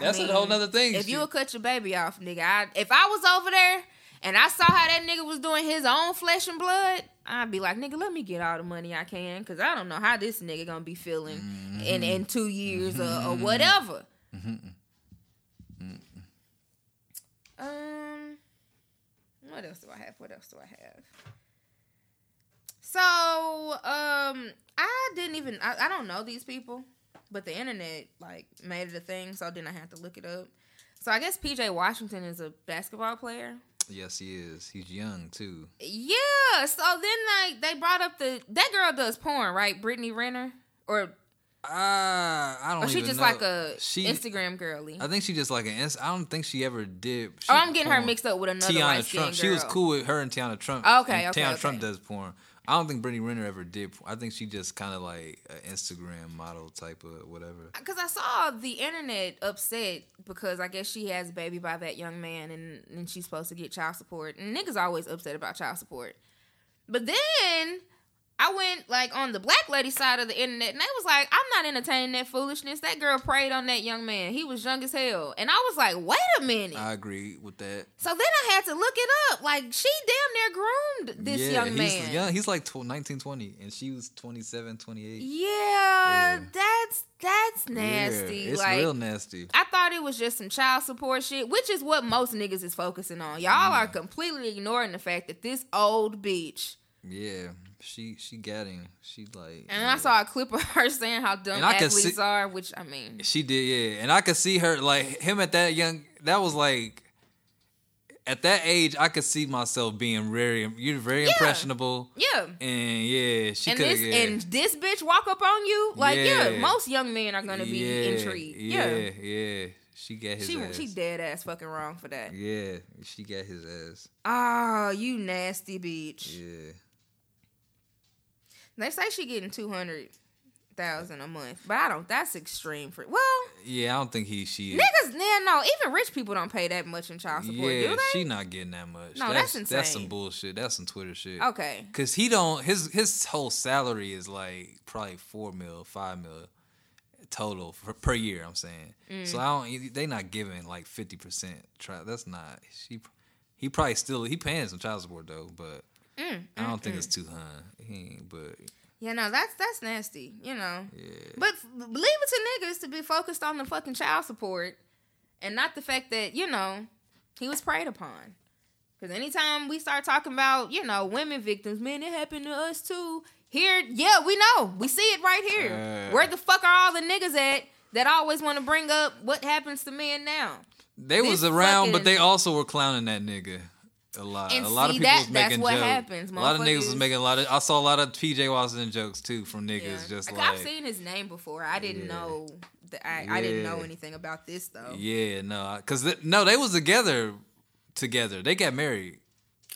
That's mean, a whole nother thing. If you would cut your baby off, nigga, I, if I was over there and I saw how that nigga was doing his own flesh and blood, I'd be like, nigga, let me get all the money I can, because I don't know how this nigga gonna be feeling in in two years or, or whatever. Um, what else do I have? What else do I have? So, um, I didn't even I, I don't know these people, but the internet like made it a thing, so then I had to look it up. So I guess PJ Washington is a basketball player. yes, he is. He's young too. Yeah. So then like they brought up the that girl does porn, right? Brittany Renner, or Ah, I don't. or she just know. like a she. Instagram girly. I think she just like an. I don't think she ever did. She oh, I'm getting her mixed up with another Tiana Trump. skinned She was cool with her and Tiana Trump. Okay, and okay, Tiana okay. Trump does porn. I don't think Brittany Renner ever did. I think she just kind of like an Instagram model type of whatever. Because I saw the internet upset because I guess she has a baby by that young man and, and she's supposed to get child support. And niggas always upset about child support. But then I went like on the black lady side of the internet, and they was like, "I'm not entertaining that foolishness." That girl preyed on that young man. He was young as hell, and I was like, "Wait a minute." I agree with that. so then I had to look it up. Like she damn near groomed this yeah, young he's man. young. He's like tw- 19, 20, and she was 27, 28. Yeah, Yeah. that's that's nasty. Yeah, it's like real nasty. I thought it was just some child support shit, which is what most niggas is focusing on. Y'all are completely ignoring the fact that this old bitch. Yeah, she she him. She like. And yeah. I saw a clip of her saying how dumb And athletes see- are, which I mean, She did, yeah. And I could see her like him at that young. That was like. At that age, I could see myself being very, you're very Yeah. impressionable, yeah. and yeah, she and this yeah. and this bitch walk up on you, like yeah, most young men are gonna be intrigued. Yeah, Yeah, yeah. She got his she ass. she dead ass fucking wrong for that. Yeah, she got his ass. Oh, you nasty bitch. Yeah. They say she getting two hundred thousand a month, but I don't. That's extreme for well. Yeah, I don't think he she. Niggas, yeah, no, even rich people don't pay that much in child support, yeah, do they? she not getting that much. No, that's, that's That's some bullshit. That's some Twitter shit. okay. Cause he don't his his whole salary is like probably four mil, five mil total for, per year. I'm saying. Mm. So I don't. They not giving like fifty percent. That's not. She he probably still he paying some child support though, but Mm, I don't think it's too high. He ain't, but Yeah, no, that's that's nasty, you know. yeah. But leave it to niggas to be focused on the fucking child support and not the fact that, you know, he was preyed upon. Because anytime we start talking about, you know, women victims, man, it happened to us too. Here, yeah, we know. We see it right here. Uh. Where the fuck are all the niggas at that always want to bring up what happens to men now? They was This around, but they also were clowning that nigga a lot. And a lot see, of people that- was that's making what jokes. happens, A lot of niggas was making a lot of. I saw a lot of PJ Washington jokes too from niggas. Yeah. Just Like, like I've seen his name before. I didn't Yeah. know that I, I didn't know anything about this though. Yeah, no, because no, they was together. Together, they got married.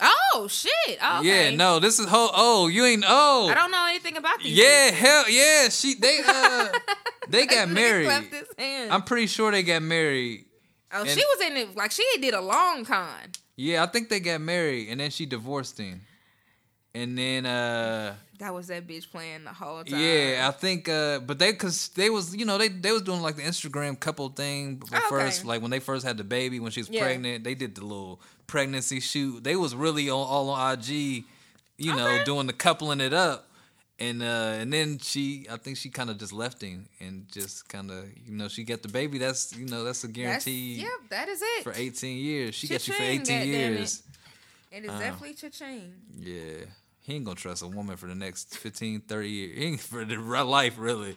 Oh shit! Oh, okay. Yeah, no, this is whole. Oh, you ain't. Oh, I don't know anything about these. yeah, people. hell yeah. She they uh they got married. clapped his hands. I'm pretty sure they got married. oh, and- she was in it like she did a long con. Yeah, I think they got married, and then she divorced him. And then uh That was that bitch playing the whole time. yeah, I think uh but they cause they was you know they they was doing like the Instagram couple thing Oh, okay. first like when they first had the baby when she was Yeah. pregnant they did the little pregnancy shoot they was really on all on IG you know doing the coupling it up and uh and then she I think she kind of just left him and just kind of you know she got the baby that's you know that's a That's, guarantee yep, that is it. for 18 years she got you for 18 goddammit. years it is uh, definitely cha-ching. yeah. He ain't gonna trust a woman for the next 15, 30 years. He ain't for the life, really.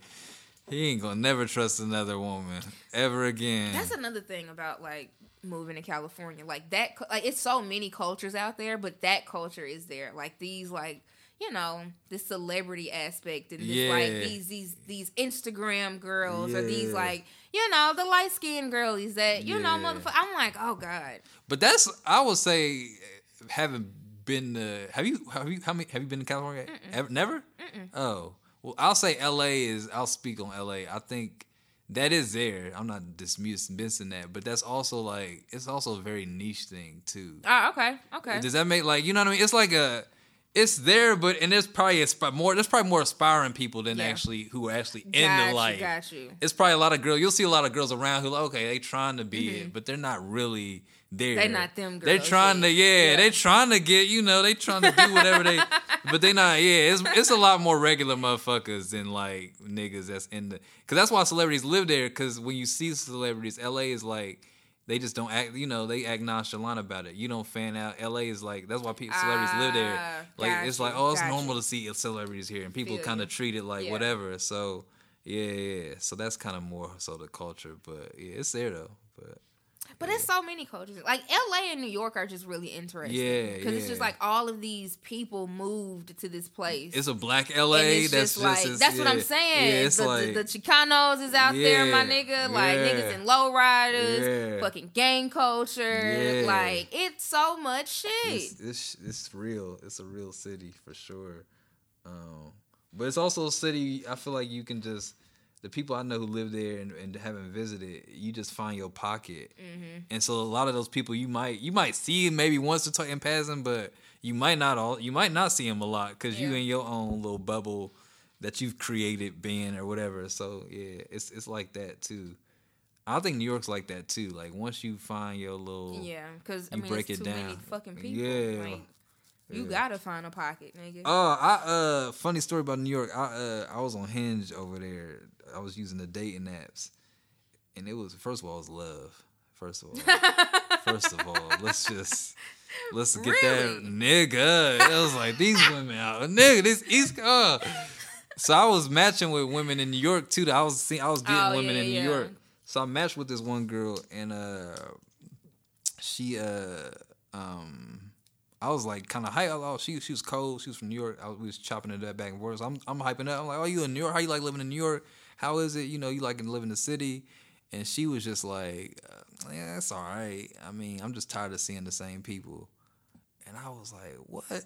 He ain't gonna never trust another woman ever again. That's another thing about like moving to California. Like that, like it's so many cultures out there, but that culture is there. Like these, like you know, the celebrity aspect and this, like these these these Instagram girls or these like you know the light skinned girlies that you know, motherfucker. I'm like, oh god, but that's I would say having been uh, have you have you how many have you been to California? Ever, never? Oh. Well, I'll say LA is I'll speak on LA. I think that is there. I'm not dismissing that, but that's also like it's also a very niche thing too. oh okay, okay, Does that make like you know what I mean? It's like a it's there, but and there's probably more. There's probably more aspiring people than Yeah. actually who are actually got in the you, life. got you. It's probably a lot of girls. You'll see a lot of girls around who like, okay, they trying to be it, but they're not really there. Mm-hmm. They not them They're girls trying to yeah, Yeah. they trying to get you know they trying to do whatever they, but they not yeah. It's it's a lot more regular motherfuckers than like niggas that's in the because that's why celebrities live there. Because when you see celebrities, L.A. is like. They just don't act, you know. They act nonchalant about it. You don't fan out. L.A. is like that's why people celebrities live there. Ah, Like got it's like oh, it's got normal to see celebrities here, and people kind of treat it like Yeah. whatever. So yeah, yeah, yeah. So that's kind of more so the culture, but yeah, it's there though. But But there's so many cultures. Like LA and New York are just really interesting. Yeah, Because it's just like all of these people moved to this place. it's a black LA. it's that's just like as- that's what I'm saying. Yeah, it's the, like the, the Chicanos is out there, my Yeah, nigga. Like yeah. niggas in lowriders, Yeah. fucking gang culture. Yeah. Like it's so much shit. it's, it's it's real. It's a real city for sure. Um, but it's also a city. I feel like you can just the people I know who live there and, and haven't visited, you just find your pocket. Mm-hmm. And so a lot of those people you might you might see maybe once or twice in passing, but you might not all you might not see them a lot because you in your own little bubble that you've created being or whatever. So yeah, it's it's like that too. I think New York's like that too. Like once you find your little Yeah, because I You mean, break it's it too many down. fucking people. Yeah. Like, you Yeah. gotta find a pocket, nigga. Oh, I uh funny story about New York. I uh I was on Hinge over there. I was using the dating apps. And it was first of all it was love. First of all. first of all, let's just let's get Really? that nigga. It was like these women out. Nigga, this East Coast. So I was matching with women in New York too. I was seeing I was getting Oh, women yeah, in New yeah. York. So I matched with this one girl and uh she uh um I was like kind of hype. Oh, she she was cold. She was from New York. I was, we was chopping it up back and forth. So I'm I'm hyping up. I'm like, oh, you in New York? How you like living in New York? How is it? You know, you like live in the city? And she was just like, uh, yeah, that's all right. I mean, I'm just tired of seeing the same people. And I was like, what? Of-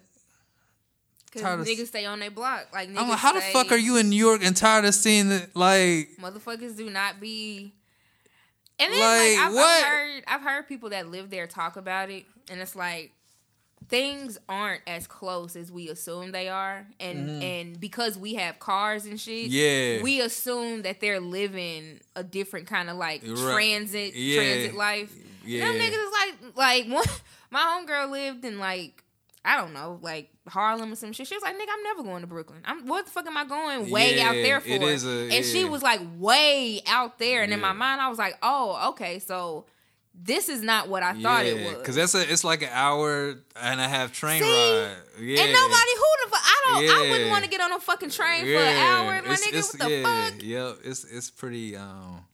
niggas stay on their block. Like, niggas I'm like, how the fuck are you in New York and tired of seeing the like? Motherfuckers do not be. And then Like, like, I've, what? I've heard, I've heard people that live there talk about it, and it's like things aren't as close as we assume they are, and and because we have cars and shit, Mm-hmm. Yeah. we assume that they're living a different kind of like Right. transit Yeah. transit life. Yeah. Them niggas is like like one, my homegirl lived in like I don't know, like Harlem or some shit. She was like, "Nigga, I'm never going to Brooklyn. I'm what the fuck am I going way out there for?" a- and she was like, "Way out there." And in my mind, I was like, "Oh, okay, so this is not what I thought it was." Because that's a it's like an hour and a half train See? ride. Yeah. And nobody who the fuck I don't I wouldn't want to get on a fucking train for an hour. My it's- nigga, it's- what the yeah, fuck? Yep, it's it's pretty. Um,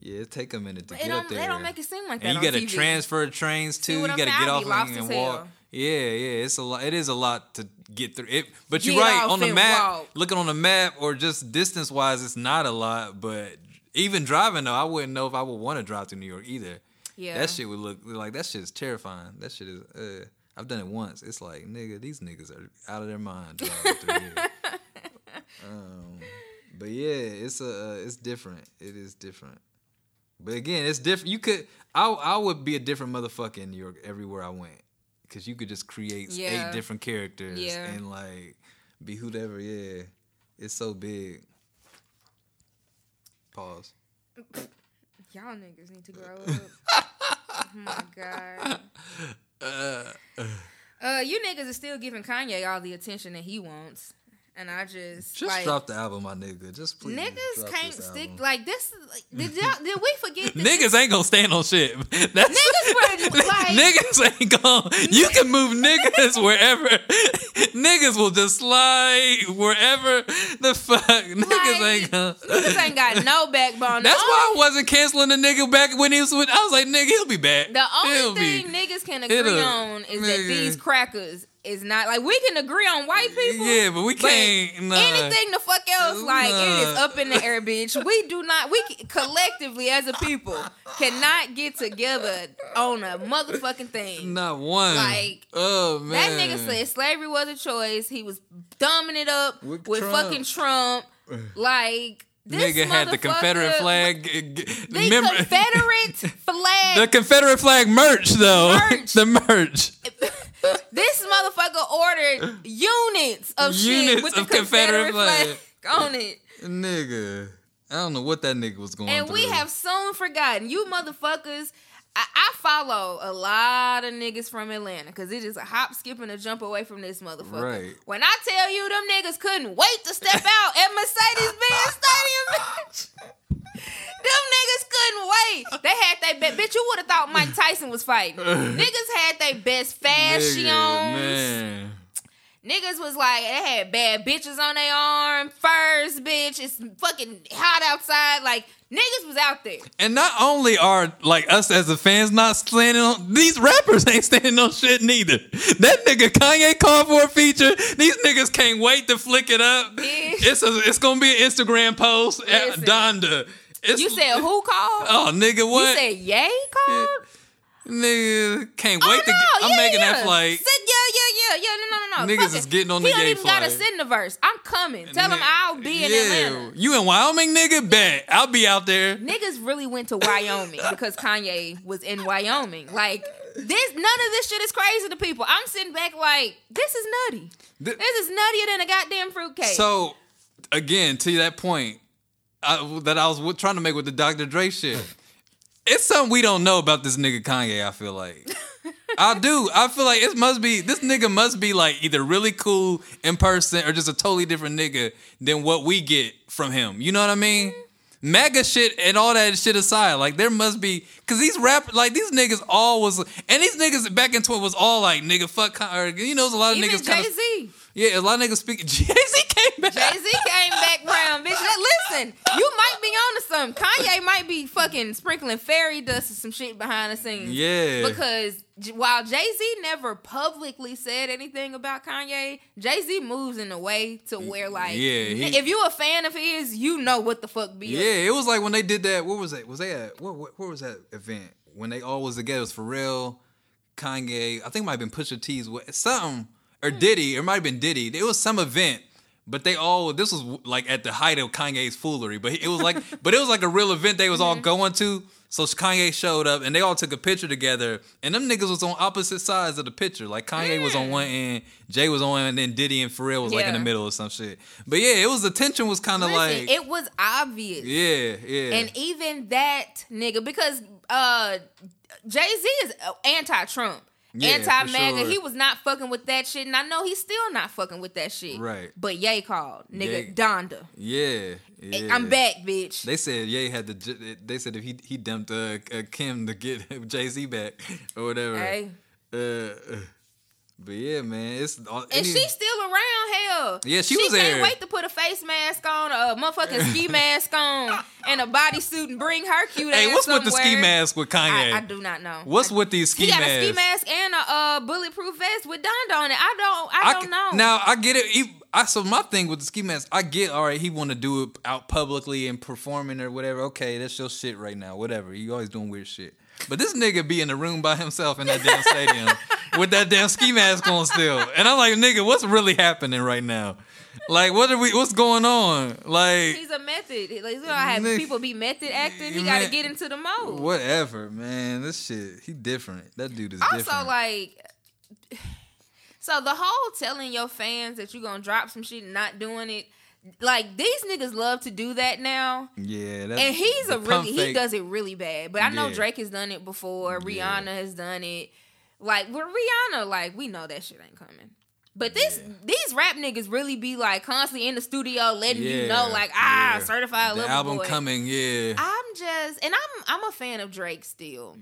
yeah, it take a minute to It get up there. they don't make it seem like that. and you on got to TV. transfer trains too. You I'm got to get off and, and walk. Yeah, yeah, it's a lot. It is a lot to get through it. But you're Get right on the map. walk. Looking on the map or just distance wise, it's not a lot. But even driving though, I wouldn't know if I would want to drive to New York either. Yeah. That shit would look like that shit is terrifying. That shit is. Uh, I've done it once. It's like nigga, these niggas are out of their mind. driving through here. um, but yeah, it's a uh, it's different. It is different. But again, it's different. You could I I would be a different motherfucker in New York everywhere I went because you could just create Yeah. eight different characters Yeah. and like be whoever. Yeah, it's so big. Pause. Y'all niggas need to grow up. oh my god. Uh, you niggas are still giving Kanye all the attention that he wants, and I just Just like drop the album, my nigga. Just please. niggas drop can't this stick album. like this. Like, did y'all, did we forget? That Niggas ain't gonna stand on shit. That's Niggas were, like- niggas ain't gonna. You can move niggas wherever. niggas will just slide wherever the fuck. Niggas Like, ain't gonna. Niggas ain't got no backbone. The That's only- why I wasn't canceling the nigga back when he was with. I was like, nigga, he'll be back. The He'll only be- thing niggas can agree on is that these crackers is not like we can agree on white people. Yeah, but we can't. Nah. Anything the fuck else, like it is up in the air, bitch. We do not. We collectively as a people cannot get together on a motherfucking thing. Not one. Like, oh man. That nigga said slavery was a choice. He was dumbing it up With with, Trump. fucking Trump. Like this nigga had the Confederate flag. The remember- Confederate flag. the Confederate flag merch though. Merch. the merch. this motherfucker ordered units of shit Units with the of Confederate Confederate, flag on it. Nigga. I don't know what that nigga was going And through. we have soon forgotten. You motherfuckers, I, I follow a lot of niggas from Atlanta because it is a hop, skip, and a jump away from this motherfucker. Right. When I tell you them niggas couldn't wait to step out at Mercedes Benz Stadium, bitch. Them niggas couldn't wait. They had they bet. Bitch, you would have thought Mike Tyson was fighting. niggas had their best fashions. Nigga. Niggas was like, they had bad bitches on their arm, First, bitch. It's fucking hot outside. Like, niggas was out there. And not only are like us as the fans not standing on these rappers ain't standing on shit neither. That nigga Kanye called for a feature. These niggas can't wait to flick it up. Bitch. It's a, it's gonna be an Instagram post at Listen. Donda. It's, You said who called? Oh nigga, what? you said Ye called? Nigga can't Oh, wait to. no, I'm yeah, making yeah. that flight. Said, yeah, yeah, yeah, yeah. No, no, no, no. Niggas Fuck is it. getting on he the don't even gotta send the verse. I'm coming. Tell him I'll be in yeah. Atlanta. You in Wyoming, nigga? Bet I'll be out there. Niggas really went to Wyoming because Kanye was in Wyoming. Like this, none of this shit is crazy to people. I'm sitting back like this is nutty. Th- This is nuttier than a goddamn fruitcake. So again, to that point I, that I was trying to make with the Dr. Dre shit, it's something we don't know about this nigga Kanye. I feel like. I do. I feel like it must be this nigga must be like either really cool in person or just a totally different nigga than what we get from him. You know what I mean? Mega shit and all that shit aside, like there must be because these rap like these niggas all was and these niggas back in twenty was all like nigga fuck or you know a lot of even niggas Jay Z. yeah a lot of niggas speak Jay Z came back Jay Z came back round, bitch. Listen, you might be on to something. Kanye might be fucking sprinkling fairy dust or some shit behind the scenes. Yeah. Because while Jay Z never publicly said anything about Kanye, Jay Z moves in a way to where, like, Yeah, he- if you a fan of his, you know what the fuck be. up. Yeah, it was like when they did that. What was that? Was they at where, where was that event when they all was together? It was Pharrell, Kanye. I think it might have been Pusha T's with- something or Hmm. Diddy. It might have been Diddy. It was some event. But they all this was like at the height of Kanye's foolery. But it was like but it was like a real event they was all going to. So Kanye showed up and they all took a picture together. And them niggas was on opposite sides of the picture. Like Kanye was on one end, Jay was on one, and then Diddy and Pharrell was like in the. Yeah. middle or some shit. But yeah, it was the tension was kind of Listen, like it was obvious. yeah, yeah. And even that nigga, because uh Jay Z is anti Trump. Yeah, Anti for MAGA, sure. he was not fucking with that shit, and I know he's still not fucking with that shit. Right. But Ye called, nigga, Ye- Donda. Yeah, yeah. I'm back, bitch. They said Ye had to. They said if he he dumped uh, uh, Kim to get Jay Z back or whatever. Hey. Uh, uh, but yeah, man, it's all, and any- she's still around, hell. Yeah, she she was can't there. wait to put a face mask on, a motherfucking ski mask on, and a bodysuit and bring her cute Hey, ass what's with the ski mask with Kanye? I, I do not know. What's I- with these ski He got a ski mask and a uh, bulletproof vest with Donda on it. I don't. I, I don't know. Now I get it. He, I so my thing with the ski mask, I get all right. He want to do it out publicly and performing or whatever. Okay, that's your shit right now. Whatever. You always doing weird shit. But this nigga be in the room by himself in that damn stadium with that damn ski mask on still, and I'm like, nigga, what's really happening right now? Like, what are we? What's going on? Like, He's a method. Like, you know, I have people be method acting. He got to get into the mode. whatever, man. This shit, he different. That dude is also, different. like, so the whole telling your fans that you're gonna drop some shit and not doing it, like these niggas love to do that now. yeah, And he's a really he does it really bad. But I know Yeah. Drake has done it before. Yeah. Rihanna has done it. Like with Rihanna, like we know that shit ain't coming. But this these rap niggas really be like constantly in the studio letting you know, like ah, yeah. certified The album boy. coming, yeah. I'm just, and I'm I'm a fan of Drake still.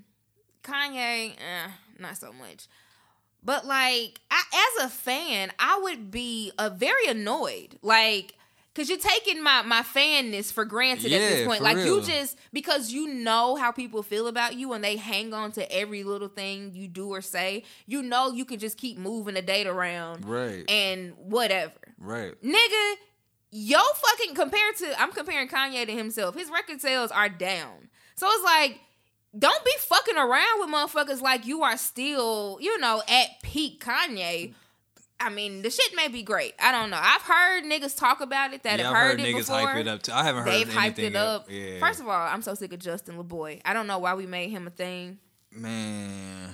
Kanye, eh, not so much. But like, I, as a fan, I would be uh, very annoyed, like, cause you're taking my my fanness for granted at this point. Like, you just because you know how people feel about you and they hang on to every little thing you do or say. You know, you can just keep moving the date around right, and whatever right. nigga, yo fucking compared to I'm comparing Kanye to himself. His record sales are down. So it's like don't be fucking around with motherfuckers like you are still, you know, at peak Kanye. I mean, the shit may be great. I don't know. I've heard niggas talk about it that Yeah, have I've heard, heard it niggas before. hype it up too. I haven't heard They've hyped it up. Yeah. First of all, I'm so sick of Justin LaBoy. I don't know why we made him a thing. man,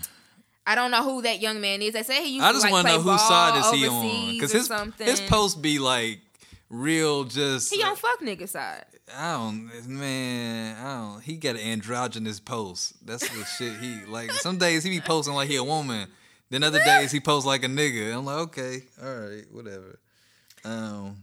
I don't know who that young man is. They say he used I to just like want to play know whose side is he on because his something. his posts be like real. Just he on fuck nigga side. I don't, man. I don't. He got an androgynous post. That's the shit he like. Some days he be posting like he a woman. Then other days he posts like a nigga. I'm like, okay, all right, whatever. Um,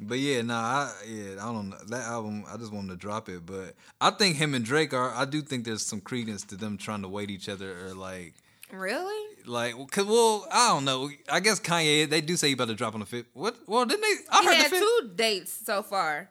but yeah, nah, I yeah, I don't know that album. I just wanted to drop it, but I think him and Drake are. I do think there's some credence to them trying to wait each other or like. Really? Like, cause well, I don't know. I guess Kanye. They do say he about to drop on the fifth. What? Well, didn't they? I He heard had the fifth. two dates so far.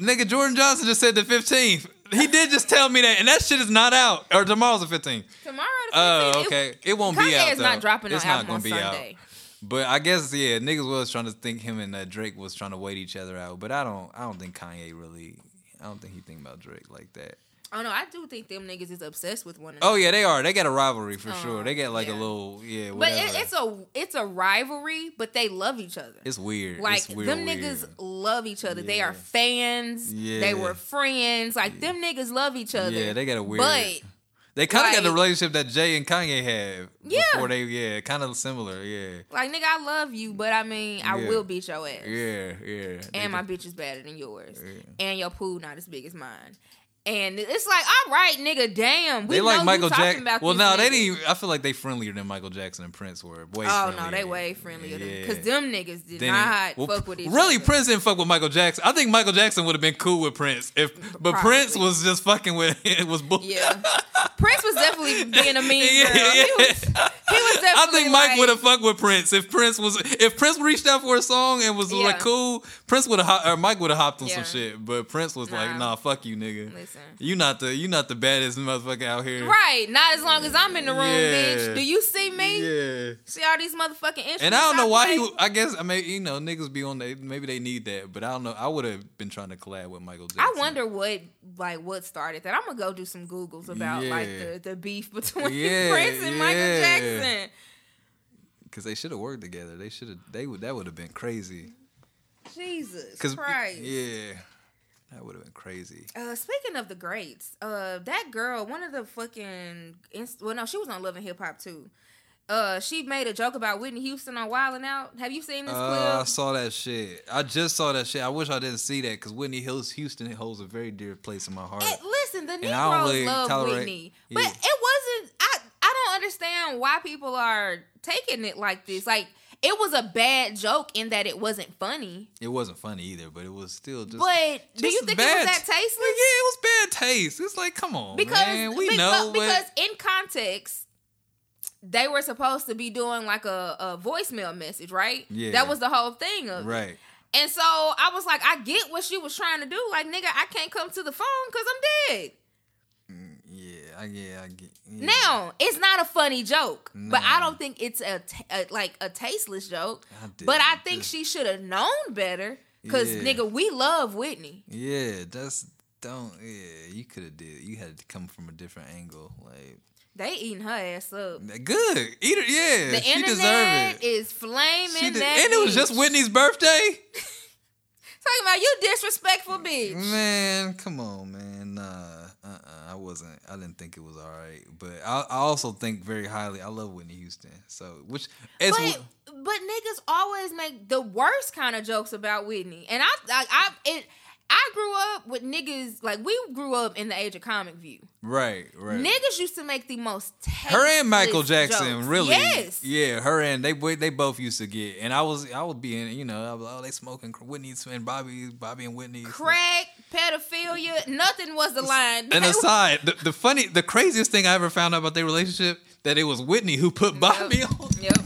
Nigga, Jordan Johnson just said the 15th. He did just tell me that, and that shit is not out. Or tomorrow's the 15th. Tomorrow the 15th. Oh, it- okay. It, won't be Kanye out. is not dropping no It's album not gonna be Sunday. out. But I guess yeah, niggas was trying to think him and uh, Drake was trying to wait each other out. But I don't. I don't think Kanye really. I don't think he think about Drake like that. Oh no, I do think them niggas is obsessed with one another. Oh yeah, they are. They got a rivalry for Oh, sure. They got like yeah. a little yeah. but it, it's a it's a rivalry, but they love each other. it's weird. Like it's weird, them weird. niggas love each other. They are fans. Yeah. They were friends. Like them niggas love each other. Yeah, they got a weird. But they kind of got the relationship that Jay and Kanye have. Yeah. before they. Yeah, kind of similar. Yeah, like nigga, I love you, but I mean, I Yeah. will beat your ass. yeah, yeah. And my bitch is better than yours. Yeah. And your pool not as big as mine. And it's like, all right, nigga, damn. We They like Michael Jackson. Well, no, they didn't. I feel like they friendlier than Michael Jackson and Prince were. Way Oh no, they way friendlier than Yeah. because them niggas did Then not well, fuck with each Really, other. Prince didn't fuck with Michael Jackson. I think Michael Jackson would have been cool with Prince if, but Probably. Prince was just fucking with it was bull. Yeah, Prince was definitely being a mean Yeah, girl. He was, he was definitely. I think Mike like, would have fucked with Prince if Prince was if Prince reached out for a song and was Yeah. like cool. Prince would have or Mike would have hopped on Yeah. some shit, but Prince was like, Nah. "Nah, fuck you, nigga. Listen. You not the you not the baddest motherfucker out here." Right, not as long as I'm in the room, Yeah. bitch. Do you see me? Yeah. See all these motherfucking instruments. And I don't know why he. I guess I mean you know niggas be on they maybe they need that, but I don't know. I would have been trying to collab with Michael Jackson. I wonder what like what started that. I'm gonna go do some googles about like the, the beef between Yeah, Prince and Michael. Jackson. because they should have worked together. They should have. They would. That would have been crazy. Jesus Cause Christ. yeah, that would have been crazy. Uh, speaking of the greats, uh, that girl, one of the fucking, inst- well, no, she was on Love and Hip Hop too. Uh, she made a joke about Whitney Houston on Wildin' Out. Have you seen this Uh, I saw that shit. I just saw that shit. I wish I didn't see that because Whitney Hills Houston holds a very dear place in my heart. Eh, listen, the Negroes really love tolerate- Whitney, but Yeah. it wasn't. I I don't understand why people are taking it like this. Like it was a bad joke in that it wasn't funny. It wasn't funny either, but it was still just. But do you think bad. it was that tasteless? Yeah, it was bad taste. It's like, come on, because man. We be- know, because but in context they were supposed to be doing like a, a voicemail message right Yeah. that was the whole thing of it. right. and so i was like i get what she was trying to do like nigga i can't come to the phone because i'm dead mm, Yeah, I yeah, I get. Yeah. now it's not a funny joke but i don't think it's a, t- a like a tasteless joke I but i think just- she should have known better because Yeah. nigga we love whitney Yeah, that's don't. Yeah, you could have did. You had to come from a different angle. Like they eating her ass up good, eat it. Yeah, the she internet it. is flaming She did, and it was just. Whitney's birthday. Talking about you disrespectful bitch. Man, come on, man. Nah, uh-uh, I wasn't. I didn't think it was all right. But I, I also think very highly. I love Whitney Houston. So, which it's But but niggas always make the worst kind of jokes about Whitney, and I I, I it. I grew up with niggas like we grew up in the age of comic view. right, right. Niggas used to make the most her and Michael Jackson, jokes. really. Yes. Yeah, her and they they both used to get. And I was I would be in. You know, I was, oh they smoking Whitney and Bobby, Bobby and Whitney. Crack, pedophilia, nothing was the line. And aside, the, the funny, the craziest thing I ever found out about their relationship that it was Whitney who put Bobby on, Yep.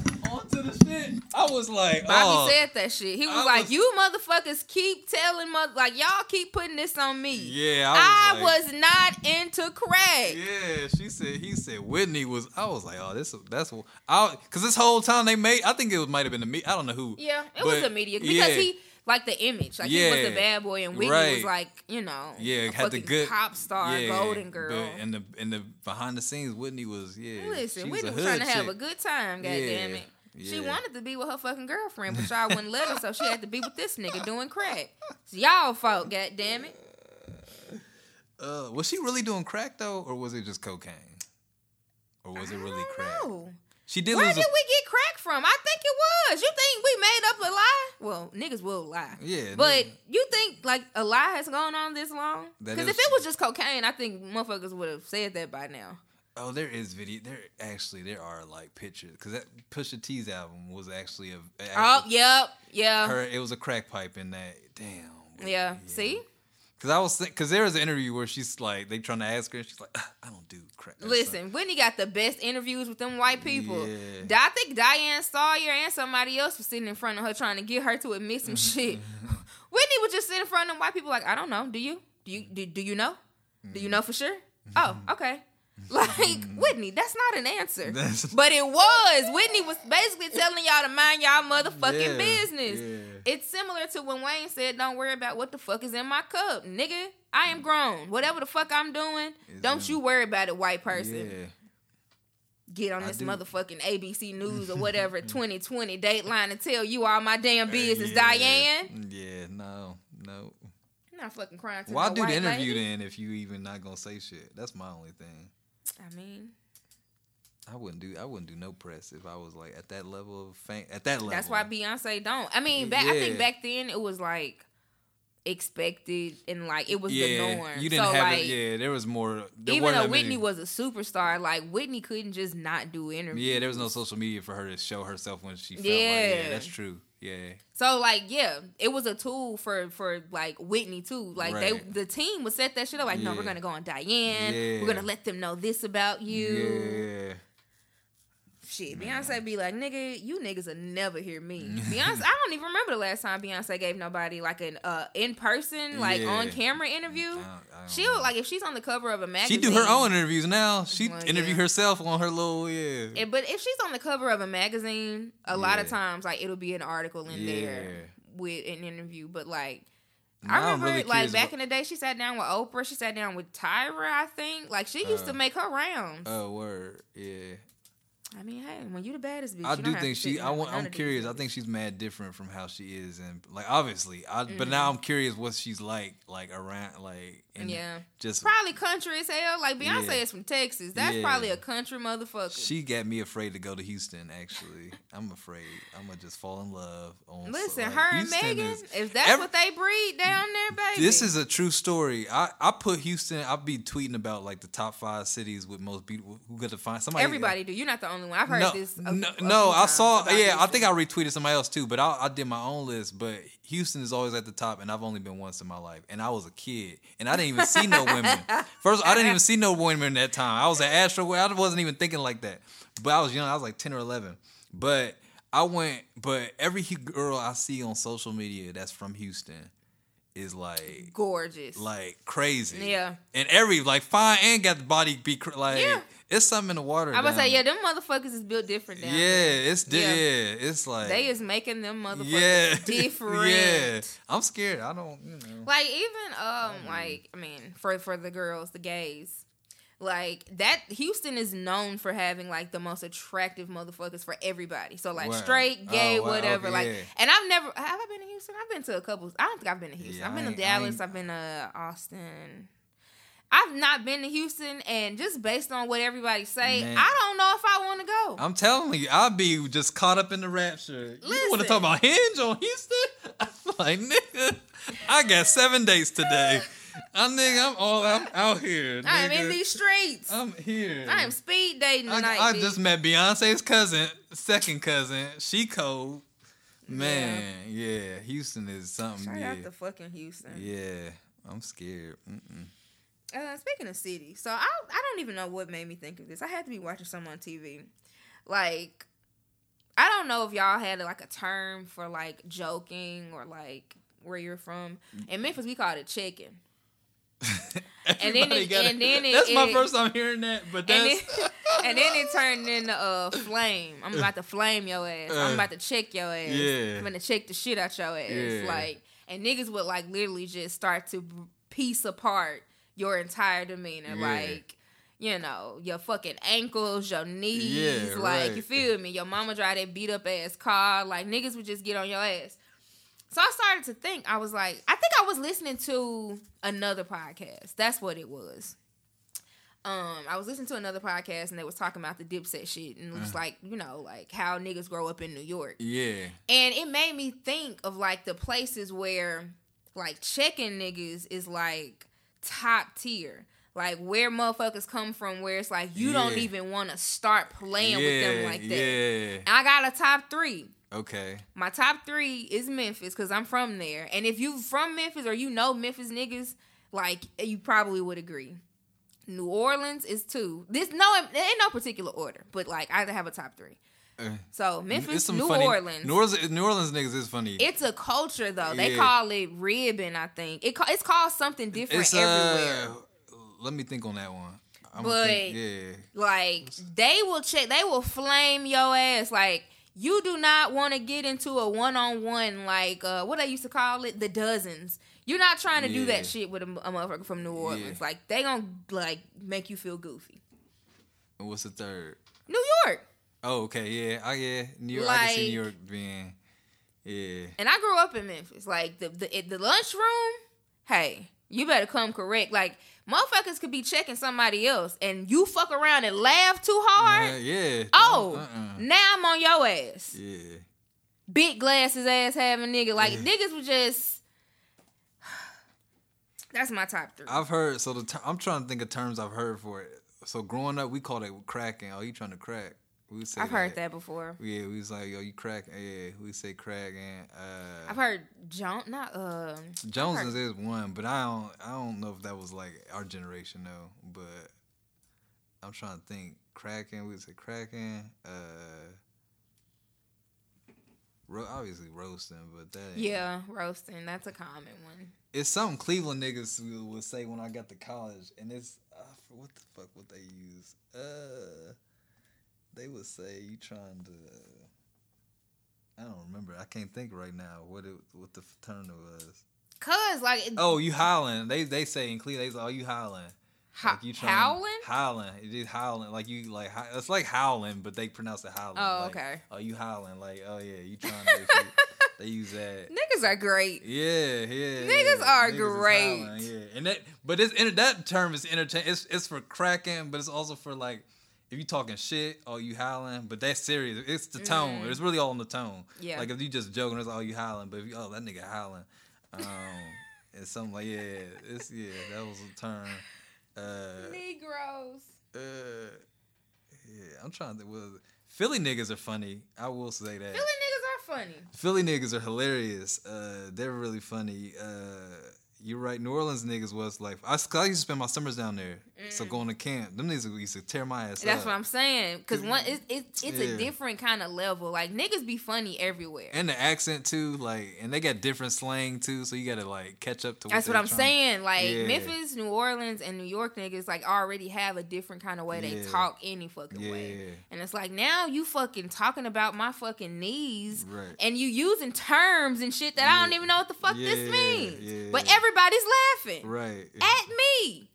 Onto the shit. I was like, Bobby oh, said that shit. He was I like, was- "You motherfuckers keep telling mother like y'all keep putting this on me." Yeah, I I was was not into crack. Yeah, she said. He said Whitney was. I was like, oh, this that's I because this whole time they made. I think it might have been the me. I don't know who. Yeah, it was the media because yeah. he like the image, like he was Yeah. the bad boy, and Whitney Right. was like, you know, Yeah, a had the good pop star, yeah, golden girl. But and the and the behind the scenes, Whitney was yeah. Listen, she Whitney a was trying to have chick. a good time. God Yeah, damn it. She wanted to be with her fucking girlfriend, but y'all wouldn't let her, so she had to be with this nigga doing crack. It's y'all fault, god damn it. Uh, was she really doing crack though, or was it just cocaine, or was it really crack? No. She did Where did a, we get crack from? I think it was. You think we made up a lie? Well, niggas will lie. Yeah, But nigga. you think like a lie has gone on this long? Because if it was just cocaine, I think motherfuckers would have said that by now. Oh, there is video. There actually there are like pictures because that Pusha T's album was actually a. Oh, yep, yeah, her it was a crack pipe in that. Damn. yeah. See, Because I was because there was an interview where she's like they trying to ask her and she's like "Ah, I don't do crack. Listen, Whitney got the best interviews with them white people. Yeah. I think Diane Sawyer and somebody else was sitting in front of her trying to get her to admit some shit. Whitney would just sit in front of them white people like, I don't know. Do you? Do you? Do, do you know? Do you know for sure? Oh, okay. Like mm. Whitney, that's not an answer. That's- but it was. Whitney was basically telling y'all to mind y'all motherfucking Yeah, business. yeah. It's similar to when Wayne said, "Don't worry about what the fuck is in my cup, nigga. I am grown. Whatever the fuck I'm doing, Is don't in- you worry about it, white person. Yeah. Get on I this do. motherfucking ABC News or whatever 2020 Dateline and tell you all my damn business. Diane. Yeah, no, no. I'm not fucking crying. To Why no do the interview lady. then if you even not gonna say shit? That's my only thing. I mean, I wouldn't do. I wouldn't do no press if I was like at that level of fame. At that level, that's why Beyonce don't. I mean, back, I think back then it was like expected and like it was yeah, the norm. you didn't so have like, it. Yeah, there was more. There even though that many- Whitney was a superstar, like Whitney couldn't just not do interviews. Yeah, there was no social media for her to show herself when she felt like. Yeah. Yeah, that's true. Yeah, So like, yeah, it was a tool for for like Whitney too. Like they, the team would set that shit up. Like, no, we're gonna go on Diane. Yeah. We're gonna let them know this about you. yeah. Shit, Beyonce be like, nigga, you niggas will never hear me. Beyonce, I don't even remember the last time Beyonce gave nobody like an uh in person, like Yeah. on camera interview. I don't- I don't She'll like if she's on the cover of a magazine. She do her own interviews now. She Well, interview yeah. herself on her little yeah. But if she's on the cover of a magazine, a lot of times like it'll be an article in there with an interview. But like I remember really like back about- in the day, she sat down with Oprah. She sat down with Tyra. I think like she used Uh, to make her rounds. Oh word, yeah. I mean, hey, when you the baddest bitch, I do think she. I want, I'm curious. I think she's mad different from how she is, and like obviously, I. But now mm-hmm. I'm curious what she's like, like around, like and Yeah. just Probably country as hell. Like Beyonce Yeah. is from Texas. That's Yeah. probably a country motherfucker. She got me afraid to go to Houston. Actually, I'm afraid I'm gonna just fall in love. On Listen, like, her and Megan, is- if that's every- what they breed down there, baby. This is a true story. I, I put Houston. I'll be tweeting about like the top five cities with most beautiful. Who got to find somebody? everybody do. You're not the only one. I've heard no, this. A, no, a no, I saw. Yeah, I think I retweeted somebody else too. But I, I did my own list. But Houston is always at the top, and I've only been once in my life, and I was a kid, and I didn't even see no women. First, I didn't even see no women that time. I was an Astro. I wasn't even thinking like that. But I was young. I was like ten or eleven. But I went. But every girl I see on social media that's from Houston is like gorgeous. like crazy. Yeah. And every like fine and got the body be cr- like Yeah. it's something in the water. I would down say, yeah, them motherfuckers is built different down Yeah, there. it's di- Yeah. yeah. it's like They is making them motherfuckers yeah, different. yeah. I'm scared. I don't, you know. Like even um like I mean for for the girls, the gays. Like that Houston is known for having like the most attractive motherfuckers for everybody. So like oh, Wow. straight, gay, Oh, wow, whatever. okay, like yeah. and I've never have I been to Houston? I've been to a couple I don't think I've been to Houston. Yeah, I've been to Dallas, I've been to Austin. I've not been to Houston and just based on what everybody say, Man. I don't know if I want to go. I'm telling you, I'll be just caught up in the rapture. You want to talk about Hinge on Houston? I'm like, nigga, I got seven days today. I nigga, I'm all I'm out here. I am in these streets. I'm here. I am speed dating I, tonight. I bitch. just met Beyonce's cousin, second cousin. She cold. Man, yeah. Houston is something. Shout yeah. out to fucking Houston. yeah. I'm scared. Mm-mm. Uh, speaking of city, so I I don't even know what made me think of this. I had to be watching some on TV. Like, I don't know if y'all had like a term for like joking or like where you're from. In Memphis, we call it chicken. And then it- got and then it- That's my first time hearing that, but And then, and then it turned into a flame. I'm about to flame your ass. I'm Uh, about to check your ass. yeah. I'm gonna check the shit out your ass. Yeah. Like, and niggas would like literally just start to piece apart your entire demeanor. Yeah. Like, you know, your fucking ankles, your knees. Yeah, like, right. you feel me? Your mama drive that beat up ass car. Like, niggas would just get on your ass. So I started to think, I was like, I think I was listening to another podcast. That's what it was. Um, I was listening to another podcast and they was talking about the dipset shit and it was like, you know, like how niggas grow up in New York. yeah. And it made me think of like the places where like checking niggas is like top tier. Like where motherfuckers come from where it's like you don't even want to start playing with them like that. Yeah. And I got a top three. Okay. My top three is Memphis because I'm from there. And if you from Memphis or you know Memphis niggas, like you probably would agree. New Orleans is two. This no, in no particular order, but like I have a top three. Uh, So Memphis, some New funny- Orleans. New Orleans. New Orleans niggas is funny. it's a culture though. They Yeah. call it ribbon. I think it it's called something different It's everywhere. uh. Let me think on that one. I'm But- think, yeah, Like they will check, they will flame your ass. Like you do not want to get into a one on one, like uh, what I used to call it, the dozens. You're not trying to do that shit with a, a motherfucker from New Orleans. Yeah. Like they gonna like make you feel goofy. And what's the third? New York, Oh, okay, yeah, I yeah, New York. I can see Like- New York being, yeah, and I grew up in Memphis. Like the the the lunchroom, hey, you better come correct. Like motherfuckers could be checking somebody else, and you fuck around and laugh too hard. Uh, yeah. Oh, Uh-uh. now I'm on your ass. yeah. big glasses ass having nigga. Like Yeah. niggas were just. That's my top three. I've heard. So the ter- I'm trying to think of terms I've heard for it. So growing up, we called it cracking. Oh, you trying to crack? We say I've heard that before. Yeah, we was like, yo, you crack. Yeah, we say crack and uh, I've heard John, not uh, Jones's is one, but I don't. I don't know if that was like our generation though. But I'm trying to think. Cracking. We would say cracking. Uh, ro- obviously roasting, but that yeah, roasting. That's a common one. it's something Cleveland niggas will- would say when I got to college, and it's uh, what the fuck would they use? Uh, they would say you trying to. I don't remember. I can't think right now what it what the term was. Cause like, Oh, you howling? They they say in Cleveland, they say, "Oh, you howling." ho- Like you trying- howling. Howling. It is howling. Like you like it's like howling, but they pronounce it howling. Oh, Like, okay. Oh, you howling? Like oh yeah, you trying to. they use that. Niggas are great. Yeah, yeah. Niggas yeah. are is great. howling, yeah, and that, but it's that term is interchange. It's it's for cracking, but it's also for like if you talking shit, or you howling, but that's serious. It's the tone. It's really all in the tone. Mm-hmm. Yeah. Like if you just joking, it's all you howling, but if you oh that nigga howling, um, it's something like yeah, it's yeah that was a term. Uh, Negroes. uh, yeah, I'm trying to. Well, Philly niggas are funny. I will say that. Philly niggas are funny. Philly niggas are hilarious. Uh, they're really funny. Uh, you're right. New Orleans niggas was like I, I used to spend my summers down there. So going to camp, them niggas used to tear my ass Mm. That's up. what I'm saying. Cause one, it's it's, it's Yeah. a different kind of level. Like niggas be funny everywhere. and the accent too, like, and they got different slang too. So you gotta like catch up to. That's what I'm trying- saying. Like Yeah. Memphis, New Orleans, and New York niggas like already have a different kind of way they Yeah. talk any fucking way. And it's like now you fucking talking about my fucking knees Right. and you using terms and shit that I don't even know what the fuck this means. But everybody's laughing Right. at me.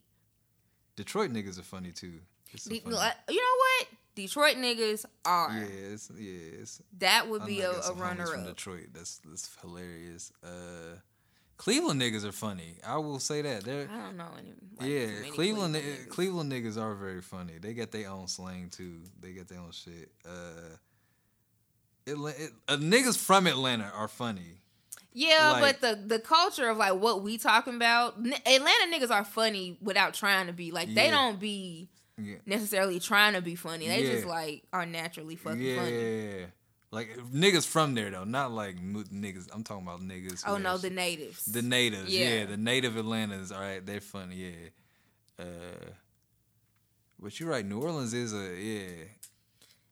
Detroit niggas are funny too. De- funny. you know what? Detroit niggas are. It's, yeah, That would be a, a runner from up. Detroit. That's that's hilarious. Uh, Cleveland niggas are funny. I will say that. They're I don't know any. like, yeah, many Cleveland niggas. Cleveland niggas are very funny. They got their own slang too. They got their own shit. Uh, Atla- it, uh, niggas from Atlanta are funny. Yeah, Like- but the the culture of like what we talking about, N- Atlanta niggas are funny without trying to be. Like they Yeah. don't be Yeah, necessarily trying to be funny. They just like are naturally fucking funny. yeah. Like niggas from there though, not like niggas. I'm talking about niggas. Oh no, the natives. the natives. Yeah. Yeah. the native Atlantas. All right, they're funny. Yeah. Uh, but you're right. New Orleans is a yeah.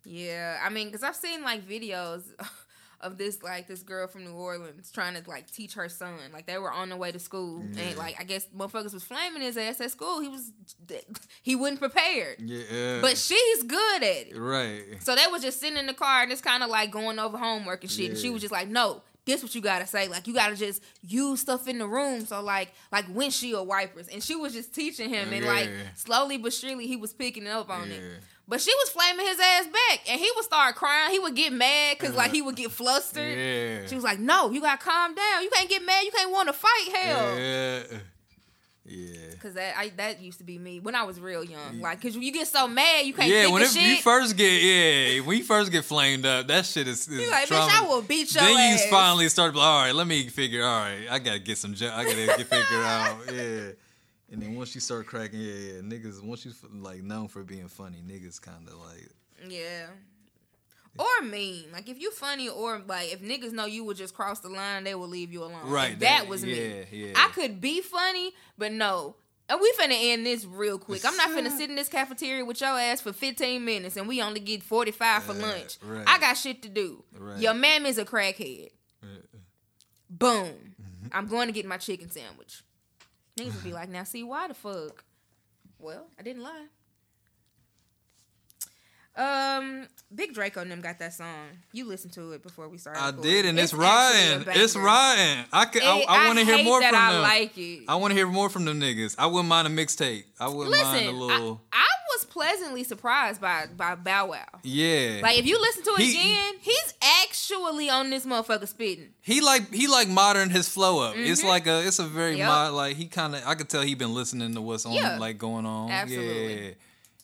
yeah, I mean, because I've seen like videos of this like this girl from New Orleans trying to like teach her son. Like they were on the way to school, Yeah. and like I guess motherfuckers was flaming his ass at school. He was he wasn't prepared, Yeah. but she's good at it. right. So they was just sitting in the car and it's kind of like going over homework and shit. And she was just like, no, this what you gotta say. Like you gotta just use stuff in the room. So like like windshield wipers. And she was just teaching him and like slowly but surely he was picking up on it. But she was flaming his ass back and he would start crying. He would get mad because like he would get flustered. Yeah. She was like, no, you gotta calm down. You can't get mad. You can't want to fight. Hell. Yeah. Yeah. Cause that I, that used to be me when I was real young. Like, cause you get so mad you can't Yeah, think when of it, shit. you first get yeah, when you first get flamed up, that shit is, is you like, bitch. I will beat your then ass. you finally start all right, let me figure. All right, I gotta get some. I gotta get figure out. Yeah. And then once you start cracking, yeah, yeah, niggas. Once you like known for being funny, niggas kind of like Yeah. Or mean. Like if you funny or like if niggas know you would just cross the line, they will leave you alone. Right, Like, that, that- was yeah, me. yeah. I could be funny, but no. And we finna end this real quick. I'm not finna sit in this cafeteria with your ass for 15 minutes and we only get 45 for Uh, lunch. right. I got shit to do. Right. Your mammy's a crackhead. uh, Boom. I'm going to get my chicken sandwich. Niggas would be like, now see why the fuck? Well, I didn't lie. Um, Big Draco and them got that song. You listened to it before we started. I recording. did, and it's, a. It's Ryan. I I, It- I want to hear more from I them. I like it. I want to hear more from them niggas. I wouldn't mind a mixtape. I wouldn't mind a Listen, little. I, I was pleasantly surprised by by Bow Wow. yeah, Like if you listen to it He- again, he's actually on this motherfucker spitting. he like he like modern his flow up. It's like a it's a very Mm-hmm. Yep. mod like he kind of I could tell he been listening to what's on Yeah. like going on. Absolutely. Yeah.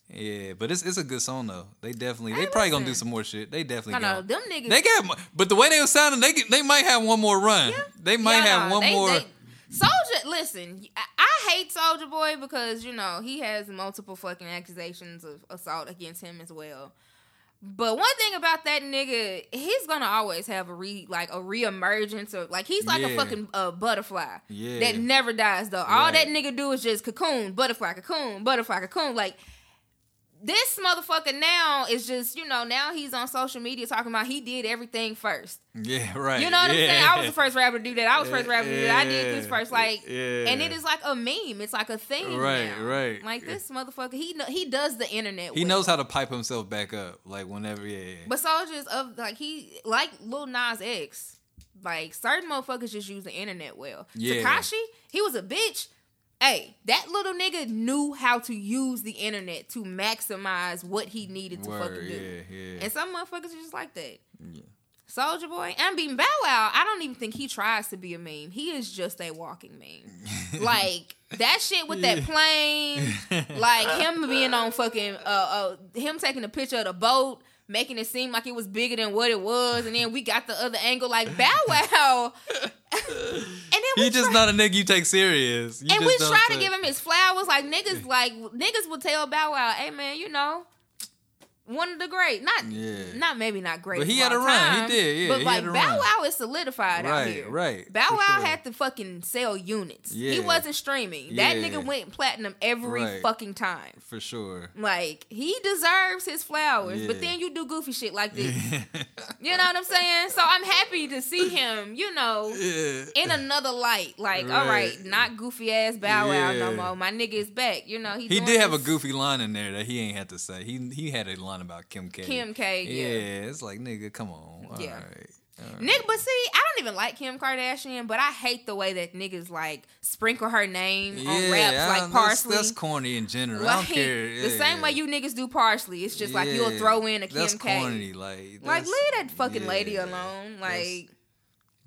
Yeah, but it's it's a good song though. They definitely they Hey, probably gonna do some more shit. They definitely No, them niggas. They got, but the way they were sounding, they get- they might have one more run. They might Yeah, have no, one they- more. they- Soulja, listen, I, I hate Soulja Boy because you know he has multiple fucking accusations of assault against him as well. But one thing about that nigga, he's gonna always have a re like a reemergence or like he's like a fucking uh, butterfly Yeah. that never dies though. All Right. that nigga do is just cocoon, butterfly, cocoon, butterfly, cocoon. Like this motherfucker now is just you know now he's on social media talking about he did everything first. yeah, right. You know what I'm saying? I was the first rapper to do that. I was the first rapper to do that. I did this first, like, Yeah. and it is like a meme. It's like a thing. Right, now. right. Like this motherfucker, he he does the internet. He well. knows how to pipe himself back up, like whenever. Yeah, yeah. But soldiers of like he like Lil Nas X, like certain motherfuckers just use the internet well. Yeah. Tekashi, he was a bitch. Hey, that little nigga knew how to use the internet to maximize what he needed to fucking do. yeah, yeah. And some motherfuckers are just like that. Soulja Boy and being Bow Wow, I don't even think he tries to be a meme. He is just a walking meme. like that shit with that plane, like him being on fucking uh, uh him taking a picture of the boat, making it seem like it was bigger than what it was, and then we got the other angle like Bow Wow. and then He just not a nigga you take serious. You and we try to give him his flowers. Like niggas, like niggas would tell Bow Wow, "Hey man, you know, one of the great, not, Yeah. not maybe not great, But he had a run. He did, yeah, But like Bow run. Wow is solidified out here. right, Bow Wow sure. had to fucking sell units. He wasn't streaming. That nigga went platinum every Right. fucking time. for sure. Like he deserves his flowers, but then you do goofy shit like this. You know what I'm saying? So I'm happy to see him. You know, yeah. in another light. Like, all right, Right. not goofy ass Bow Wow no more. My nigga is back. You know, he, He did have a goofy line in there that he ain't had to say. He he had a line about Kim K. Kim K. Yeah, Yeah. it's like nigga, come on. All Yeah. right. Nick, but see, I don't even like Kim Kardashian, but I hate the way that niggas like sprinkle her name on raps I- like parsley. That's, corny in general. I don't care. the Yeah. same way you niggas do parsley. It's just like you'll throw in a Kim That's K. corny. Like, Like leave that fucking lady alone. Like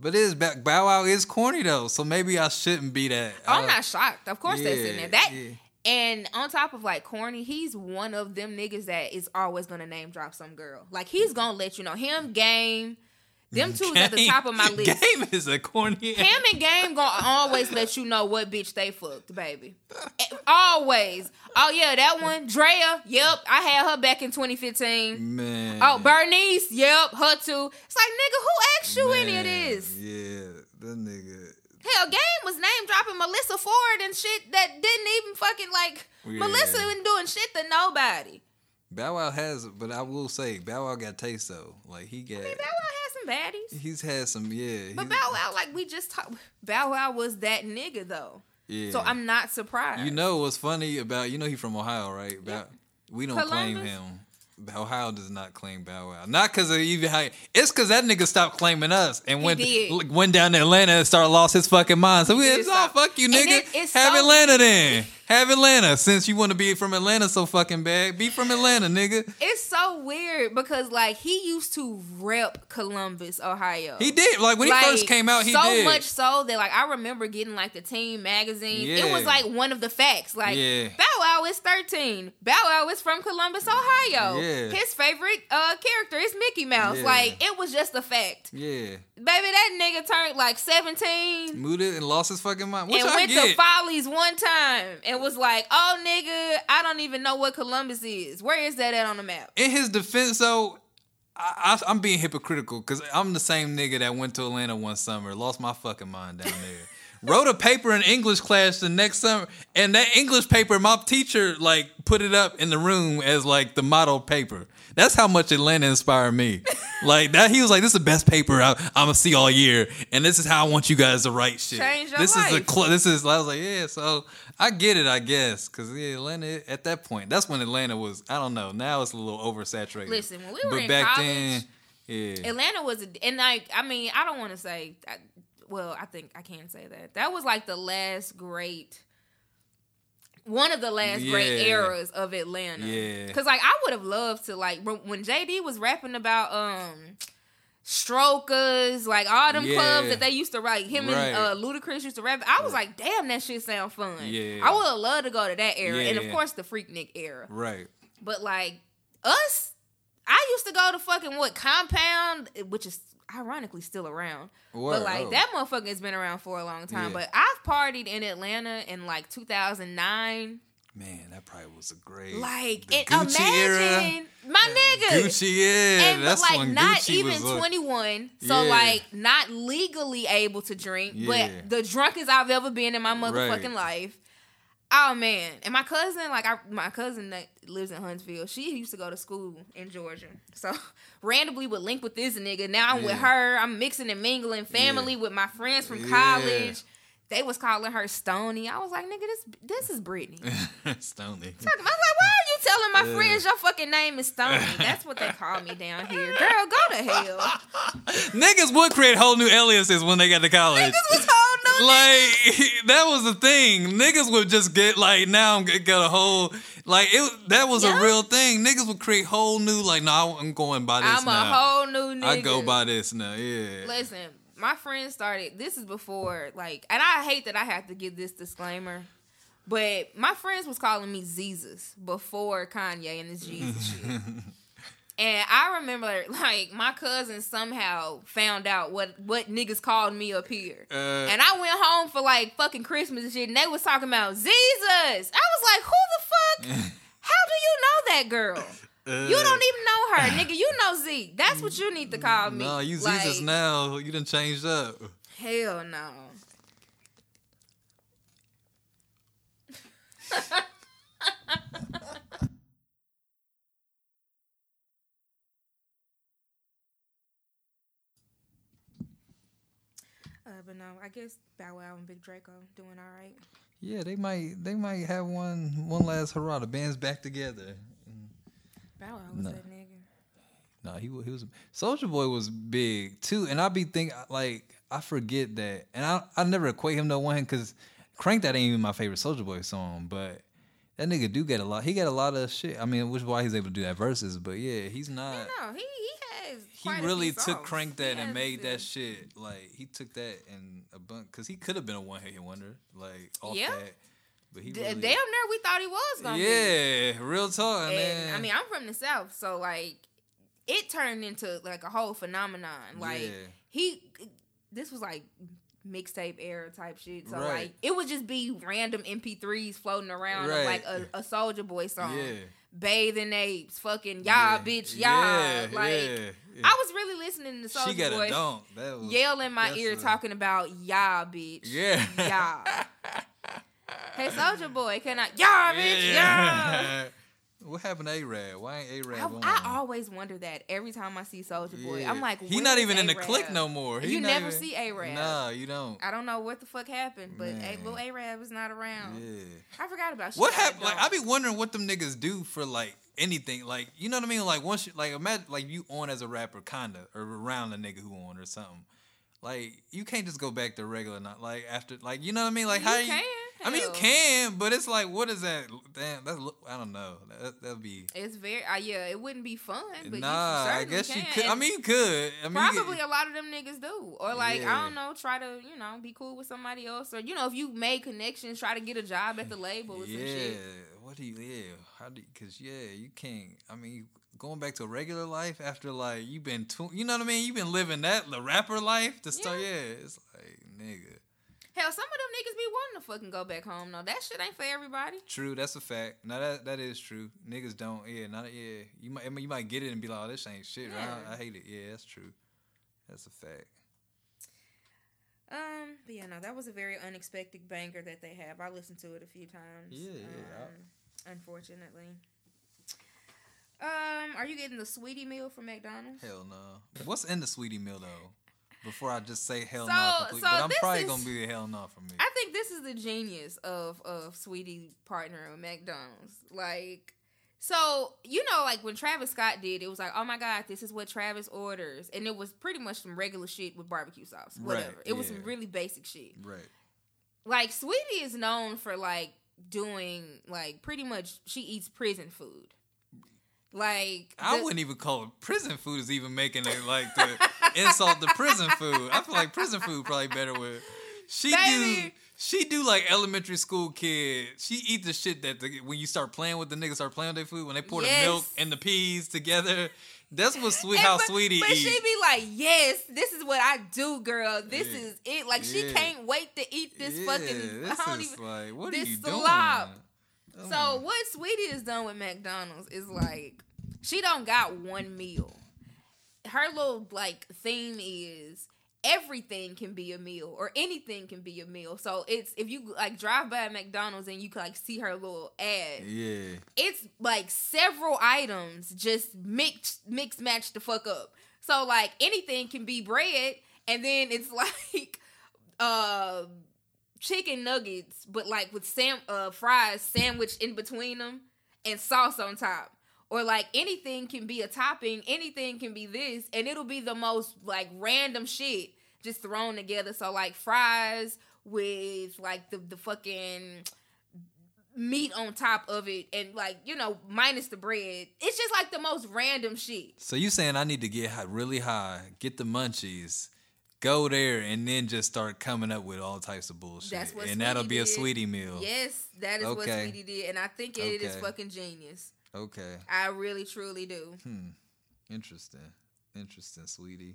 But it is Bow Wow is corny though, so maybe I shouldn't be that. Oh, I'm I- not shocked. Of course that's in there. That yeah. And on top of like corny, he's one of them niggas that is always gonna name drop some girl. Like he's gonna let you know him game. Them two is at the top of my list. Game is a corny. Him and Game gonna always let you know what bitch they fucked, baby. Always. Oh yeah, that one, Drea. Yep, I had her back in 2015. Man. Oh, Bernice. Yep, her too. It's like nigga, who asked you any of this? Yeah, that nigga. Hell, Game was name dropping Melissa Ford and shit that didn't even fucking like Yeah. Melissa wasn't doing shit to nobody. Bow Wow has, but I will say, Bow Wow got taste though. Like he got, I mean, Bow Wow has some baddies. he's had some, yeah. But Bow Wow, like we just talked, Bow Wow was that nigga though. yeah. So I'm not surprised. You know what's funny about you know he from Ohio, right? Bow, we don't claim Columbus? Ohio does not claim Bow Wow. Not because of even how it's because that nigga stopped claiming us and went did. went down to Atlanta and started lost his fucking mind. So we it's oh fuck you, nigga. it- it's Have so- Atlanta then. Have Atlanta since you want to be from Atlanta so fucking bad. Be from Atlanta, nigga. It's so weird because like he used to rep Columbus, Ohio. He did like when he first came out. He did. so did much so that like I remember getting like the Teen magazine. It was like one of the facts. Like Yeah. Bow Wow is thirteen. Bow Wow is from Columbus, Ohio. Yeah. His favorite uh character is Mickey Mouse. Yeah. Like it was just a fact. Yeah, Baby, that nigga turned like seventeen. moved it and lost his fucking mind. Which and went get. to Follies one time and was like, "Oh, nigga, I don't even know what Columbus is. Where is that at on the map?" in his defense, though, I, I, I'm being hypocritical because I'm the same nigga that went to Atlanta one summer, lost my fucking mind down there. Wrote a paper in English class the next summer, and that English paper, my teacher like put it up in the room as like the model paper. That's how much Atlanta inspired me. Like that, he was like, "This is the best paper I, I'm gonna see all year, and this is how I want you guys to write shit. Change your this is a life. cl- this is." I was like, "Yeah." So I get it, I guess, because yeah, Atlanta at that point, that's when Atlanta was. I don't know. Now it's a little oversaturated. Listen, when we were but in back college, then, yeah, Atlanta was, a, and like, I mean, I don't want to say, I- well, I think I can say that. That was like the last great, one of the last great eras of Atlanta. Yeah. Cause like I would have loved to like when JD was rapping about um. Strokers, like all them Yeah. clubs that they used to write. Him Right. and uh, Ludacris used to rap. I was like, damn, that shit sound fun. Yeah. I would have loved to go to that era, and of course the Freaknik era. right. But like us, I used to go to fucking what compound, which is ironically still around. Word, but like oh. that motherfucker has been around for a long time. Yeah. But I've partied in Atlanta in like 2009. Man, that probably was a great Like, and Gucci era. imagine my nigga. Gucci, yeah, and but that's like not Gucci even like- 21 so Yeah. like not legally able to drink Yeah. but the drunkest i've ever been in my motherfucking Right. life oh man. And my cousin like I, my cousin that lives in huntsville she used to go to school in georgia. So randomly would link with this nigga. Now i'm with her. I'm mixing and mingling family with my friends from Yeah. college they was calling her stony i was like nigga this this is brittany Stony. I was like, why are you telling my Yeah. friends your fucking name is Stony? That's what they call me down here. Girl, go to hell. Niggas would create whole new aliases when they got to college. Niggas was whole new like that was the thing. Niggas would just get like now I'm g- got a whole like it. That was Yeah. a real thing. Niggas would create whole new like no, I'm going by this I'm a whole new nigga. I go by this now. Yeah. Listen, my friends started. This is before, like, and I hate that I have to give this disclaimer, but my friends was calling me Jesus before Kanye and this Jesus shit. And I remember, like, my cousin somehow found out what what niggas called me up here. Uh, And I went home for like fucking Christmas and shit, and they was talking about Jesus. I was like, who the fuck? How do you know that girl? You don't even know her, nigga. You know Zeke. That's what you need to call me. No, you Like, Jesus now. You done changed up. Hell no. Uh, but no, I guess Bow Wow and Big Draco doing all right. Yeah, they might they might have one one last hurrah. The band's back together. Bow Wow was No. that nigga. No, he he was Soulja Boy was big too, and I be think like I forget that, and I I never equate him to one because Crank that ain't even my favorite Soulja Boy song, but that nigga do get a lot. He got a lot of shit. I mean, which is why he's able to do that verses, but yeah, he's not. No, he he has. He really took songs. Crank that has and made that shit like he took that and a bunch because he could have been a one hit wonder like off Yeah. that, but he D- really, Damn near we thought he was gonna be. yeah, real talk. And man. I mean, I'm from the south, so like, it turned into like a whole phenomenon. Like Yeah. he, this was like mixtape era type shit. So Right. like, it would just be random MP3s floating around of like a, a Soulja Boy song. yeah, Bathing apes, fucking y'all, yeah, bitch, y'all. yeah, like. I was really listening to Soldier she got Boy a dunk. That was yell in my ear a- talking about y'all, bitch. Yeah. Y'all. hey, Soulja Boy, can I? Y'all, bitch, y'all. what happened to A-Rab? Why ain't A-Rab I, on? I always wonder that every time I see Soulja Boy. Yeah. I'm like, he's not even in the click no more. He You never even- see A-Rab. Nah, you don't. I don't know what the fuck happened, but a- well, A-Rab is not around. Yeah. I forgot about What happened? Like. I be wondering what them niggas do for like anything. Like you know what I mean? Like once you like imagine like you on as a rapper kinda or around a nigga who on or something. Like you can't just go back to regular not like after like you know what I mean? Like You how you can, I mean you can, but it's like what is that? Damn, that's I don't know. That that'd be It's very, uh, yeah, it wouldn't be fun, but nah. you I guess you can. could. I mean you could. I mean you probably could- a lot of them niggas do, or like Yeah. I don't know, try to you know be cool with somebody else, or you know if you made connections, try to get a job at the label or some yeah. What do you? Yeah. How do? You, Cause yeah, you can't. I mean, going back to regular life after like you've been, tw- you know what I mean? You've been living that the rapper life to start. Yeah. Yeah. It's like nigga. Hell, some of them niggas be wanting to fucking go back home. though. that shit ain't for everybody. True. That's a fact. Now that that is true. Niggas don't. Yeah. Not. Yeah. You might. You might get it and be like, oh, this ain't shit. Yeah. I, I hate it. Yeah. That's true. That's a fact. Um, but yeah, no, that was a very unexpected banger that they have. I listened to it a few times. Yeah, yeah, Um, unfortunately. Um, are you getting the Saweetie meal from McDonald's? Hell no. What's in the Saweetie meal though? Before I just say hell So- no, completely. so but I'm probably is- gonna be a hell no for me. I think this is the genius of of Saweetie partnering with McDonald's. Like, so you know, like when Travis Scott did, it was like, oh my god, this is what Travis orders, and it was pretty much some regular shit with barbecue sauce, Right, whatever. it was yeah. some really basic shit. right. Like Saweetie is known for like doing like pretty much she eats prison food. Like I the- wouldn't even call it prison food is even making it like the insult the prison food. I feel like prison food probably better with she do she do like elementary school kid. She eat the shit that the, when you start playing with the niggas start playing with their food when they pour Yes. the milk and the peas together. That's what sweet how but- Saweetie But eat. she be like, "Yes, this is what I do, girl. This Yeah. is it." Like she can't wait to eat this yeah, fucking. this I don't is even. like what this are you slop. doing? Oh so what Saweetie has done with McDonald's is like she don't got one meal. Her little like theme is everything can be a meal or anything can be a meal. So it's if you like drive by McDonald's and you can like see her little ad, Yeah. it's like several items just mix mix match the fuck up. So like anything can be bread and then it's like uh chicken nuggets but like with sam uh fries sandwiched in between them and sauce on top. Or like anything can be a topping, anything can be this, and it'll be the most like random shit just thrown together. So like fries with like the the fucking meat on top of it and like you know minus the bread it's just like the most random shit So you saying I need to get high, really high, get the munchies, go there, and then just start coming up with all types of bullshit, That's what and that'll Saweetie be a Saweetie meal. yes that is what Saweetie did and i think it is Okay. fucking genius Okay. i really truly do Hmm. Interesting. Interesting, Saweetie.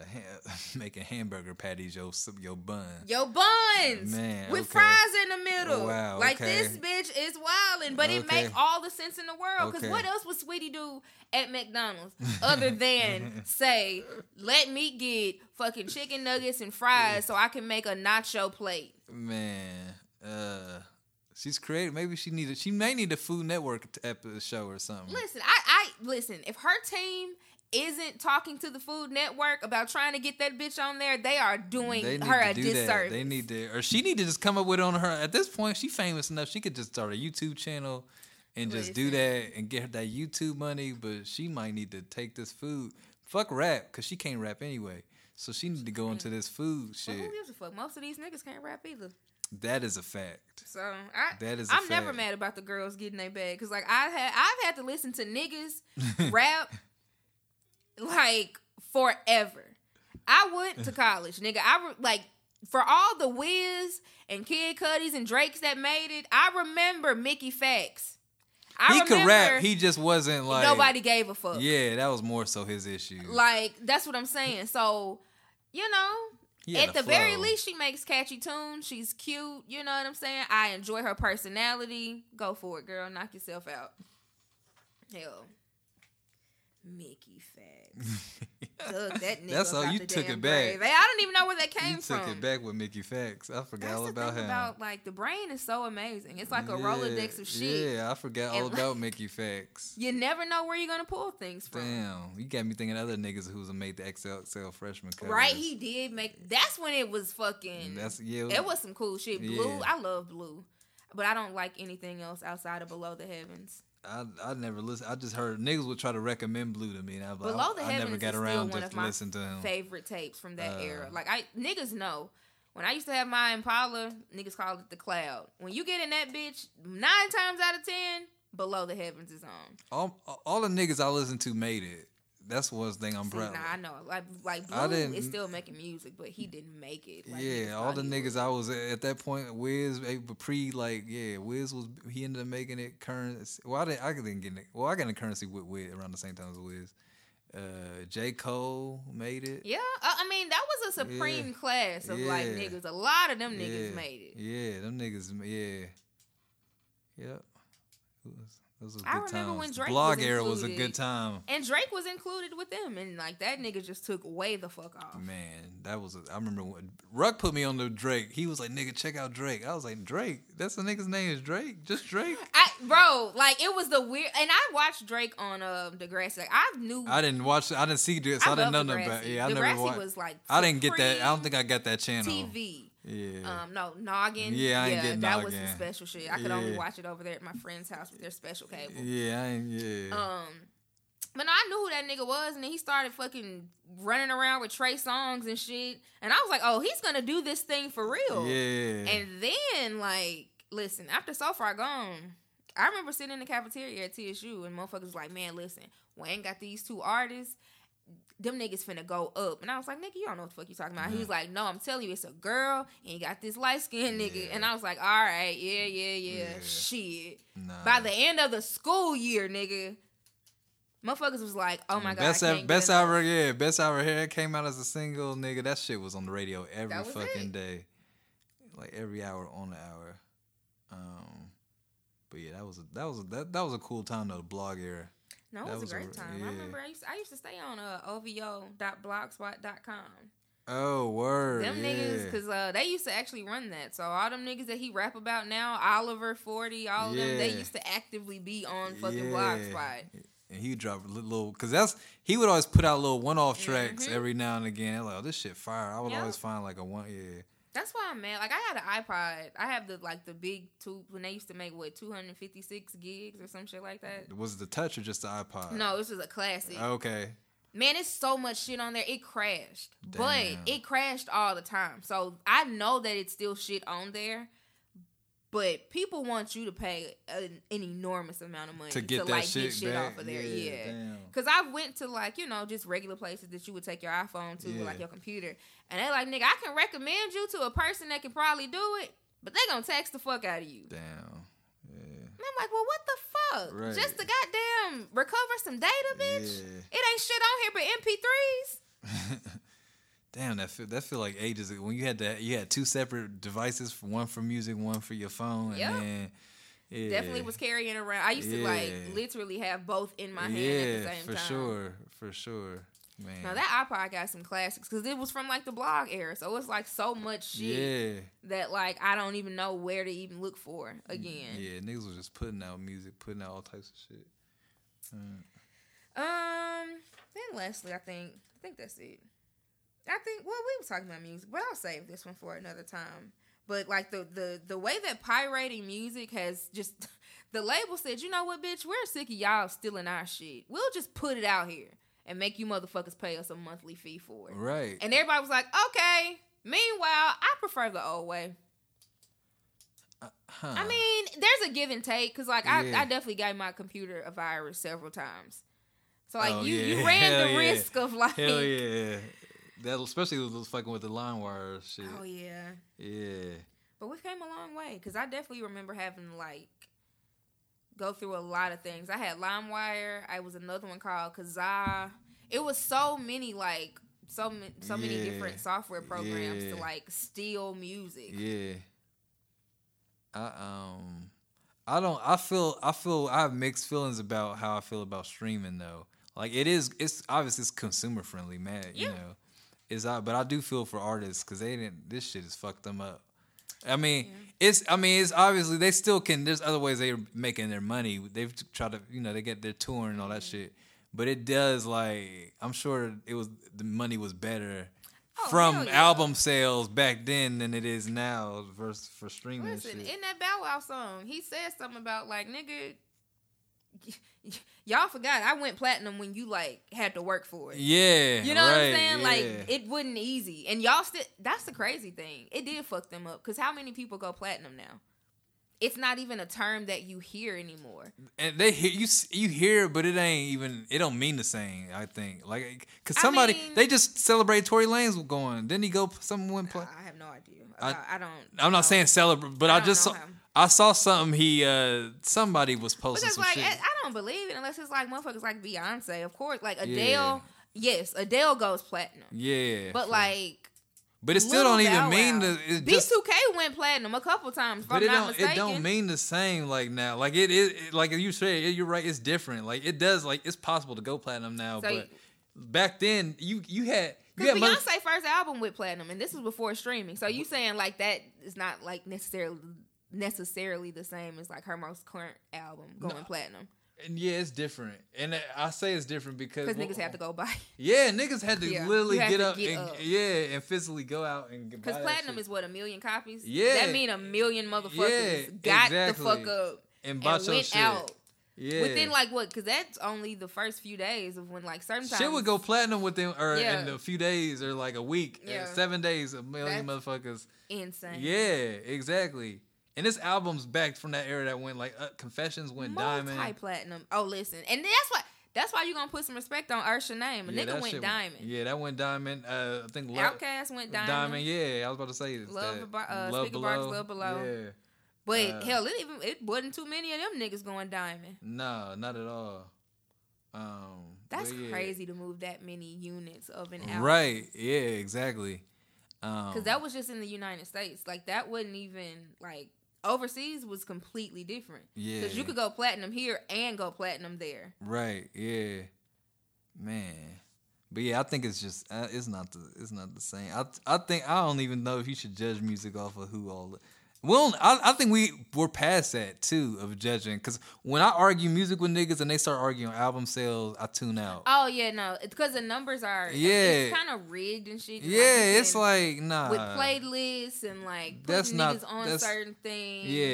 A ha- making hamburger patties your your bun. yo buns Man, with okay. fries in the middle Wow, like okay. this bitch is wilding but it Okay. make all the sense in the world because Okay. what else would Saweetie do at mcdonald's other than say let me get fucking chicken nuggets and fries so i can make a nacho plate Man, uh, she's creative. Maybe she needed. She may need a Food Network episode show or something. Listen, I, I listen. If her team isn't talking to the Food Network about trying to get that bitch on there, they are doing They her a do disservice. that. They need to, or she need to just come up with it on her. At this point, she famous enough. She could just start a YouTube channel and just do that and get that YouTube money. But she might need to take this food. Fuck rap, cause she can't rap anyway. So she need to go into this food shit. who gives a fuck? Most of these niggas can't rap either. That is a fact. So I, That is I'm never mad about the girls getting their bag because like I had I've had to listen to niggas rap like forever. I went to college, nigga. I re- like for all the Wiz and Kid Cudis and Drakes that made it. I remember Mickey Factz. I he could rap. He just wasn't like nobody gave a fuck. Yeah, that was more so his issue. Like that's what I'm saying. So, you know, Had at a the very least, she makes catchy tunes. She's cute. You know what I'm saying? I enjoy her personality. Go for it, girl. Knock yourself out. Hell, Mickey Factz. That nigga That's all- you took it back. I don't even know where that came you took it back with Mickey Factz. I forgot That's all the about him. about like the brain is so amazing. It's like a Yeah, rolodex of shit. Yeah, I forgot all And, about Mickey Factz. You never know where you're gonna pull things from. Damn, you got me thinking other niggas who's made the XXL freshman covers. Right, he did make. That's when it was fucking. That's yeah. It was some cool shit. Blu, Yeah. I love Blu, but I don't like anything else outside of Below the Heavens. I I never listened. I just heard niggas would try to recommend Blu to me, and I Below the I, I Heavens never got is around one to of my listen to him. favorite tapes from that Uh, era. Like I niggas know. When I used to have my Impala, niggas called it the cloud. When you get in that bitch, nine times out of ten, Below the Heavens is on. All all the niggas I listened to made it. That's the one thing I'm See, proud. nah, of. I know. Like like Blu is still making music, but he didn't make it. Like, yeah, all the niggas. I was at that point, Wiz, pre like yeah, Wiz was he ended up making it currency. Well, I didn't, I didn't get it. Well, I got in currency with Wiz around the same time as Wiz. Uh, J Cole made it. Yeah, I I mean that was a supreme class of like niggas. A lot of them yeah, niggas made it. Yeah, them niggas. Yeah, yep. Who was- Those I remember when. Drake Blog was era was a good time. And Drake was included with them, and like that nigga just took way the fuck off. Man, that was. A, I remember when Ruck put me on the Drake. He was like, "Nigga, check out Drake." I was like, "Drake? That's the nigga's name is Drake? Just Drake?" I, bro, like it was the weird, and I watched Drake on uh, Degrassi. Like I knew, I didn't watch. I didn't see this. I, I didn't know nothing about. Yeah, I Degrassi never watched. was like I didn't get that. I don't think I got that channel. TV. Yeah. Um, no, Noggin. Yeah, I yeah, that was the Noggin. special shit. I could only watch it over there at my friend's house with their special cable. yeah, I ain't. Yeah. Um, but no, I knew who that nigga was, and then he started fucking running around with Trey Songz and shit. And I was like, oh, he's gonna do this thing for real. yeah. And then, like, listen, after So Far Gone, I remember sitting in the cafeteria at TSU, and motherfuckers was like, man, listen, Wayne got these two artists. Them niggas finna go up. And I was like, nigga, you don't know what the fuck you talking about. He was like, no, I'm telling you, it's a girl, and you got this light skinned nigga. Yeah. And I was like, all right, yeah, yeah, yeah, Yeah. shit. Nah. By the end of the school year, nigga, motherfuckers was like, oh my God, best I ever, best hour, yeah, best hour here came out as a single, nigga. That shit was on the radio every fucking it. day, like every hour on the hour. Um, but yeah, that was a, that was a, that that was a cool time though. The blog era. No, it was, was a a- great time. yeah. I remember I used, I used to stay on uh, ovo.blogspot.com. Oh word, Them yeah. niggas, because uh, they used to actually run that. So all them niggas that he rap about now, Oliver, 40, all of them, they used to actively be on fucking Yeah. Blogspot. And he would drop a little, cause that's he would always put out little one-off tracks Mhm. every now and again. Like, oh, this shit fire. I would Yep. always find like a one, yeah. That's why I'm mad. Like I had an iPod. I have the like the big two when they used to make what 256 gigs or some shit like that. Was it the touch or just the iPod? No, this was a classic. Okay. Man, it's so much shit on there. It crashed, Damn. but it crashed all the time. So I know that it's still shit on there. But people want you to pay an, an enormous amount of money To get that like shit get shit back? off of there. Yeah, Yeah. Cause I went to like you know just regular places that you would take your iPhone to, Yeah. like your computer, and they like nigga, I can recommend you to a person that can probably do it, but they gonna text the fuck out of you. Damn. Yeah. And I'm like, well, what the fuck? Right. Just to goddamn recover some data, bitch. It ain't shit on here but MP3s. Damn, that feel that feel like ages ago. When you had that, you had two separate devices, one for music, one for your phone, and Yep. then yeah, Definitely was carrying around. I used to like literally have both in my hand yeah, at the same for time. sure, for sure, man. Now that iPod got some classics because it was from like the blog era, so it's like so much shit yeah, that like I don't even know where to even look for again. yeah, niggas was just putting out music, putting out all types of shit. Um, then Leslie, I think I think that's it. I think well we were talking about music, but I'll save this one for another time. But like the the the way that pirating music has just the label said, you know what, bitch, we're sick of y'all stealing our shit. We'll just put it out here and make you motherfuckers pay us a monthly fee for it. Right. And everybody was like, okay. Meanwhile, I prefer the old way. Uh, huh. I mean, there's a give and take because, like, I, I definitely gave my computer a virus several times. So, like, Oh, you, yeah. you ran Hell the yeah. risk of, like, hell yeah, that especially fucking with the LimeWire shit. oh, yeah. Yeah, But we came a long way because I definitely remember having, to, like, go through a lot of things. I had LimeWire. I was another one called Kazaa. It was so many, like, so, so many Yeah. different software programs to, like, steal music. yeah. I um, I don't. I feel. I feel. I have mixed feelings about how I feel about streaming though. Like it is. It's obviously it's consumer friendly, man. You Yeah. know, is I. But I do feel for artists because they didn't. This shit has fucked them up. I mean, it's. I mean, it's obviously they still can. There's other ways they're making their money. They've tried to. You know, they get their touring and all that shit. But it does like. I'm sure it was the money was better. Oh, From yeah. album sales back then than it is now versus for streaming Listen, in that Bow Wow song, he said something about like nigga. Y'all forgot I went platinum when you like had to work for it. yeah, You know what I'm saying? yeah. Like it wasn't easy, and y'all still. That's the crazy thing. It did fuck them up because how many people go platinum now? It's not even a term that you hear anymore. and they hear you. You hear, but it ain't even. It don't mean the same. I think, like, cause I somebody mean- they just celebrate Tory Lanez going. Didn't he go? Someone went play. I have no idea. I- I, I don't. I'm know. not saying celebrate, but I I, just saw. him. I saw something. He uh somebody was posting because some like shit. I, I don't believe it unless it's like motherfuckers like Beyonce. Of course, like Adele. Yeah. Yes, Adele goes platinum. yeah, But like But it still don't even mean Wow. that. B2K went platinum a couple times. But it not don't mistaken. it don't mean the same like now. Like it is like you say you're right. It's different. Like it does. Like it's possible to go platinum now, So but back then you you had you Because mother- Beyonce first album with platinum, and this was before streaming. So you saying like that is not like necessarily necessarily the same as like her most current album going platinum and yeah, it's different. And I say it's different because because niggas have to go buy. Yeah, niggas had to Yeah, literally get to up get and up. yeah, and physically go out and buy Because platinum is what a million copies. Yeah. that mean a million motherfuckers Yeah, got exactly. the fuck up and bought and went shit. out Yeah, within like what? Because that's only the first few days of when like certain times shit would go platinum within or Yeah. in a few days or like a week, Yeah. seven days, a million That's- motherfuckers. insane. Yeah, exactly. And this album's back from that era that went like uh, Confessions went diamond. multi platinum. Oh, listen, and that's why that's why you gonna put some respect on Usher's name. A Yeah, nigga went diamond. Yeah, that went diamond. Uh, I think Lo- OutKast went diamond. Diamond. Yeah, I was about to say it's Love that. Uh, Speakerboxxx, Love Below. Yeah, But Uh, hell, it even it wasn't too many of them niggas going diamond. no, not at all. Um, That's yeah. crazy to move that many units of an album. Right. Yeah. Exactly. Um, Because that was just in the United States. Like that wasn't even like overseas was completely different. Yeah. Because you could go platinum here and go platinum there. Right. Yeah. Man. But yeah, I think it's just uh, it's not the it's not the same. I I think I don't even know if you should judge music off of who all. Well, I, I think we we're past that too of judging because when I argue music with niggas and they start arguing album sales, I tune out. Oh yeah, no, because the numbers are Yeah. it's kind of rigged and shit. yeah, you it's like nah. with playlists and like putting That's not- niggas on certain things Yeah.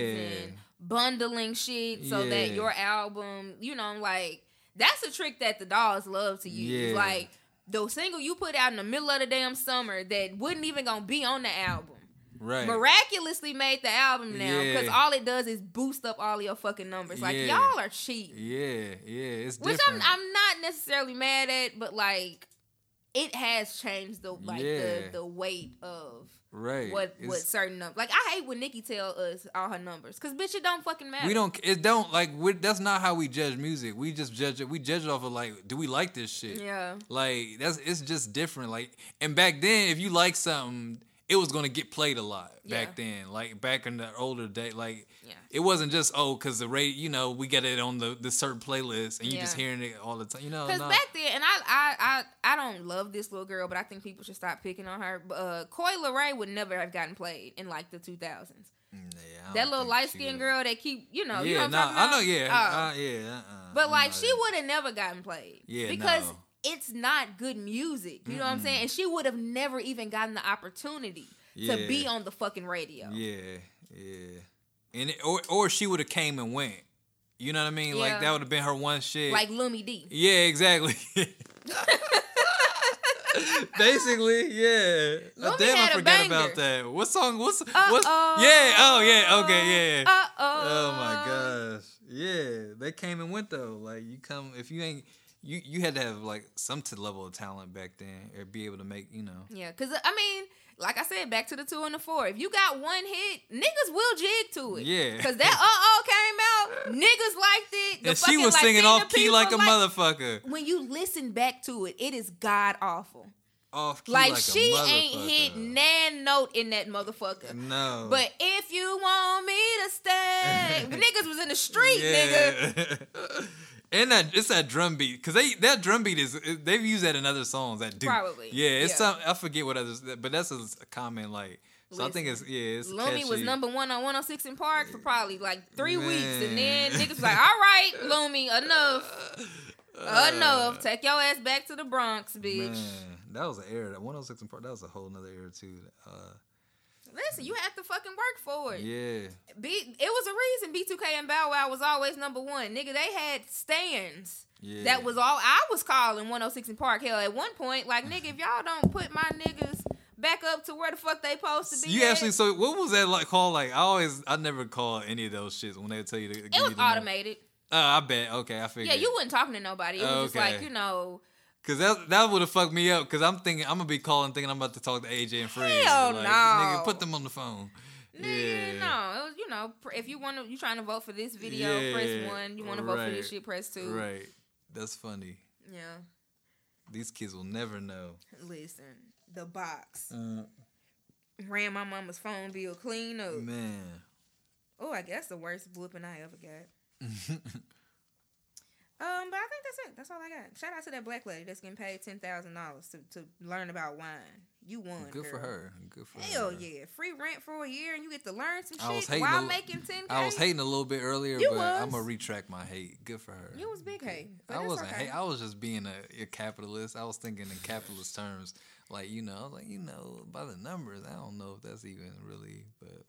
and bundling shit so that your album, you know, like that's a trick that the dolls love to use. Yeah. Like the single you put out in the middle of the damn summer that wasn't even gonna be on the album. Right. Miraculously made the album now because Yeah. all it does is boost up all your fucking numbers. Like Yeah. y'all are cheap. Yeah. Yeah. It's Which I'm. I'm not necessarily mad at, but like it has changed the like Yeah. the the weight of right. what what certain numbers. Like I hate when Nicki tell us all her numbers because bitch, it don't fucking matter. We don't. It don't like. that's not how we judge music. We just judge it. We judge it off of like, do we like this shit? Yeah. Like that's. It's just different. Like, and back then, if you like something, it was gonna get played a lot. Yeah. Back then, like back in the older day, like Yeah. it wasn't just oh, cause the rate. You know, we get it on the the certain playlist, and you just Yeah. hearing it all the time. You know, Because no. back then, and I, I, I, I don't love this little girl, but I think people should stop picking on her. But, uh, Coi Leray would never have gotten played in like the 2000s. Yeah, That little light skinned girl that keep, you know, you Yeah, know what nah, I'm talking about? I know. Yeah, Oh. uh, yeah. Uh-uh. But like she would have never gotten played. Yeah, Because no. It's not good music. You know what I'm saying? And she would have never even gotten the opportunity Yeah. to be on the fucking radio. Yeah, yeah. And it, or or she would have came and went. You know what I mean? Yeah. Like that would have been her one shit. Like Lumidee. yeah, exactly. Basically, yeah. Lumi Damn, had forget banger. about that. What song? What's what's? Uh-oh. Yeah. Oh yeah. Okay. Yeah. Uh oh. Oh my gosh. Yeah, they came and went though. Like you come if you ain't you you had to have like some t- level of talent back then or be able to make you know. Yeah, because I mean, like I said, back to the two and the four. If you got one hit, niggas will jig to it. Yeah. Because that uh oh came out, niggas liked it. The and she was singing off key like a like- motherfucker. When you listen back to it, it is god awful. Off key Like, like, she ain't hit nan note in that motherfucker. No. But if you want me to stay, niggas was in the street, nigga. nigga. and that it's that drum beat because they that drum beat is they've used that in other songs that do Probably, yeah it's yeah. some I forget what others but that's a, a comment like so I think it's yeah it's was number one on 106 & Park for probably like three weeks, and then niggas was like, "All right, Lumi, enough, enough. Take your ass back to the Bronx, bitch." Man, that was an era. That 106 & Park. That was a whole nother era too. Uh, Listen, you have to fucking work for it. yeah, B, it was a reason B2K and Bow Wow was always number one. Nigga, they had stands. yeah. That was all I was calling 106 & Park. Hell, at one point, like, nigga, if y'all don't put my niggas back up to where the fuck they supposed to be, You at, actually so what was that like called? Like I always I never call any of those shits when they tell you to. give it you was the number. automated. Oh, I bet. Okay, I figured. Yeah, you wasn't talking to nobody. It was just Okay. like, you know, Cause that that would have fucked me up. Cause I'm thinking I'm gonna be calling thinking I'm about to talk to AJ and Fred. Hell like, no. Nigga, put them on the phone. Nigga, Yeah. no, it was you know if you want to, you trying to vote for this video, Yeah, press one. You want to vote for this shit, press two. Right. That's funny. Yeah, These kids will never know. listen, the box. Uh, Ran my mama's phone bill clean up. Man. Oh, I guess the worst whooping I ever got. Um, but I think that's it. That's all I got. Shout out to that black lady that's getting paid ten thousand dollars to to learn about wine. You won. Good for her. Good for Hell her. yeah, free rent for a year and you get to learn some I shit while a- making ten. I was hating a little bit earlier, You but I'm gonna retract my hate. Good for her. You was big hate. I wasn't okay. hate. I was just being a, a capitalist. I was thinking in capitalist terms, like you know, I was like you know, by the numbers. I don't know if that's even really, but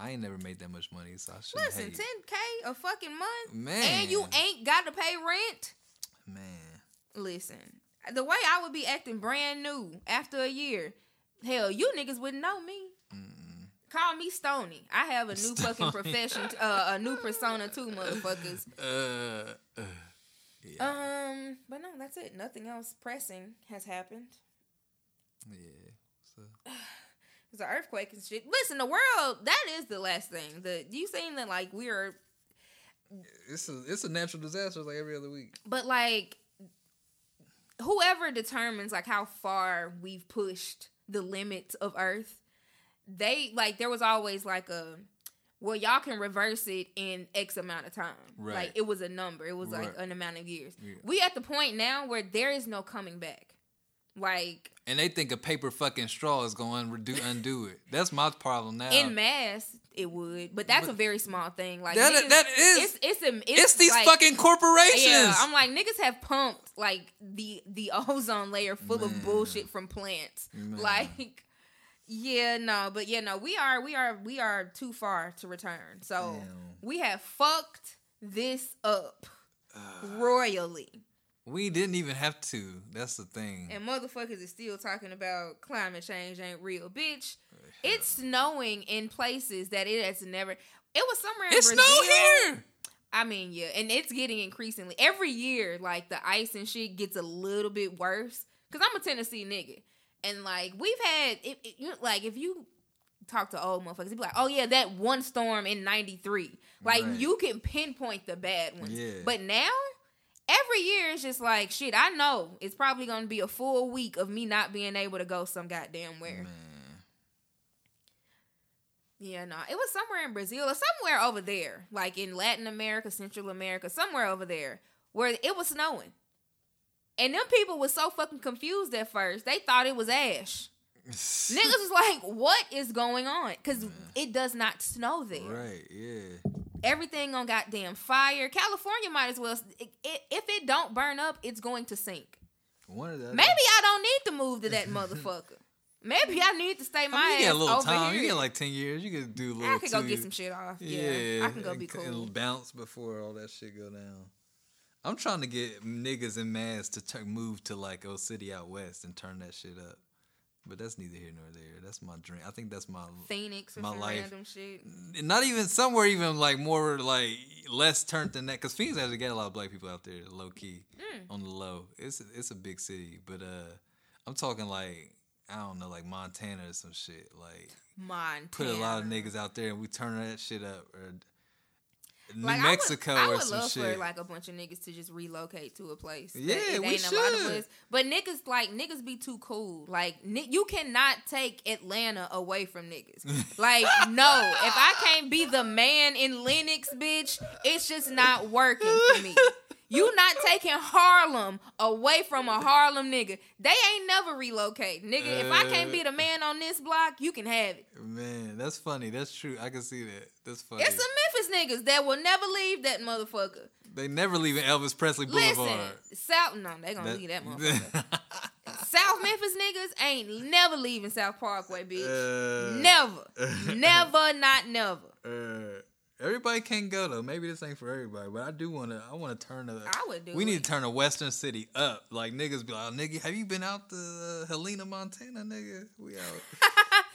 I ain't never made that much money, so I shouldn't Listen, ten k a fucking month, Man. and you ain't got to pay rent. Man, Listen, the way I would be acting brand new after a year, hell, you niggas wouldn't know me. Call me Stony. I have a new fucking Stony. profession, uh, a new persona too, motherfuckers. uh, uh, yeah, Um, but no, that's it. Nothing else pressing has happened. yeah. So, It's an earthquake and shit. Listen, the world, that is the last thing. The you saying that like we are it's a it's a natural disaster like every other week. but like whoever determines like how far we've pushed the limits of earth they like there was always like a well y'all can reverse it in x amount of time Right. like it was a number it was like Right. an amount of years Yeah. we at the point now where there is no coming back like And they think a paper fucking straw is going to undo, undo it. That's my problem now. in mass it would but that's But- a very small thing like That- niggas- that is- it's it's, it's, it's these like- fucking corporations. Yeah, I'm like niggas have pumped like the the ozone layer full Man. of bullshit from plants. Man. Like, yeah, no, but yeah, no, we are we are we are too far to return. So Damn. we have fucked this up royally, we didn't even have to. That's the thing. and motherfuckers is still talking about climate change ain't real, bitch. It's snowing in places that it has never. It was somewhere in It's Brazil. snow here. I mean, yeah, and it's getting increasingly every year. Like the ice and shit gets a little bit worse. Cause I'm a Tennessee nigga, and like we've had, it, it, you like if you talk to old motherfuckers, they be like, oh yeah, that one storm in '93. Like Right. you can pinpoint the bad ones. Yeah. But now, every year it's just like shit. I know it's probably gonna be a full week of me not being able to go some goddamn where. Man. Yeah, no, it was somewhere in Brazil or somewhere over there, like in Latin America, Central America, somewhere over there, where it was snowing. And them people was so fucking confused at first. They thought it was ash. Niggas was like, "What is going on?" Because it does not snow there. Right, yeah. Everything on goddamn fire. California might as well. It, it, if it don't burn up, it's going to sink. One of the Maybe I don't need to move to that motherfucker. Maybe I need to stay my I mean, you ass get a little over time. here. You get like 10 years. You could do a little I could go get some shit off. Yeah, Yeah. I can go be cool. bounce before all that shit go down. I'm trying to get niggas in mass to tur move to like O City out west and turn that shit up. But that's neither here nor there. That's my dream. I think that's my Phoenix or My some life. random shit. not even somewhere even like more like less turned than that because Phoenix actually got a lot of black people out there low key Mm. on the low. It's it's a big city, but uh, I'm talking like I don't know like Montana or some shit. Like Montana. put a lot of niggas out there and we turn that shit up or New Like, Mexico I would, I or would some love shit. for like a bunch of niggas to just relocate to a place. Yeah, it we ain't a lot of should. But niggas like niggas be too cool. Like you cannot take Atlanta away from niggas. Like no, if I can't be the man in Lenox, bitch, it's just not working for me. You not taking Harlem away from a Harlem nigga. They ain't never relocate, nigga. if I can't be the uh. man on this block, you can have it. Man, that's funny. That's true. I can see that. That's funny. It's some Memphis niggas that will never leave that motherfucker. they never leave in Elvis Presley Boulevard. Listen, South no, they gonna That- leave that motherfucker. South Memphis niggas ain't never leaving South Parkway, bitch. Uh, never, never, not never. Uh, everybody can't go though. Maybe this ain't for everybody, but I do want to. I want to turn the. I would do We need to turn a Western city up. Like niggas be like, nigga, have you been out to uh, Helena, Montana, nigga? We out.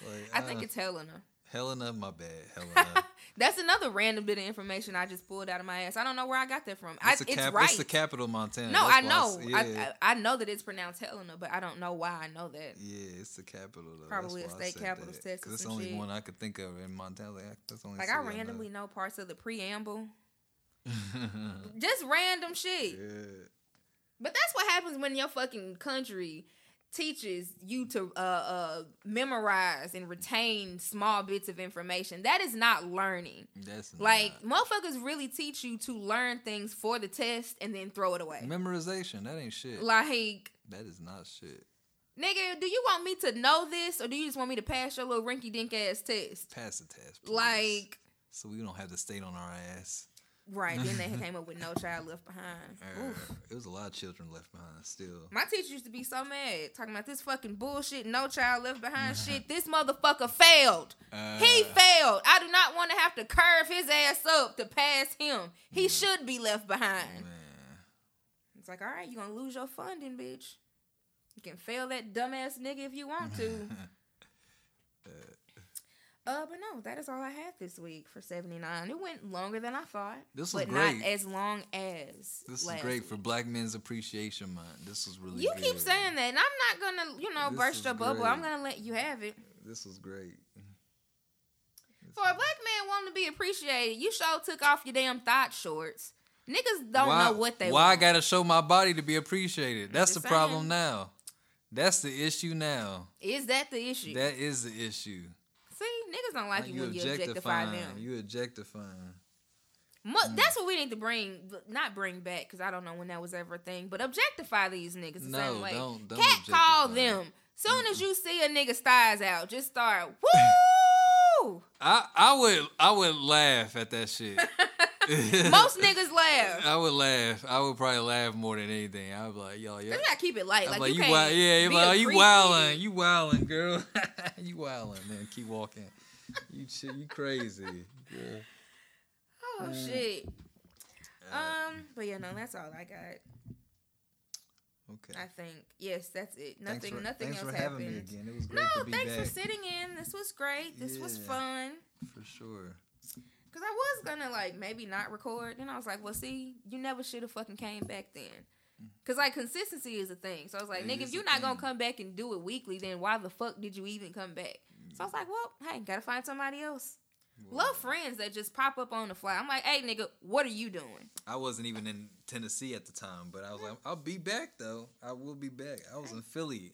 like, I think uh, it's Helena. Helena. My bad, Helena. That's another random bit of information I just pulled out of my ass. I don't know where I got that from. I, It's, it's the cap- right. It's the capital, Montana. no, That's I know. yeah, I, I I know that it's pronounced Helena, but I don't know why I know that. yeah, it's the capital. Though. Probably That's a state capital, that. Texas it's the only shit. one I could think of in Montana. Like, That's only Like city I know. randomly know parts of the preamble. Just random shit. yeah. But that's what happens when your fucking country teaches you to uh, uh, memorize and retain small bits of information. That is not learning. That's Like not- motherfuckers really teach you to learn things for the test and then throw it away. memorization. That ain't shit. Like, that is not shit. nigga, do you want me to know this or do you just want me to pass your little rinky dink ass test? Pass the test, please. Like, so we don't have to stay on our ass. Right. Then they came up with no child left behind. Uh, Oof. it was a lot of children left behind still. My teacher used to be so mad talking about this fucking bullshit, no child left behind shit. This motherfucker failed. he Uh, failed. I do not want to have to curve his ass up to pass him. He should be left behind. Man. It's like, all right, you're gonna lose your funding, bitch. You can fail that dumbass nigga if you want to. uh, Uh, but no, that is all I had this week for seventy nine. It went longer than I thought, This was but not great. as long as This is great week. for Black Men's Appreciation Month. This was really You good. keep saying that, and I'm not gonna, you know, This burst your bubble. I'm gonna let you have it. This was great. For a black man wanting to be appreciated, you sure took off your damn thought shorts. Niggas don't why, know what they Why I gotta show my body to be appreciated? That's the problem now. That's the issue now. Is that the issue? That is the issue. Niggas don't like Now you when you objectify them. You objectifying. Mu- mm. That's what we need to bring, not bring back, because I don't know when that was ever a thing. But objectify these niggas the No, same way. don't- don't Cat call them. Soon as you see a nigga's thighs out, just start woo. I I would I would laugh at that shit. Most niggas laugh. I would laugh. I would probably laugh more than anything. I would be like, yo, yeah. You gotta keep it light. Like, like, you, you, wild, yeah, you're like, oh, you appreciated. wildin', you wildin', girl, you wildin', man. Keep walking. You shit, you crazy. Yeah. Oh shit. Um, but yeah, no, that's all I got. Okay. I think yes, that's it. Nothing, for, nothing thanks else for happened. me again. It was great No, to be thanks back for sitting in. This was great. This was fun. for sure. Cause I was gonna like maybe not record. Then I was like, well, see, you never should have fucking came back then. Cause like consistency is a thing. So I was like, It nigga, if you're not gonna come back and do it weekly, then why the fuck did you even come back? So I was like, well, hey, gotta find somebody else. Love friends that just pop up on the fly. I'm like, hey, nigga, what are you doing? I wasn't even in Tennessee at the time, but I was like, I'll be back though. I will be back. I was in Philly.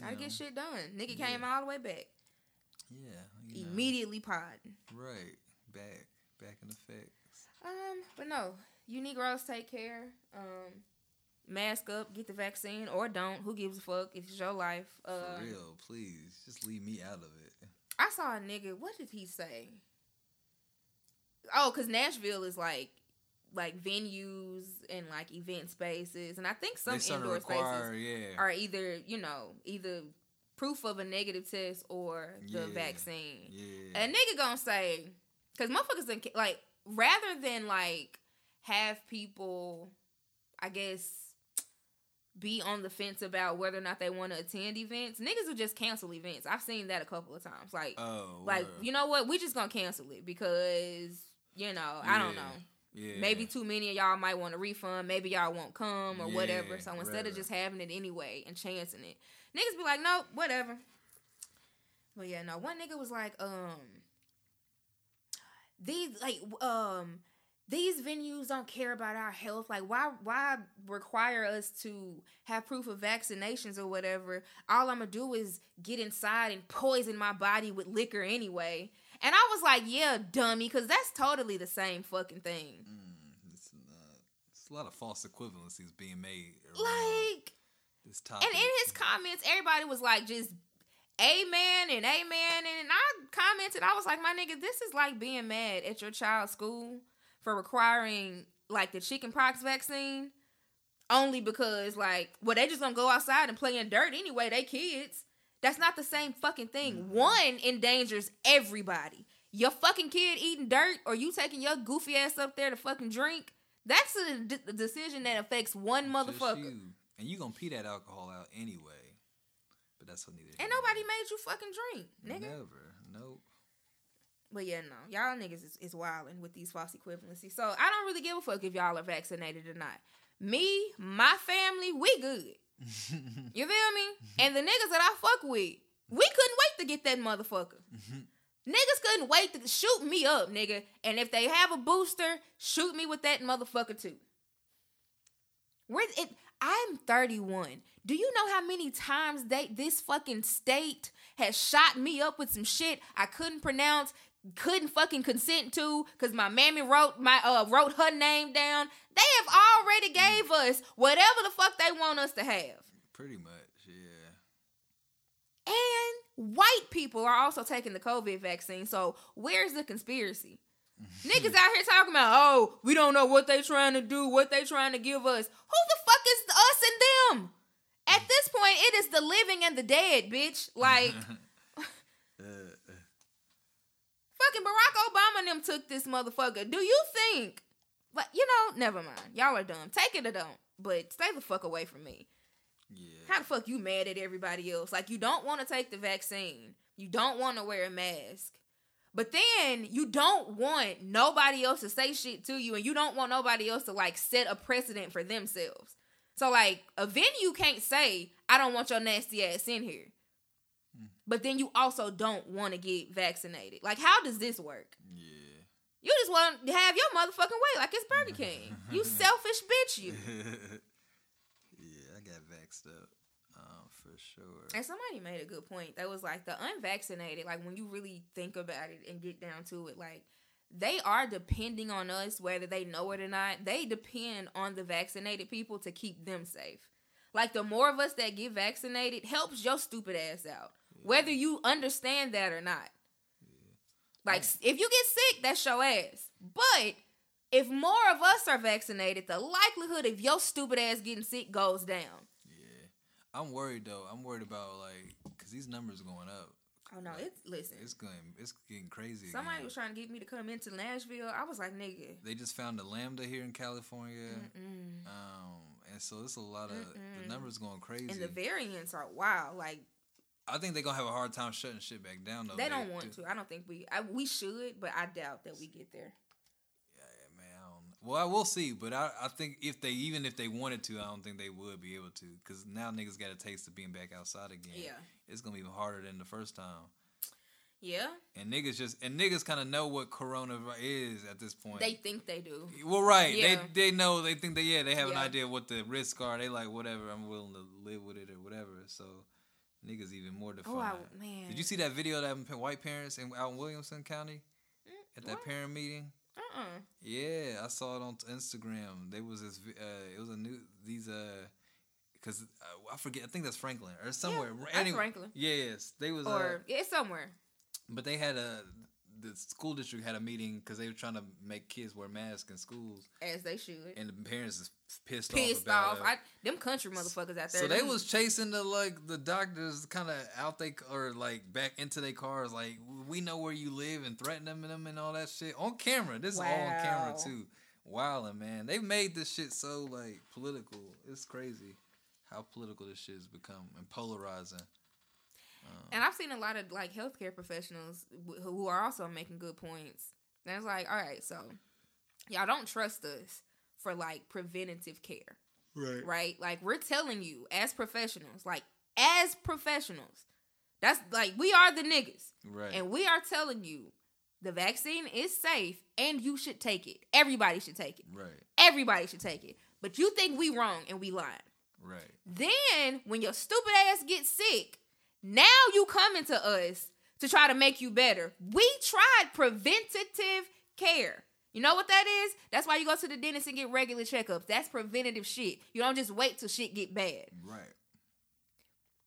Gotta know. get shit done. Nigga Yeah. came all the way back. Yeah. know. Immediately podding. Right. Back. Back in effect. Um, but no, you Negroes take care. Um, mask up, get the vaccine, or don't. Who gives a fuck? It's your life. For Uh, real, please. Just leave me out of it. I saw a nigga. What did he say? Oh, cause Nashville is like, like venues and like event spaces, and I think some they starting to indoor require, spaces yeah. are either you know either proof of a negative test or the Yeah. vaccine. Yeah. A nigga gonna say, because motherfuckers done, like, rather than like have people, I guess, be on the fence about whether or not they want to attend events, niggas will just cancel events. I've seen that a couple of times. Like, oh, like word. you know what? We just gonna cancel it because you know I don't know. Yeah. Maybe too many of y'all might want a refund. Maybe y'all won't come or whatever. So instead right. of just having it anyway and chancing it, niggas be like, nope, whatever. But yeah, no. One nigga was like, um, these like um these venues don't care about our health. Like, why why require us to have proof of vaccinations or whatever? All I'm gonna do is get inside and poison my body with liquor anyway. And I was like, yeah, dummy, because that's totally the same fucking thing. Mm, it's, not, it's a lot of false equivalencies being made. Like, this topic. and in his comments, everybody was like, just amen and amen. And I commented, I was like, my nigga, this is like being mad at your child's school for requiring like the chicken pox vaccine only because like well they just gonna go outside and play in dirt anyway they kids that's not the same fucking thing mm-hmm. one endangers everybody your fucking kid eating dirt or you taking your goofy ass up there to fucking drink that's a d- decision that affects one motherfucker you. And you gonna pee that alcohol out anyway. But that's what neither. and nobody made you fucking drink nigga Never. Nope. But yeah, no, y'all niggas is, is wilding with these false equivalencies. So I don't really give a fuck if y'all are vaccinated or not. Me, my family, we good. You feel me? And the niggas that I fuck with, we couldn't wait to get that motherfucker. Niggas couldn't wait to shoot me up, nigga. And if they have a booster, shoot me with that motherfucker too. Where it, I'm 31. Do you know how many times they this fucking state has shot me up with some shit I couldn't pronounce, couldn't fucking consent to because my mammy wrote my uh wrote her name down. They have already gave us whatever the fuck they want us to have. Pretty much, yeah. And white people are also taking the COVID vaccine. So where's the conspiracy? Niggas out here talking about, oh, we don't know what they trying to do, what they trying to give us. Who the fuck is us and them? At this point, it is the living and the dead, bitch. Like, fucking Barack Obama and them took this motherfucker. Do you think, like, you know, never mind. Y'all are dumb. Take it or don't. But stay the fuck away from me. Yeah. How the fuck you mad at everybody else? Like you don't want to take the vaccine. You don't want to wear a mask. But then you don't want nobody else to say shit to you and you don't want nobody else to like set a precedent for themselves. So like a venue can't say, I don't want your nasty ass in here. But then you also don't want to get vaccinated. Like how does this work? Yeah. You just want to have your motherfucking way like it's Burger King. You selfish bitch you. yeah, I got vaxxed up. Um, for sure. And somebody made a good point. That was like the unvaccinated, like when you really think about it and get down to it, like they are depending on us, whether they know it or not. They depend on the vaccinated people to keep them safe. Like the more of us that get vaccinated helps your stupid ass out, whether you understand that or not. Like if you get sick, that's your ass. But if more of us are vaccinated, the likelihood of your stupid ass getting sick goes down. Yeah. I'm worried though. I'm worried about like because these numbers are going up. Oh no, it's listen. It's going. It's getting crazy. Somebody again. was trying to get me to come into Nashville. I was like, nigga. They just found a lambda here in California. Um, and so it's a lot of the numbers going crazy. And the variants are wild. Like I think they're gonna have a hard time shutting shit back down though. they don't want to. I don't think we. I, we should, but I doubt that we get there. Yeah, man. I don't, well, I will see, but I, I think if they even if they wanted to, I don't think they would be able to because now niggas got a taste of being back outside again. Yeah. it's gonna be even harder than the first time. Yeah, And niggas just and niggas kind of know what corona is at this point. they think they do. well, right? Yeah. They they know they think that yeah they have Yeah. an idea of what the risks are. They like whatever I'm willing to live with it or whatever. So niggas even more defined. Oh, I, man. Did you see that video of them white parents in out in Williamson County at that what? parent meeting? Uh-uh. Yeah, I saw it on Instagram. There was this. Uh, it was a new these uh, because uh, I forget. I think that's Franklin or somewhere. that's Franklin. Yes, they was. Or uh, it's somewhere. but they had a the school district had a meeting because they were trying to make kids wear masks in schools, As they should. and the parents is pissed, Pissed off. off. I, them country motherfuckers out there. So they was chasing the like the doctors kind of out they or like back into their cars like we know where you live and threaten them and all that shit on camera. This is all on camera too. Wildin', man. They've made this shit so like political. It's crazy how political this shit has become and polarizing. Um, and I've seen a lot of like healthcare professionals wh- who are also making good points. And it's like, all right, so y'all don't trust us for like preventative care, Right. right? Like we're telling you as professionals, like as professionals, that's like we are the niggas, Right. and we are telling you the vaccine is safe and you should take it. Everybody should take it. right. Everybody should take it. But you think we wrong and we lying. Right. Then when your stupid ass gets sick, now you coming to us to try to make you better. We tried preventative care. You know what that is? That's why you go to the dentist and get regular checkups. That's preventative shit. You don't just wait till shit get bad. Right.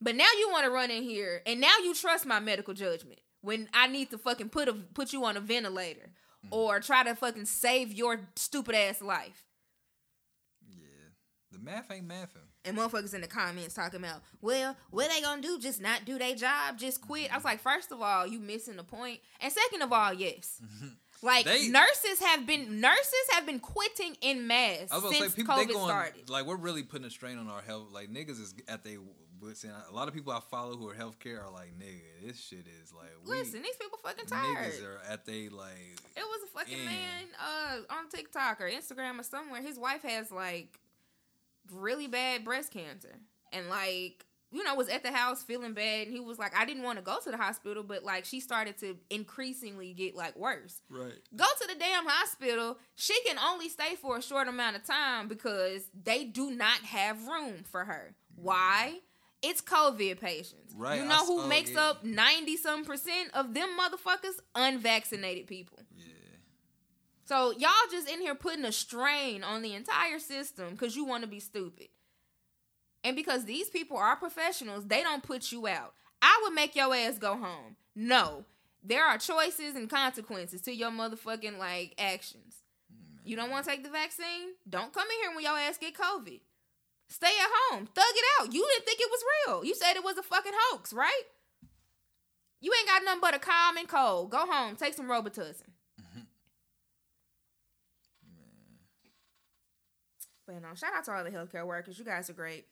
But now you want to run in here and now you trust my medical judgment when I need to fucking put a put you on a ventilator mm-hmm. or try to fucking save your stupid ass life. Yeah. The math ain't mathing. And motherfuckers in the comments talking about, well, what they gonna do? Just not do their job? Just quit? I was like, first of all, you missing the point, and second of all, yes, mm-hmm. Like They- nurses have been nurses have been quitting in mass I was gonna since say people COVID going started. like we're really putting a strain on our health. Like niggas is at they wits end. A lot of people I follow who are healthcare are like, nigga, this shit is like we Listen, these people fucking tired. niggas are at they like It was a fucking Yeah. man uh on TikTok or Instagram or somewhere. His wife has like really bad breast cancer. And like you know, was at the house feeling bad, and he was like, I didn't want to go to the hospital, but like she started to increasingly get like worse. Right. Go to the damn hospital. She can only stay for a short amount of time because they do not have room for her. Why? It's COVID patients. Right, You I know who saw- makes up 90 some percent of them motherfuckers? Unvaccinated people. Yeah. So y'all just in here putting a strain on the entire system because you want to be stupid. And because these people are professionals, they don't put you out. I would make your ass go home. No. There are choices and consequences to your motherfucking like actions. You don't want to take the vaccine? Don't come in here when your ass get COVID. Stay at home. Thug it out. You didn't think it was real. You said it was a fucking hoax, right? You ain't got nothing but a calm and cold. Go home. Take some Robitussin. Mm-hmm. But no, shout out to all the healthcare workers. You guys are great.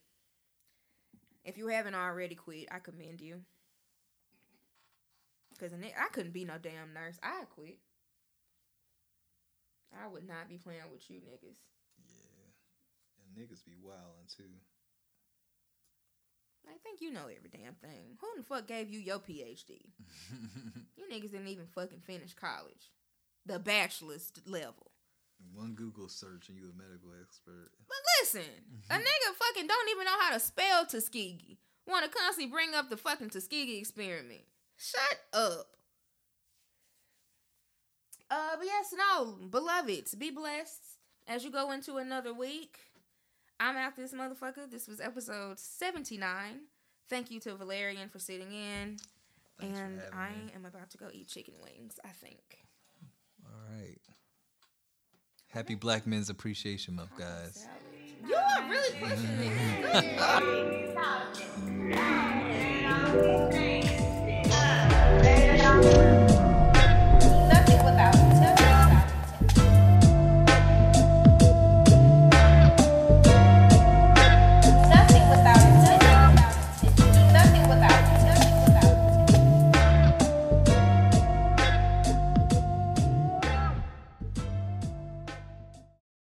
If you haven't already quit, I commend you. Cause I couldn't be no damn nurse. I quit. I would not be playing with you niggas. Yeah, and niggas be wilding too. I think you know every damn thing. Who the fuck gave you your PhD? you niggas didn't even fucking finish college. The bachelor's level. One Google search and you a medical expert. But listen, a nigga fucking don't even know how to spell Tuskegee. Want to constantly bring up the fucking Tuskegee experiment. Shut up. Uh, but yes, no, beloveds, be blessed as you go into another week. I'm out this motherfucker. This was episode 79. Thank you to Valerian for sitting in. Thanks and I me. am about to go eat chicken wings, I think. All right. Happy Black Men's Appreciation Month, guys. You are really pushing it.